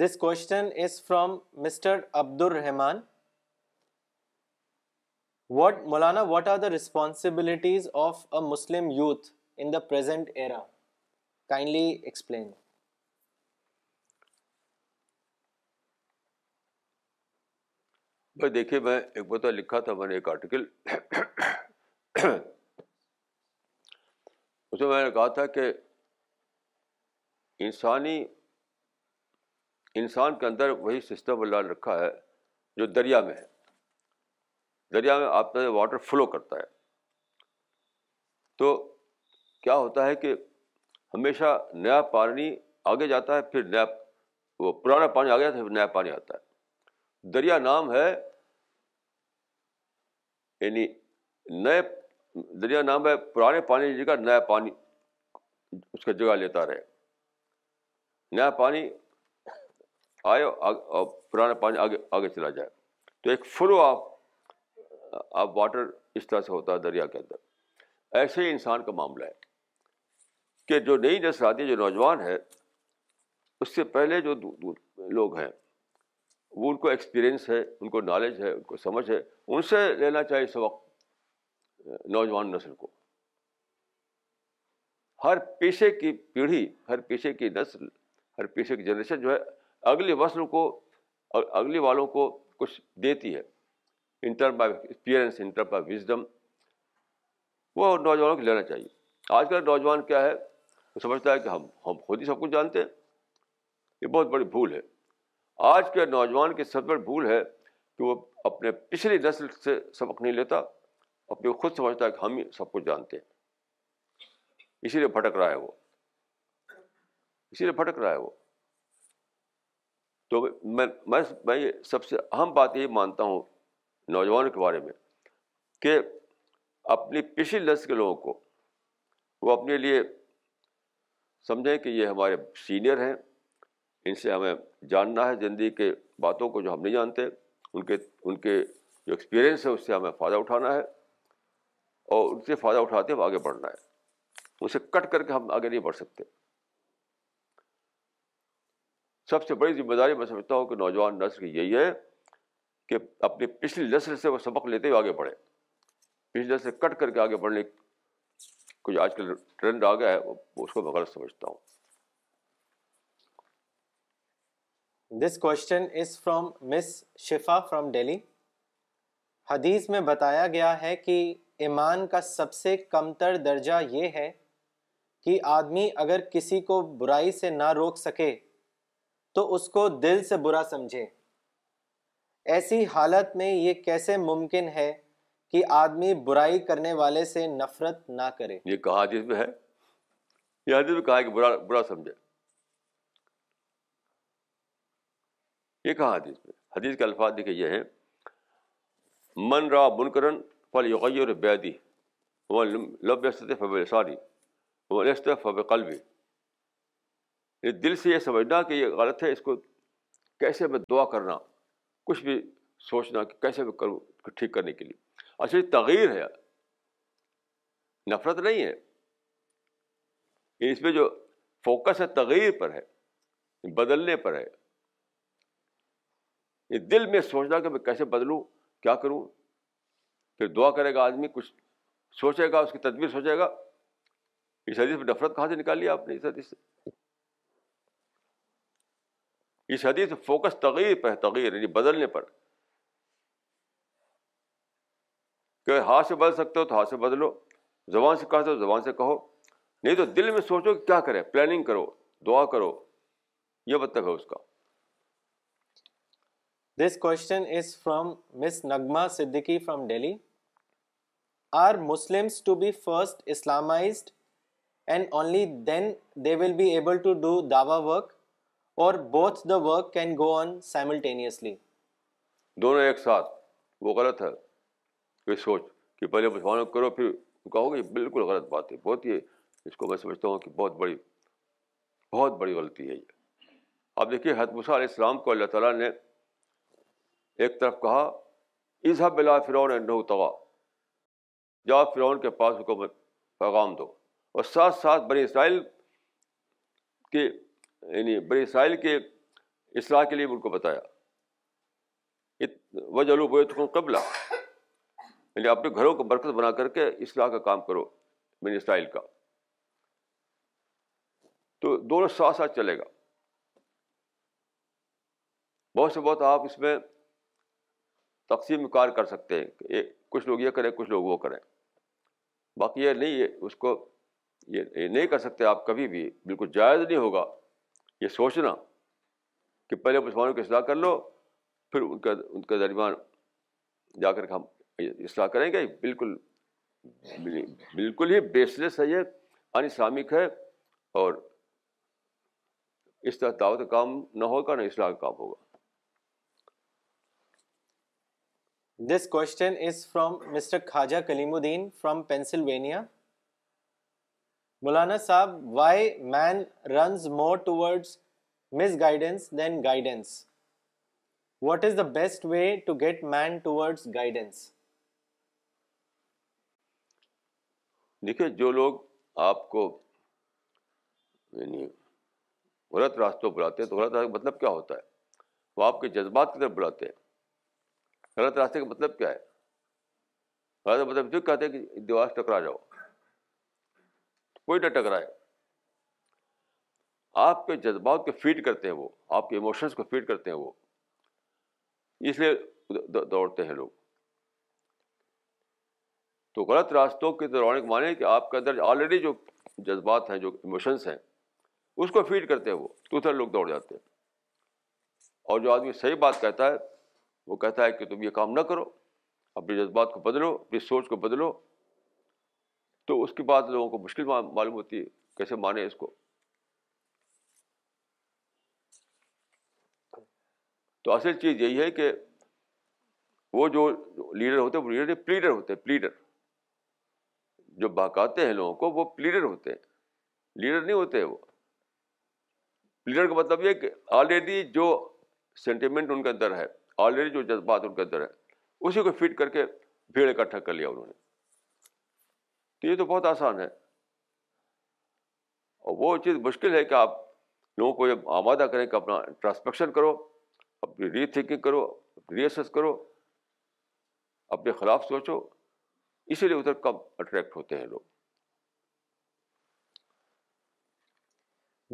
this question is from mister Abdur Rahman what Maulana youth ان بھائی دیکھیے میں ایک بتا لکھا تھا میں نے ایک آرٹیکل میں میں نے کہا تھا کہ انسانی انسان کے اندر وہی سسٹم اللہ نے رکھا ہے جو دریا میں ہے دریا میں آپ کا واٹر فلو کرتا ہے تو کیا ہوتا ہے کہ ہمیشہ نیا پانی آگے جاتا ہے پھر نیا وہ پرانا پانی آگے جاتا ہے پھر نیا پانی آتا ہے دریا نام ہے یعنی نئے دریا نام ہے پرانے پانی جگہ نیا پانی اس کا جگہ لیتا رہے نیا پانی آئے اور پرانا پانی آگے آگے چلا جائے تو ایک فلو آف آپ واٹر اس طرح سے ہوتا ہے دریا کے اندر ایسے ہی انسان کا معاملہ ہے کہ جو نئی نسل آتی ہے جو نوجوان ہے اس سے پہلے جو لوگ ہیں وہ ان کو ایکسپیرئنس ہے ان کو نالج ہے ان کو سمجھ ہے ان سے لینا چاہیے اس وقت نوجوان نسل کو ہر پیشے کی پیڑھی ہر پیشے کی نسل ہر پیشے کی جنریشن جو ہے اگلی وصل کو اگلے والوں کو کچھ دیتی ہے in term of experience in term of wisdom وہ نوجوانوں کو لینا چاہیے آج کل نوجوان کیا ہے وہ سمجھتا ہے کہ ہم ہم خود ہی سب کچھ جانتے ہیں یہ بہت بڑی بھول ہے آج کے نوجوان کی سب بڑی بھول ہے کہ وہ اپنے پچھلی نسل سے سبق نہیں لیتا اپنے خود سمجھتا ہے کہ ہم ہی سب کچھ جانتے ہیں اسی لیے پھٹک رہا ہے وہ اسی لیے پھٹک رہا ہے وہ تو میں میں یہ سب سے اہم بات یہ مانتا ہوں نوجوانوں کے بارے میں کہ اپنی پچھلی لفظ کے لوگوں کو وہ اپنے لیے سمجھیں کہ یہ ہمارے سینئر ہیں ان سے ہمیں جاننا ہے زندگی کے باتوں کو جو ہم نہیں جانتے ان کے ان کے جو ایکسپیرئنس ہے اس سے ہمیں فائدہ اٹھانا ہے اور ان سے فائدہ اٹھاتے ہم آگے بڑھنا ہے اسے کٹ کر کے ہم آگے نہیں بڑھ سکتے سب سے بڑی ذمہ داری میں سمجھتا ہوں کہ نوجوان نسل کی یہی ہے کہ اپنی پچھلی نسل سے وہ سبق لیتے ہوئے آگے بڑھے پچھلی نسل کٹ کر کے آگے بڑھنے کچھ آج کل ٹرینڈ آ گیا ہے اس کو میں غلط سمجھتا ہوں this question is from miss Shifa from daily حدیث میں بتایا گیا ہے کہ ایمان کا سب سے کم تر درجہ یہ ہے کہ آدمی اگر کسی کو برائی سے نہ روک سکے تو اس کو دل سے برا سمجھے ایسی حالت میں یہ کیسے ممکن ہے کہ آدمی برائی کرنے والے سے نفرت نہ کرے یہ کہا جس میں ہے یہ حدیث میں کہا کہ برا سمجھے یہ کہا حدیث میں حدیث کے الفاظ دیکھے یہ ہیں من را بن کرن فلغی اور فب قلبی دل سے یہ سمجھنا کہ یہ غلط ہے اس کو کیسے میں دعا کرنا کچھ بھی سوچنا کہ کیسے میں کروں اس کو ٹھیک کرنے کے لیے اچھا یہ تغیر ہے نفرت نہیں ہے اس میں جو فوکس ہے تغیر پر ہے بدلنے پر ہے یہ دل میں سوچنا کہ میں کیسے بدلوں کیا کروں پھر دعا کرے گا آدمی کچھ سوچے گا اس کی تدبیر سوچے گا اس حدیث میں نفرت کہاں سے نکال لیا آپ نے اس حدیث سے اس حدیث فوکس تغیر پہ تغیر یعنی بدلنے پر کہ ہاتھ سے بدل سکتے ہو تو ہاتھ سے بدلو زبان سے کہتے ہو زبان سے کہو نہیں تو دل میں سوچو کہ کیا کرے مطلب ہے اس کا this question is from miss نگما Siddiqui from Delhi are Muslim to be first Islamized and only then they will be able to do dawah work or both the work can go on simultaneously دونوں ایک ساتھ وہ غلط ہے یہ سوچ کہ پہلے مسلمانوں کرو پھر کہو گے بالکل غلط بات ہے بہت یہ اس کو میں سمجھتا ہوں کہ بہت بڑی بہت بڑی غلطی ہے یہ آپ دیکھیے حتمسا علیہ السلام کو اللہ تعالیٰ نے ایک طرف کہا اظہب بلا فرعون توا جا فرعون کے پاس حکومت پیغام دو اور ساتھ ساتھ بنی اسرائیل کے یعنی بڑی اسرائیل کے اصلاح کے لیے ان کو بتایا وجہ جو لوگوں قبلہ یعنی اپنے گھروں کو برکت بنا کر کے اصلاح کا کام کرو بن اسرائیل کا تو دونوں ساتھ ساتھ چلے گا بہت سے بہت آپ اس میں تقسیم کار کر سکتے ہیں کہ کچھ لوگ یہ کریں کچھ لوگ وہ کریں باقی یہ نہیں ہے اس کو یہ نہیں کر سکتے آپ کبھی بھی بالکل جائز نہیں ہوگا یہ سوچنا کہ پہلے مسلمانوں کی اصلاح کر لو پھر ان کا ان کا درمیان جا کر کے ہم اصلاح کریں گے بالکل بالکل ہی بیس لیس ہے یہ ان اسلامک ہے اور اس طرح دعوت کا کام نہ ہوگا نہ اصلاح کا کام ہوگا this question is from mister Khwaja Kaleemuddin from Pennsylvania Maulana sahab why guidance what is the best way guidance دیکھیے جو لوگ آپ کو یعنی غلط راستوں بلاتے ہیں تو غلط راستے کا مطلب کیا ہوتا ہے وہ آپ کے جذبات کی طرف بلاتے ہیں غلط راستے کا مطلب کیا ہے غلط مطلب جو کہتے ہیں کہ دیوار ٹکرا جاؤ کوئی نہ ٹکرائے آپ کے جذبات کو فیڈ کرتے ہیں وہ آپ کے ایموشنس کو فیڈ کرتے ہیں وہ اس لیے دوڑتے ہیں لوگ تو غلط راستوں کے دوران ایک مانیں کہ آپ کے اندر آلریڈی جو جذبات ہیں جو ایموشنس ہیں اس کو فیڈ کرتے ہیں تو ادھر لوگ دوڑ جاتے ہیں اور جو آدمی صحیح بات کہتا ہے وہ کہتا ہے کہ تم یہ کام نہ کرو اپنے جذبات کو بدلو اپنی سوچ کو بدلو تو اس کی بات لوگوں کو مشکل معلوم ہوتی ہے کیسے مانے اس کو تو اصل چیز یہی ہے کہ وہ جو لیڈر ہوتے ہیں وہ لیڈر پلیڈر ہوتے ہیں پلیڈر جو بہکاتے ہیں لوگوں کو وہ پلیڈر ہوتے ہیں لیڈر نہیں ہوتے وہ لیڈر کا مطلب یہ کہ آلریڈی جو سینٹیمنٹ ان کے اندر ہے آلریڈی جو جذبات ان کے اندر ہے اسی کو فٹ کر کے بھیڑ اکٹھا کر لیا انہوں نے تو یہ تو بہت آسان ہے اور وہ چیز مشکل ہے کہ آپ لوگوں کو جب آمادہ کریں کہ اپنا انٹراسپیکشن کرو اپنی ری تھنکنگ کرو ری ایسس کرو اپنے خلاف سوچو اسی لیے ادھر کم اٹریکٹ ہوتے ہیں لوگ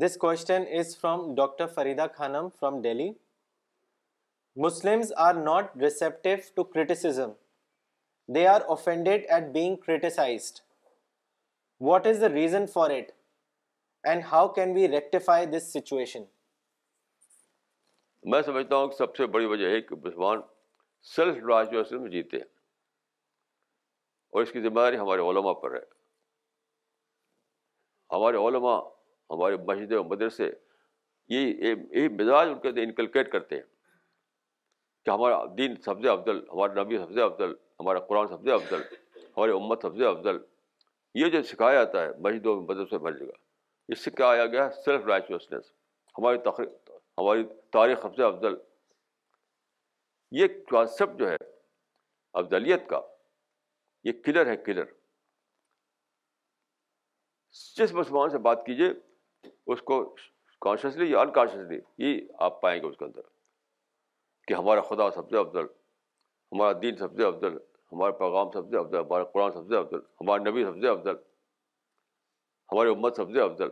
this question is from doctor Farida Khanam from Delhi Muslims are not receptive to criticism they are offended at being criticized what is the reason for it and how can we rectify this situation میں سمجھتا ہوں کہ سب سے بڑی وجہ ہے کہ مسلمان سیلف راج میں جیتے ہیں اور اس کی ذمہ داری ہمارے علماء پر ہے ہمارے علماء ہمارے مسجد و مدرسے یہی یہی مزاج ان کے اندر انکلکیٹ کرتے ہیں کہ ہمارا دین سب سے افضل ہمارا نبی سب سے افضل ہمارا قرآن سب سے افضل ہماری امت سب سے افضل یہ جو سکھایا جاتا ہے مسجدوں میں مذہب سے بھر جگہ گا اس سے کیا آیا گیا ہے سیلف رائچوسنیس ہماری تخریق ہماری تاریخ سب سے افضل یہ کانسیپٹ جو ہے افضلیت کا یہ کلر ہے کلر جس مسلمان سے بات کیجیے اس کو کانشیسلی یا انکانشیسلی یہ آپ پائیں گے اس کے اندر کہ ہمارا خدا سب سے افضل ہمارا دین سب سے افضل ہمارا پیغام سب سے افضل ہمارے قرآن سب سے افضل ہمارے نبی سب سے افضل ہماری امت سب سے افضل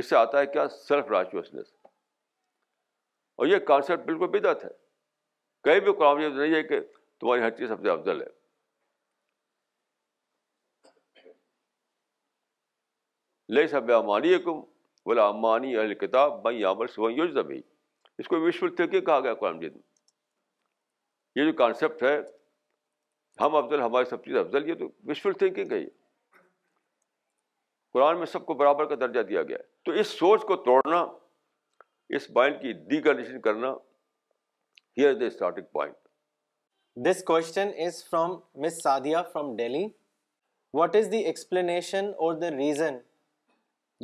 اس سے آتا ہے کیا سیلف رائچوسنیس اور یہ کانسیپٹ بالکل بدعت ہے کہیں بھی قرآن نہیں ہے کہ تمہاری ہر چیز سب سے افضل ہے لے سب امانی کم بولا امانی اہل کتاب بھائی عمر اس کو وشول تھنکنگ کہا گیا قرآن جی یہ جو کانسیپٹ ہے ہم افضل ہماری سب چیز افضل یہ تو وشفل تھنکنگ ہے یہ قرآن میں سب کو برابر کا درجہ دیا گیا ہے تو اس سوچ کو توڑنا اس مائنڈ کی ڈیکنڈیشن کرنا here is the starting point this question is from miss from Delhi what is the explanation or the reason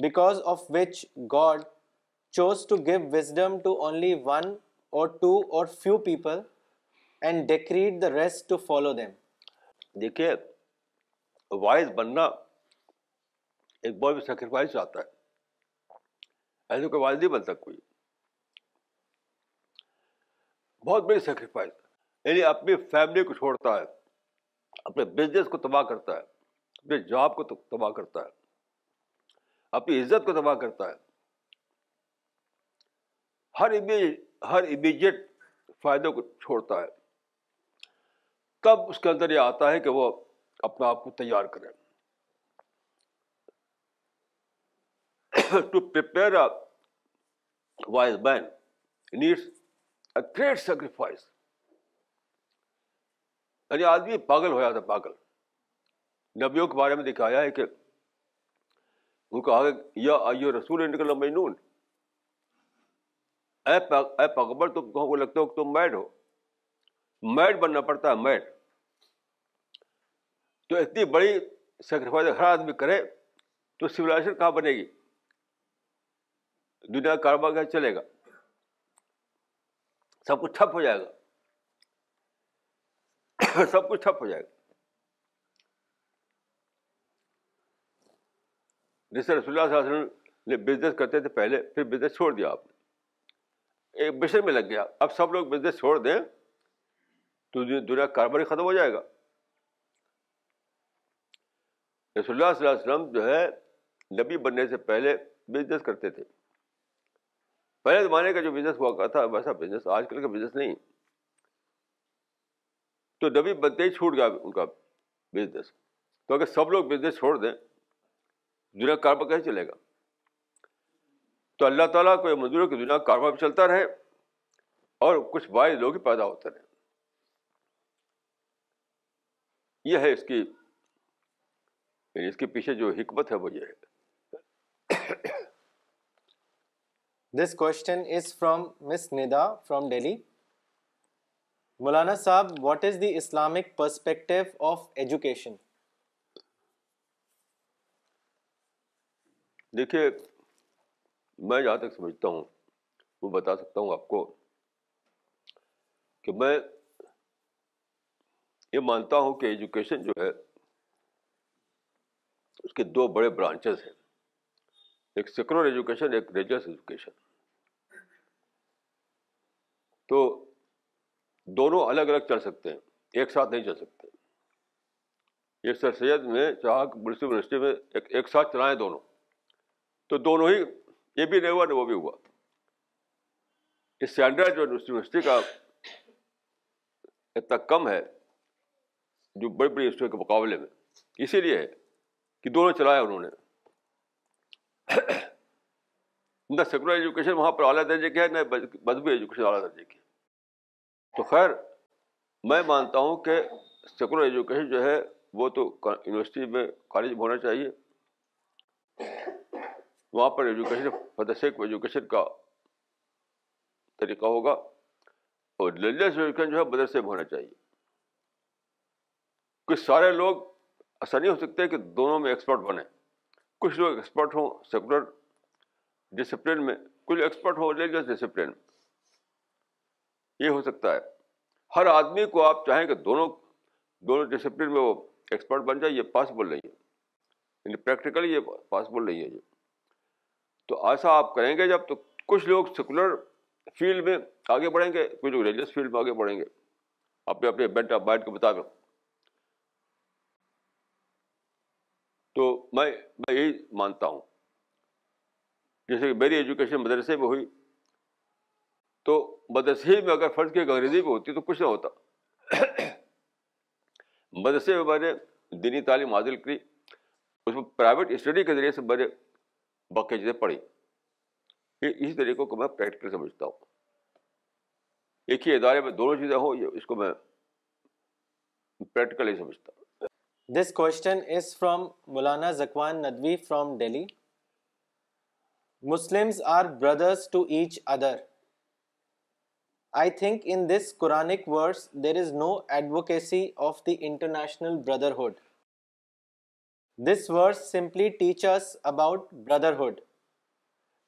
because of which God choose to give wisdom to only one or two or few people and decreed the rest to follow them دیکھیے wise بننا ایک بہت بھی sacrifice آتا ہے ایسے کوئی wise نہیں بنتا کوئی بہت بڑی سیکریفائز یعنی اپنی فیملی کو چھوڑتا ہے اپنے بزنس کو تباہ کرتا ہے اپنے جاب کو تباہ کرتا ہے اپنی عزت کو تباہ کرتا ہے ہر امیج ہر امیجیٹ فائدوں کو چھوڑتا ہے تب اس کے اندر یہ آتا ہے کہ وہ اپنا آپ کو تیار کریں wise man needs a great sacrifice یعنی آدمی پاگل ہو جاتا ہے پاگل نبیوں کے بارے میں دکھایا ہے کہ کہا یا رسول مجنون اے تم لگتا ہو کہ تم میڈ ہو میٹ بننا پڑتا ہے میٹ تو اتنی بڑی سیکریفائز ہر آدمی کرے تو سولہ کہاں بنے گی دنیا کا کاروبار کیسے چلے گا سب کچھ ٹھپ ہو جائے گا سب کچھ ٹھپ ہو جائے گا رسول اللہ نے بزنس کرتے تھے پہلے پھر بزنس چھوڑ دیا آپ نے ایک مشن میں لگ گیا اب سب لوگ بزنس چھوڑ دیں تو دنیا کاروبار ہی ختم ہو جائے گا رسول اللہ صلی اللہ علیہ وسلم جو ہے نبی بننے سے پہلے بزنس کرتے تھے پہلے زمانے کا جو بزنس ہوا کرتا تھا ویسا بزنس آج کل کا بزنس نہیں تو نبی بنتے ہی چھوٹ گیا ان کا بزنس تو اگر سب لوگ بزنس چھوڑ دیں دنیا کاروبار کیسے چلے گا تو اللہ تعالیٰ کو یہ منظور ہے کہ دنیا کاروبار چلتا رہے اور کچھ باعث لوگ ہی پیدا ہوتے رہے یہ ہے اس یعنی اس کی کے پیچھے جو حکمت ہے وہ یہ ہے this question is from from miss Nida Delhi Maulana sahab what is the Islamic perspective of education دیکھیے میں جہاں تک سمجھتا ہوں وہ بتا سکتا ہوں آپ کو کہ میں یہ مانتا ہوں کہ ایجوکیشن جو ہے اس کے دو بڑے برانچز ہیں ایک سیکولر ایجوکیشن ایک ریلیجس ایجوکیشن تو دونوں الگ الگ چل سکتے ہیں ایک ساتھ نہیں چل سکتے یہ سر سید میں یونیورسٹی میں ایک ایک ساتھ چلائیں دونوں تو دونوں ہی یہ بھی نہیں ہوا نہیں وہ بھی ہوا اسٹینڈرڈ جو یونیورسٹی کا اتنا کم ہے جو بڑی بڑی اسٹیٹ کے مقابلے میں اسی لیے کہ دونوں چلایا انہوں نے نہ سیکولر ایجوکیشن وہاں پر اعلیٰ درجے کی ہے نہ مذہبی ایجوکیشن اعلیٰ درجے کی تو خیر میں مانتا ہوں کہ سیکولر ایجوکیشن جو ہے وہ تو یونیورسٹی میں کالج میں ہونا چاہیے وہاں پر ایجوکیشن فتح ایجوکیشن کا طریقہ ہوگا اور ریلیجس ایجوکیشن جو ہے مدرسے میں ہونا چاہیے سارے لوگ ایسا نہیں ہو سکتے کہ دونوں میں ایکسپرٹ بنے کچھ لوگ ایکسپرٹ ہوں سیکولر ڈسپلن میں کچھ ایکسپرٹ ہوں ریلیجس ڈسپلن میں یہ ہو سکتا ہے ہر آدمی کو آپ چاہیں کہ دونوں دونوں ڈسپلن میں وہ ایکسپرٹ بن جائے یہ پاسبل نہیں ہے یعنی پریکٹیکلی یہ پاسبل نہیں ہے یہ تو ایسا آپ کریں گے جب تو کچھ لوگ سیکولر فیلڈ میں آگے بڑھیں گے کچھ لوگ ریلیجس فیلڈ میں آگے بڑھیں گے اپنے اپنے بینٹ آف بائٹ کے مطابق تو میں میں یہی مانتا ہوں جیسے کہ میری ایجوکیشن مدرسے میں ہوئی تو مدرسے میں اگر فرض کی انگریزی میں ہوتی تو کچھ نہ ہوتا مدرسے میں میں نے دینی تعلیم حاصل کری اس میں پرائیویٹ اسٹڈی کے ذریعے سے میں نے باقی چیزیں پڑھی یہ اسی طریقوں کو میں پریکٹیکل سمجھتا ہوں ایک ہی ادارے میں دونوں چیزیں ہوں یہ اس کو میں پریکٹیکل ہی سمجھتا ہوں This question is from Maulana Zakwan Nadvi from Delhi. Muslims are brothers to each other. I think in this Quranic verse there is no advocacy of the international brotherhood. This verse simply teaches us about brotherhood.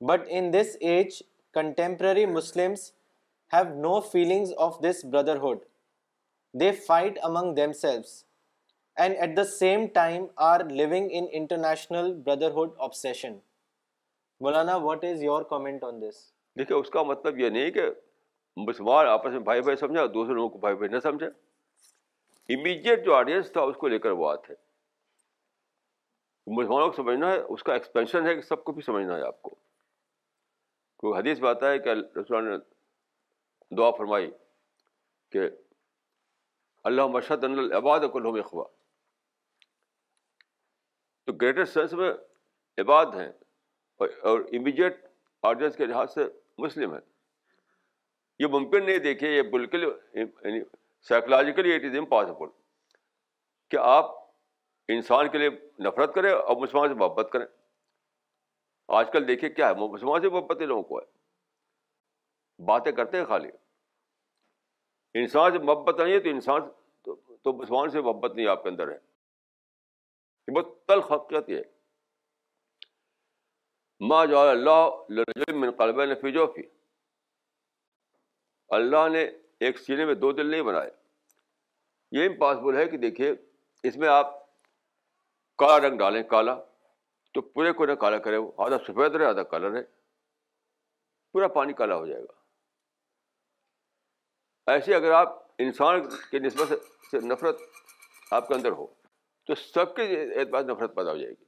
But in this age, contemporary Muslims have no feelings of this brotherhood. They fight among themselves. مطلب یہ نہیں کہ وہ آتے ہے مسلمانوں کو سمجھنا ہے اس کا ایکسپینشن ہے سب کو بھی سمجھنا ہے آپ کو حدیث آتا ہے کہ رسول نے دعا فرمائی کہ اللہ مشد العباد عبادق اخوا تو گریٹر سینس میں عباد ہیں اور امیجیٹ آرڈینس کے لحاظ سے مسلم ہیں یہ ممکن نہیں دیکھے یہ بالکل یعنی سائیکلوجیکلی اٹ از امپاسبل کہ آپ انسان کے لیے نفرت کریں اور مسلمان سے محبت کریں آج کل دیکھیے کیا ہے مسلمان سے محبت لوگوں کو ہے باتیں کرتے ہیں خالی انسان سے محبت نہیں ہے تو انسان تو مسلمان سے محبت نہیں آپ کے اندر ہے یہ بہت تلخ حقیقت ہے ما جو اللہ من قلب فی جو اللہ نے ایک سینے میں دو دل نہیں بنائے یہ امپاسبل ہے کہ دیکھیے اس میں آپ کالا رنگ ڈالیں کالا تو پورے کو نہ کالا کرے وہ آدھا سفید رہے آدھا کالا رہے پورا پانی کالا ہو جائے گا ایسے اگر آپ انسان کے نسبت سے نفرت آپ کے اندر ہو تو سب کے اعتبار نفرت پیدا ہو جائے گی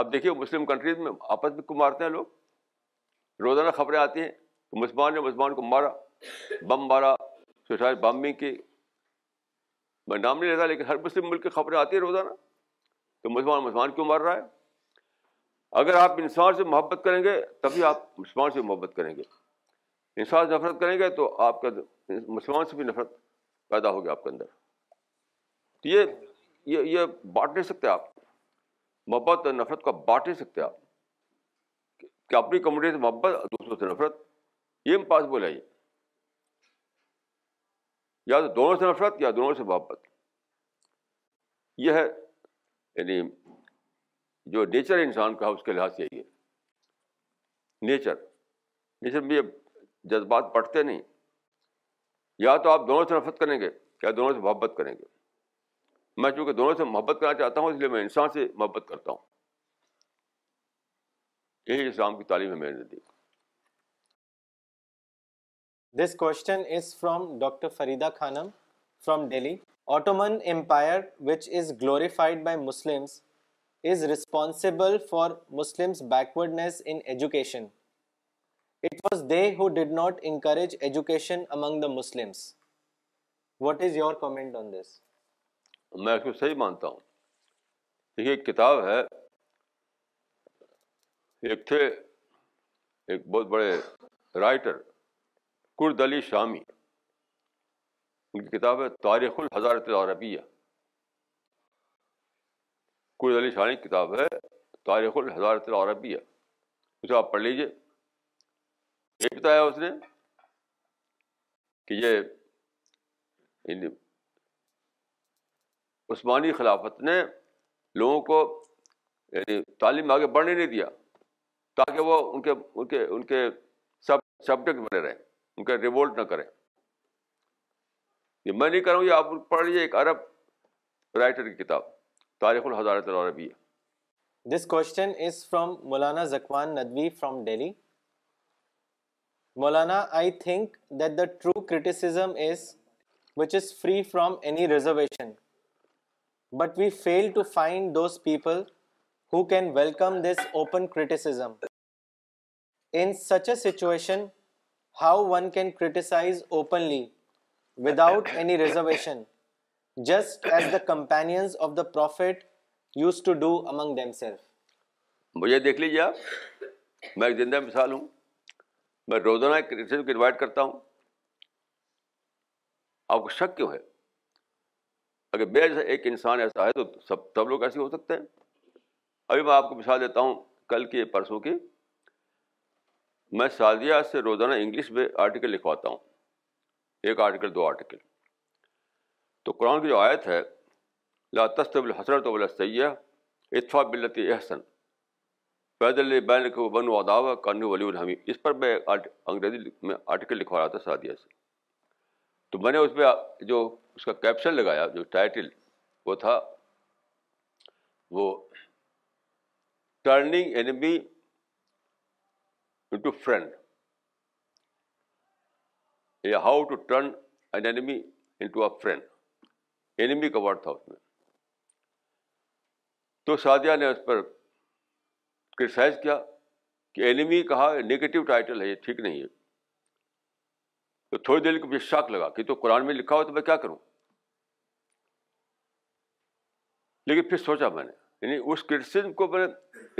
آپ دیکھیے مسلم کنٹریز میں آپس میں کو مارتے ہیں لوگ روزانہ خبریں آتی ہیں کہ مسلمان نے مسلمان کو مارا بم مارا سوسائڈ بامبنگ کی میں نام نہیں لیتا لیکن ہر مسلم ملک کی خبریں آتی ہیں روزانہ تو مسلمان مسلمان کیوں مار رہا ہے اگر آپ انسان سے محبت کریں گے تبھی آپ مسلمان سے محبت کریں گے انسان سے نفرت کریں گے تو آپ کا مسلمان سے بھی نفرت پیدا ہوگی آپ کے اندر تو یہ یہ یہ بانٹ نہیں سکتے آپ محبت اور نفرت کو بانٹ نہیں سکتے آپ کہ اپنی کمیونٹی سے محبت اور دوسروں سے نفرت یہ امپاسبل ہے یہ یا تو دونوں سے نفرت یا دونوں سے محبت یہ ہے یعنی جو نیچر انسان کا ہے اس کے لحاظ سے یہی ہے نیچر نیچر میں یہ جذبات بڑھتے نہیں یا تو آپ دونوں سے نفرت کریں گے یا دونوں سے محبت کریں گے میں چونکہ دونوں سے محبت کرنا چاہتا ہوں اس لیے میں انسان سے محبت کرتا ہوں یہی اسلام کی تعلیم ہے میرے نزدیک this question is from doctor Farida Khanam from Delhi Ottoman empire which is glorified by Muslims is responsible for Muslims backwardness in education it was they who did not encourage education what is your comment on this میں اس کو صحیح مانتا ہوں دیکھیے ایک کتاب ہے ایک تھے ایک بہت بڑے رائٹر کرد علی شامی ان کی کتاب ہے تاریخ الحضارت العربیہ کرد علی شامی کتاب ہے تاریخ الحضارت العربیہ اسے آپ پڑھ لیجیے یہ بتایا اس نے کہ یہ عثمانی خلافت نے لوگوں کو یعنی تعلیم آگے بڑھنے نہیں دیا تاکہ وہ ان کے ان کے ان کے سب سبجیکٹ بنے رہیں ان کے ریوولٹ نہ کریں یہ میں نہیں کروں گی آپ پڑھ لیجیے ایک عرب رائٹر کی کتاب تاریخ الحضارت العربیہ this question is from Maulana Zakwan Nadvi from Delhi Maulana I think that the true criticism is which is free from any reservation but we fail to find those people who can welcome this open criticism in such a situation how one can criticize openly without any reservation just as the companions of the prophet used to do among them self مجھے دیکھ لیجیے آپ میں ایک زندہ مثال ہوں میں روزانہ ریسیپ کو انوائٹ کرتا ہوں آپ کو شک کیوں ہے اگر بے جیسا ایک انسان ایسا ہے تو سب سب لوگ ایسے ہو سکتے ہیں ابھی میں آپ کو مثال دیتا ہوں کل کی پرسوں کی میں سعدیہ سے روزانہ انگلش میں آرٹیکل لکھواتا ہوں ایک آرٹیکل دو آرٹیکل تو قرآن کی جو آیت ہے لا طب الحسرت ولا سیاح اطفا بلتی احسن پیدل بین بنو اداوا ولی الحمی اس پر میں انگریزی میں آرٹیکل لکھوا رہا تھا سعدیہ سے تو میں نے اس پہ جو اس کا کیپشن لگایا جو ٹائٹل وہ تھا وہ ٹرننگ اینمی انٹو فرینڈ یا how to turn an enemy into a friend enemy کا ورڈ تھا اس میں تو سعدیہ نے اس پر کرٹیسائز کیا کہ اینیمی کہا نگیٹو ٹائٹل ہے یہ ٹھیک نہیں ہے تو تھوڑی دیر کو شاک لگا کہ تو قرآن میں لکھا ہو تو میں کیا کروں لیکن پھر سوچا میں نے یعنی اس کو میں نے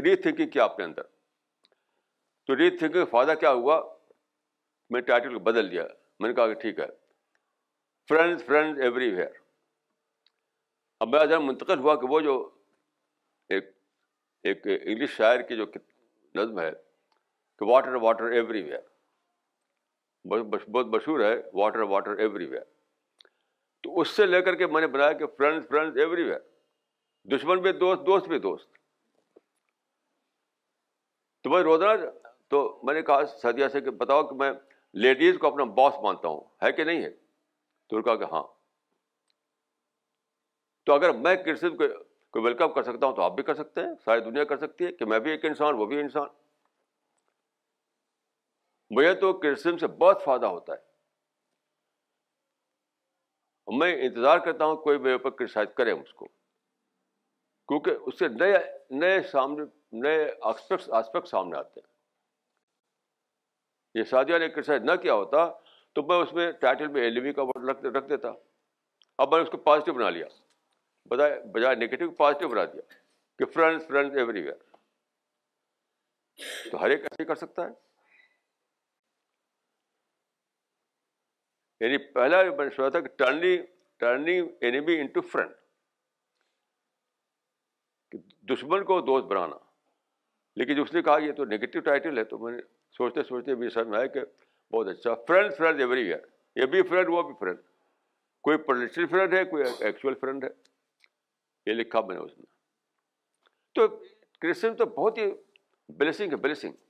ری تھنکنگ کیا اپنے اندر تو ری تھنکنگ فائدہ کیا ہوا میں ٹائٹل کو بدل دیا میں نے کہا کہ ٹھیک ہے فرینڈ فرینڈ ایوری ویئر اب میرا ذرا منتقل ہوا کہ وہ جو ایک ایک انگلش شاعر کی جو نظم ہے کہ واٹر واٹر ایوری ویئر بہت مشہور ہے واٹر واٹر ایوری ویئر تو اس سے لے کر کے میں نے بنایا کہ فرینڈ فرینڈز ایوری ویئر دشمن بھی دوست دوست بھی دوست تو میں روزانہ تو میں نے کہا سادیا سے کہ بتاؤ کہ میں لیڈیز کو اپنا باس مانتا ہوں ہے کہ نہیں ہے تو کہا کہ ہاں تو اگر میں کرسم کو کوئی ویلکم کر سکتا ہوں تو آپ بھی کر سکتے ہیں ساری دنیا کر سکتی ہے کہ میں بھی ایک انسان وہ بھی انسان مجھے تو کرسم سے بہت فائدہ ہوتا ہے میں انتظار کرتا ہوں کوئی میرے اوپر کرسائز کرے اس کو کیونکہ اس سے نئے نئے سامنے نئے آسپیکٹ سامنے آتے ہیں یہ شادیا نے کرسائز نہ کیا ہوتا تو میں اس میں ٹائٹل میں ایلیمی کا ورڈ رکھ دیتا اب میں نے اس کو پازیٹیو بنا لیا بجائے بجائے نگیٹو پازیٹیو بنا دیا کہ فرینڈس فرینڈ ایوری ویئر تو ہر ایک ایسے ہی کر سکتا ہے یعنی پہلا میں نے سوچا تھا کہ ٹرننگ اینیمی فرینڈ دشمن کو دوست بنانا لیکن جو اس نے کہا یہ تو نگیٹو ٹائٹل ہے تو میں نے سوچتے سوچتے بھی سمجھ میں آیا کہ بہت اچھا فرینڈ فرینڈ ایوری ایئر یہ بھی فرینڈ وہ بھی فرینڈ کوئی پولیٹیکل فرینڈ ہے کوئی ایکچوئل فرینڈ ہے یہ لکھا میں نے اس میں تو کرسچن تو بہت ہی بلیسنگ ہے بلیسنگ